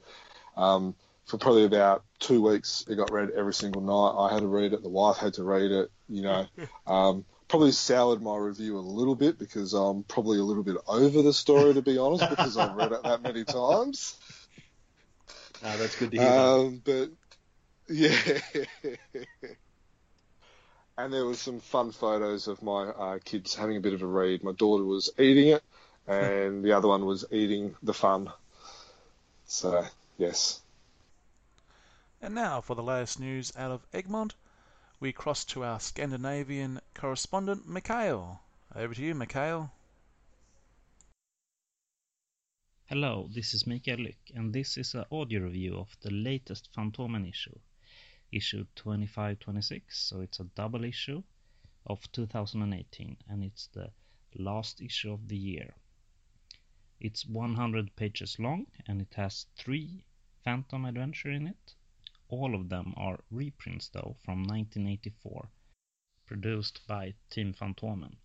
um, for probably about two weeks it got read every single night. I had to read it, the wife had to read it, you know. Um, probably soured my review a little bit because I'm probably a little bit over the story to be honest because I've read it that many times. Uh, that's good to hear. Um, but yeah, and there was some fun photos of my uh, kids having a bit of a read. My daughter was eating it, and the other one was eating the fun. So yes, And now for the latest news out of Egmont, we cross to our Scandinavian correspondent, Mikhail. Over to you, Mikhail. Hello, this is Mikael Lyck, and this is an audio review of the latest Fantomen issue, issue 2526, so it's a double issue of 2018, and it's the last issue of the year. It's 100 pages long, and it has three Phantom adventure in it. All of them are reprints, though, from 1984, produced by Team Fantomen.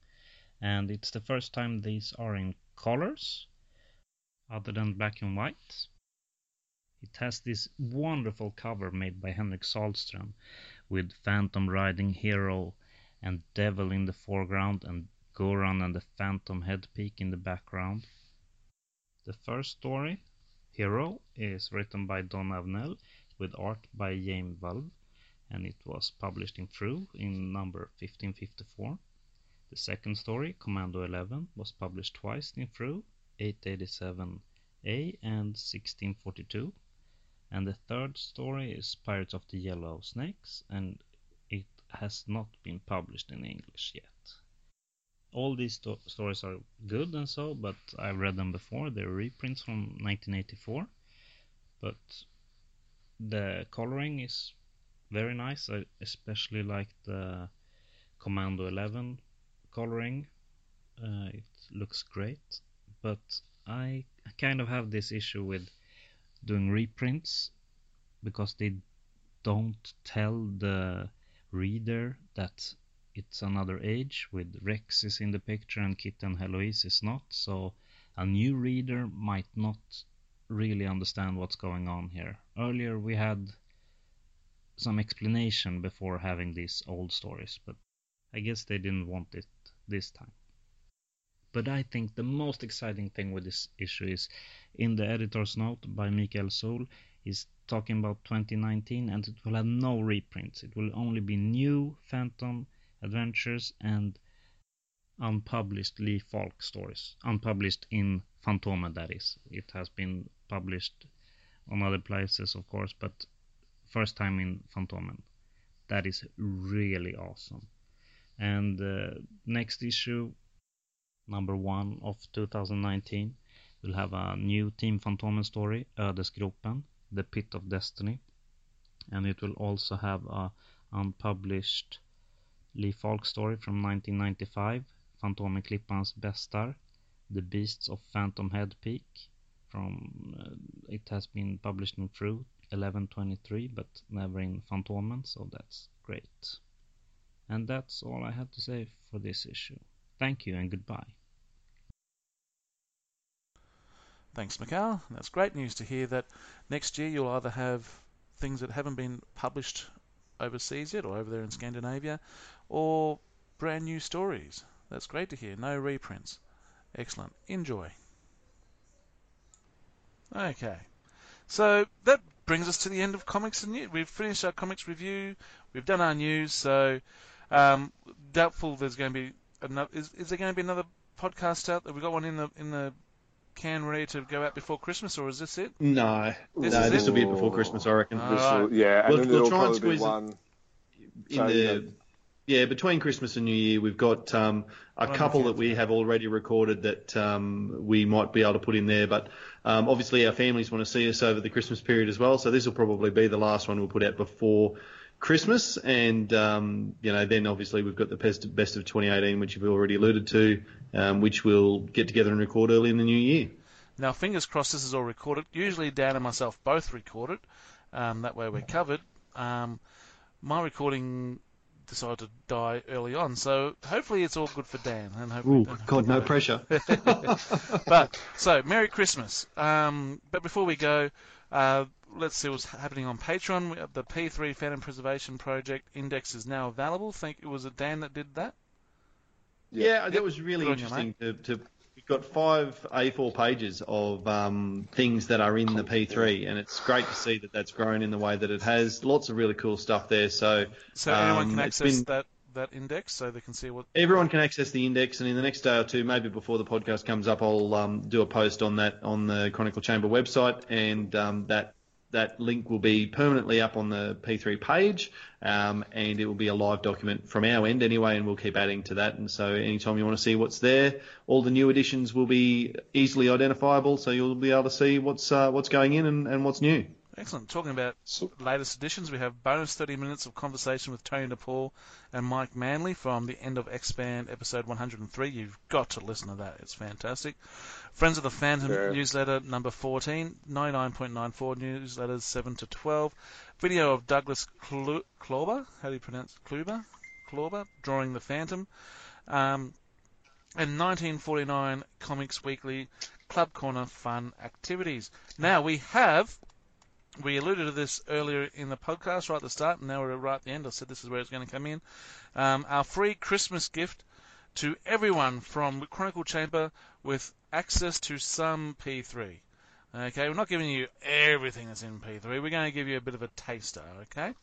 And it's the first time these are in colors, other than black and white. It has this wonderful cover made by Henrik Sahlström with Phantom riding Hero and Devil in the foreground and Guran and the Phantom head peak in the background. The first story, Hero, is written by Donne Avenell with art by Jaime Vallvé and it was published in Frew in number 1554. The second story, Commando 11, was published twice in Frew 887A and 1642. And the third story is Pirates of the Yellow Snakes, and it has not been published in English yet. All these sto- stories are good and so, but I've read them before. They're reprints from 1984. But the coloring is very nice. I especially like the Commando 11 coloring. Uh, it looks great, but I kind of have this issue with doing reprints because they don't tell the reader that it's another age with Rex is in the picture and Kit and Heloise is not. So a new reader might not really understand what's going on here. Earlier we had some explanation before having these old stories, but I guess they didn't want it this time. But I think the most exciting thing with this issue is in the editor's note by Mikael Sol is talking about 2019 and it will have no reprints. It will only be new Phantom adventures and unpublished Lee Falk stories. Unpublished in Fantomen, that is. It has been published on other places, of course, but first time in Fantomen. That is really awesome. And uh, next issue, number one of 2019, We'll have a new Team Fantomen story, Ödesgropen, The Pit of Destiny. And it will also have a unpublished Lee Falk story from 1995, Fantomenklipparens Bästar, The Beasts of Phantom Head Peak. From uh, it has been published in Frew 1123, but never in Fantomen, so that's great. And that's all I have to say for this issue. Thank you and goodbye. Thanks, Mikhail. That's great news to hear that next year you'll either have things that haven't been published overseas yet or over there in Scandinavia or brand new stories. That's great to hear. No reprints. Excellent. Enjoy. Okay. So that brings us to the end of comics and news. We've finished our comics review. We've done our news. So um, doubtful there's going to be another. Is, is there going to be another podcast out? Have we got one in the in the can ready to go out before Christmas, or is this it? No, This no, this it? will be before Christmas, I reckon. Ah. This will- yeah, and We'll- then we'll try and squeeze it one. in So, the yeah. yeah between Christmas and New Year, we've got um, a Right, couple that we have already recorded that um, we might be able to put in there. But um, obviously, our families want to see us over the Christmas period as well, so this will probably be the last one we'll put out before Christmas. And um, you know, then obviously we've got the best, best of 2018, which you've already alluded to, um, which we'll get together and record early in the new year. Now, fingers crossed this is all recorded. Usually, Dan and myself both record it. Um, that way, we're covered. Um, my recording decided to die early on, so hopefully it's all good for Dan. And hopefully, Ooh, and God, no pressure. but so Merry Christmas. Um, but before we go, uh, let's see what's happening on Patreon. We have The P3 Phantom Preservation Project index is now available. Think it was it Dan that did that. Yeah, that was really Good on you, interesting. To, to we've got five A4 pages of um, things that are in the P3, and it's great to see that that's grown in the way that it has. Lots of really cool stuff there. So So anyone Um, can access been- that that index, so they can see what. everyone can access the index, and in the next day or two, maybe before the podcast comes up, I'll um, do a post on that on the Chronicle Chamber website, and um, that that link will be permanently up on the P3 page, um, and it will be a live document from our end anyway, and we'll keep adding to that. And so, anytime you want to see what's there, all the new additions will be easily identifiable, so you'll be able to see what's uh, what's going in and, and what's new. Excellent. Talking about So- latest editions, we have bonus 30 minutes of conversation with Tony DePaul and Mike Manley from the end of Expand episode 103. You've got to listen to that. It's fantastic. Friends of the Phantom Yeah. newsletter number 14, 99.94 newsletters 7 to 12. Video of Douglas Klu- Klauber, how do you pronounce Kluber? Klauber, drawing the Phantom. Um, and 1949 Comics Weekly Club Corner Fun Activities. Now we have we alluded to this earlier in the podcast right at the start, and now we're right at the end. I said this is where it's going to come in. Um, our free Christmas gift to everyone from Chronicle Chamber with access to some P3. Okay, we're not giving you everything that's in P3. We're going to give you a bit of a taster. Okay,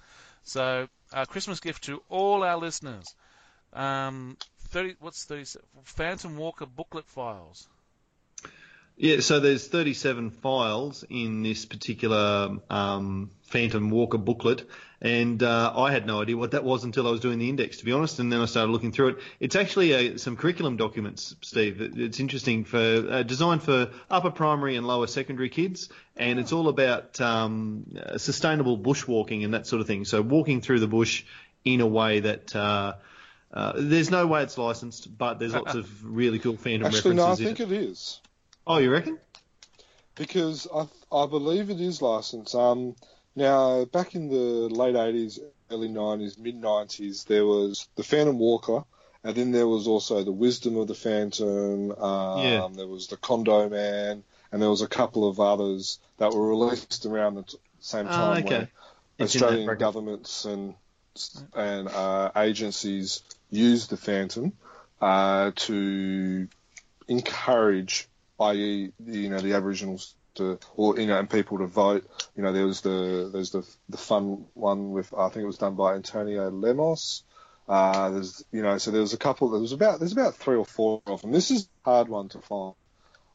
so our Christmas gift to all our listeners. Um, thirty. What's thirty? Phantom Walker booklet files. Yeah, so there's 37 files in this particular um, Phantom Walker booklet, and uh, I had no idea what that was until I was doing the index, to be honest. And then I started looking through it. It's actually a, some curriculum documents, Steve. It's interesting for uh, designed for upper primary and lower secondary kids, and it's all about um, uh, sustainable bushwalking and that sort of thing. So walking through the bush in a way that uh, uh, there's no way it's licensed, but there's lots of really cool Phantom Actually, no, I references. in think it is. Oh, you reckon? because I, I believe it is licensed. Um, now, back in the late 80s, early 90s, mid 90s, there was the Phantom Walker, and then there was also the Wisdom of the Phantom. Um, Yeah. There was the Condo Man, and there was a couple of others that were released around the t- same Ah, time okay. when It's Australian governments and and uh, agencies used the Phantom uh, to encourage, i.e., you know, the Aboriginals to, or you know, and people to vote. You know, there was the there's the the fun one with I think it was done by Antonio Lemos. Uh, there's you know, so there was a couple. There was about there's about three or four of them. This is a hard one to find.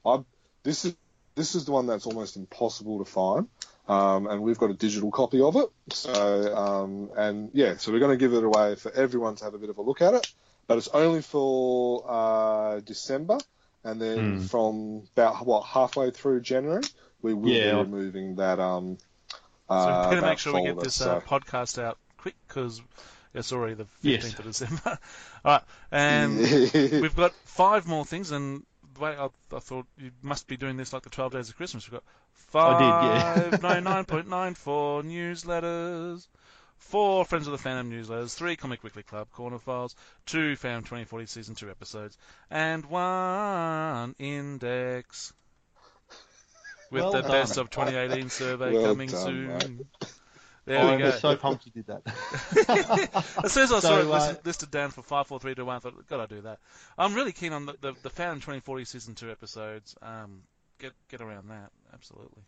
I this is this is the one that's almost impossible to find. Um, and we've got a digital copy of it. So, um, and yeah, so we're going to give it away for everyone to have a bit of a look at it. But it's only for uh, December, and then Hmm. from about what halfway through January, we will Yeah. be removing that. Um, So uh, we better that make sure we get this so- uh, podcast out quick because it's already the 15th Yes. of December. All right, and we've got five more things, and the way I, I thought you must be doing this like the 12 days of Christmas. We've got I did, five, no, 9.94 newsletters, four Friends of the Phantom newsletters, three Comic Weekly Club corner files, two Phantom 2040 season two episodes, and one index. With Well the done. best of 2018 survey Well coming done, soon. mate. There I'm we go. so pumped you did that. As soon as I saw So, it uh, listed, listed down for five, four, three, two, one, I thought, gotta do that. I'm really keen on the the, the Phantom 2040 season two episodes. Um, get get around that, absolutely.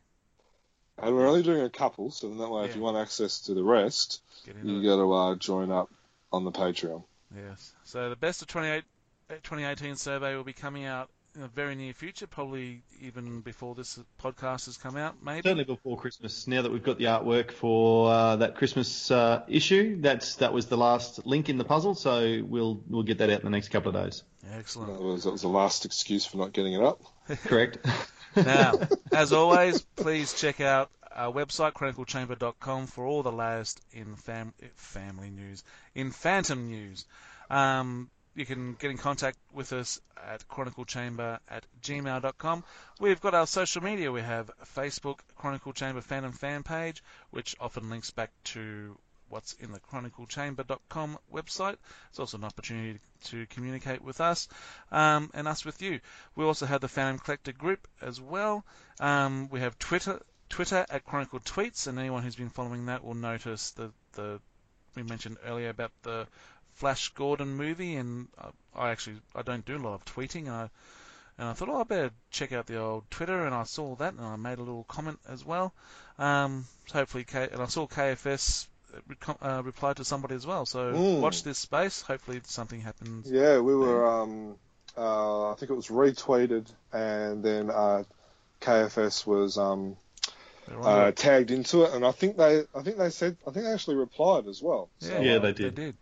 And we're only doing a couple, so then that way, if you want access to the rest, you it. got to uh, join up on the Patreon. Yes. So the best of 28, uh, 2018 survey will be coming out in the very near future, probably even before this podcast has come out, maybe. Certainly before Christmas. Now that we've got the artwork for uh, that Christmas uh, issue, that's that was the last link in the puzzle. So we'll we'll get that out in the next couple of days. Excellent. That was, that was the last excuse for not getting it up. Correct. Now, as always, please check out our website, chroniclechamber.com, for all the latest in fam- family news, in Phantom news. Um, you can get in contact with us at chroniclechamber at gmail.com. We've got our social media. We have Facebook Chronicle Chamber Phantom fan page, which often links back to what's in the chroniclechamber.com website. It's also an opportunity to communicate with us um, and us with you. We also have the Phantom Collector group as well. Um, we have Twitter, Twitter at Chronicle Tweets, and anyone who's been following that will notice the the we mentioned earlier about the Flash Gordon movie, and I, actually I don't do a lot of tweeting, and I and I thought oh I better check out the old Twitter, and I saw that, and I made a little comment as well. Um, so hopefully, K, and I saw KFS uh, reply to somebody as well. So Mm. watch this space. Hopefully something happens. Yeah, we were. Um, uh, I think it was retweeted, and then uh, KFS was um, They're uh, tagged into it, and I think they, I think they said, I think they actually replied as well. So, Yeah, they did. They did.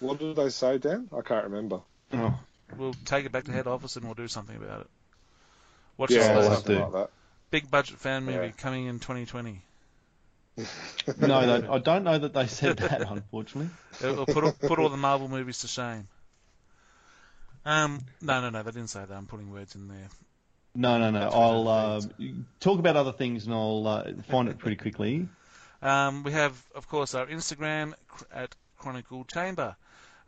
What did they say, Dan? I can't remember. Oh, We'll take it back to head office and we'll do something about it. Watch yeah, this we'll space. something like that. Big budget fan movie Yeah. coming in 2020. no, I don't know that they said that, unfortunately. It'll put put all the Marvel movies to shame. Um, no, no, no, they didn't say that. I'm putting words in there. No, no, no. I'll uh, talk about other things and I'll uh, find it pretty quickly. Um, we have, of course, our Instagram at Chronicle Chamber.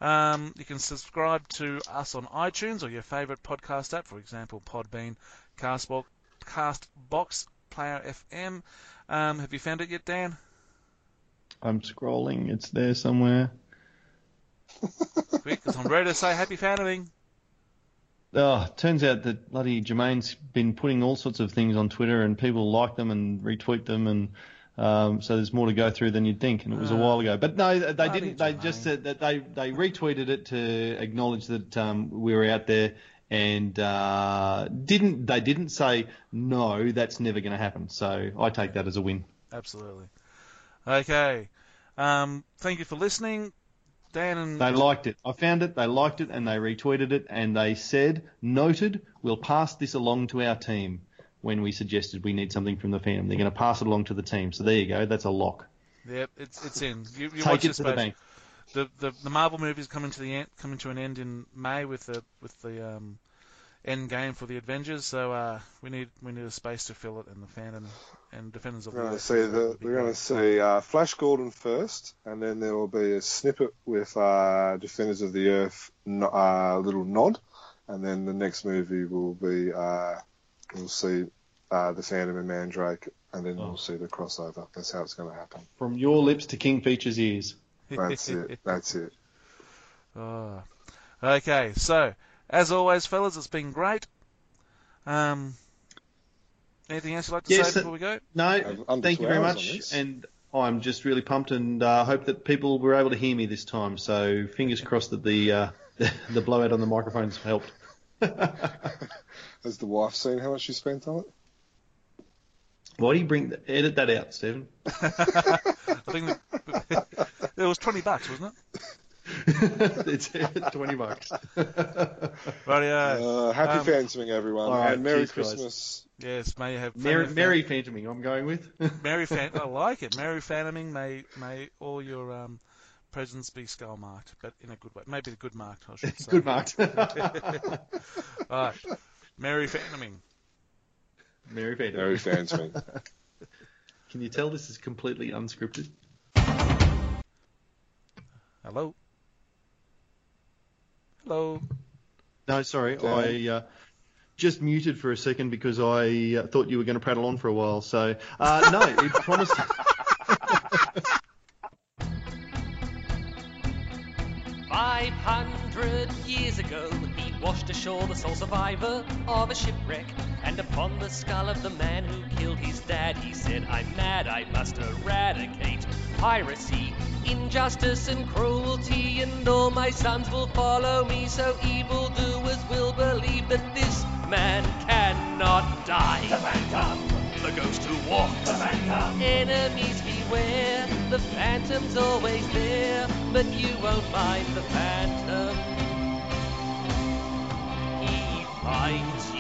Um, you can subscribe to us on iTunes or your favourite podcast app, for example, Podbean, Castbox, Castbox Player FM. Um, have you found it yet, Dan? I'm scrolling. It's there somewhere. Quick, because I'm ready to say happy fandoming. Oh, turns out that bloody Jermaine's been putting all sorts of things on Twitter and people like them and retweet them and um, so there's more to go through than you'd think, and it was a Ah. while ago. But no, they didn't. They Jermaine. just said that they, they retweeted it to acknowledge that um, we were out there, and uh, didn't they didn't say no, that's never going to happen. So I take that as a win. Absolutely. Okay. Um, thank you for listening. Dan and They liked it. I found it. They liked it, and they retweeted it, and they said, "Noted. We'll pass this along to our team." When we suggested we need something from the Phantom, they're going to pass it along to the team. So there you go. That's a lock. Yep, it's it's in. You, you Take watch it this to the space. bank. The, the the Marvel movies coming to the end, coming to an end in May with the with the um, end game for the Avengers. So uh, we need we need a space to fill it, and the Phantom and Defenders of We're the going to Earth see the we're going to see uh, Flash Gordon first, and then there will be a snippet with uh, Defenders of the Earth, no, uh, little nod, and then the next movie will be uh, we'll see uh, the Phantom and Mandrake, and then Oh. we'll see the crossover. That's how it's going to happen. From your lips to King Feature's ears. That's it. That's it. Oh. Okay, so as always, fellas, it's been great. Um, anything else you'd like to Yes, say uh, before we go? No, under thank you very much, and I'm just really pumped, and uh, hope that people were able to hear me this time. So fingers crossed that the uh, the, the blowout on the microphones helped. Has the wife seen how much you spent on it? Why do you bring the, edit that out, Stephen? I think it was twenty bucks, wasn't it? it's twenty bucks. Rightio. Uh, happy Um, Phantoming, everyone, all right, and Merry cheers, guys. Christmas. yes, may you have Merry, fan- Merry Phantoming, I'm going with. Merry fan. I like it. Merry Phantoming. May may all your um, presents be skull marked, but in a good way. Maybe a good marked, I should say. Good marked. All right. Merry Phantoming. Merry Phantoming. Merry Phantoming. Can you tell this is completely unscripted? Hello. Hello. No, sorry, Dan? I uh, just muted for a second because I uh, thought you were going to prattle on for a while. So uh, no, it promised. Five hundred years ago, he washed ashore the sole survivor of a shipwreck. And upon the skull of the man who killed his dad, he said, I'm mad, I must eradicate piracy, injustice, and cruelty. And all my sons will follow me, so evildoers will believe that this man cannot die. The Phantom! The ghost who walked. The Phantom! Enemies beware, the Phantom's always there, but you won't find the Phantom. He fights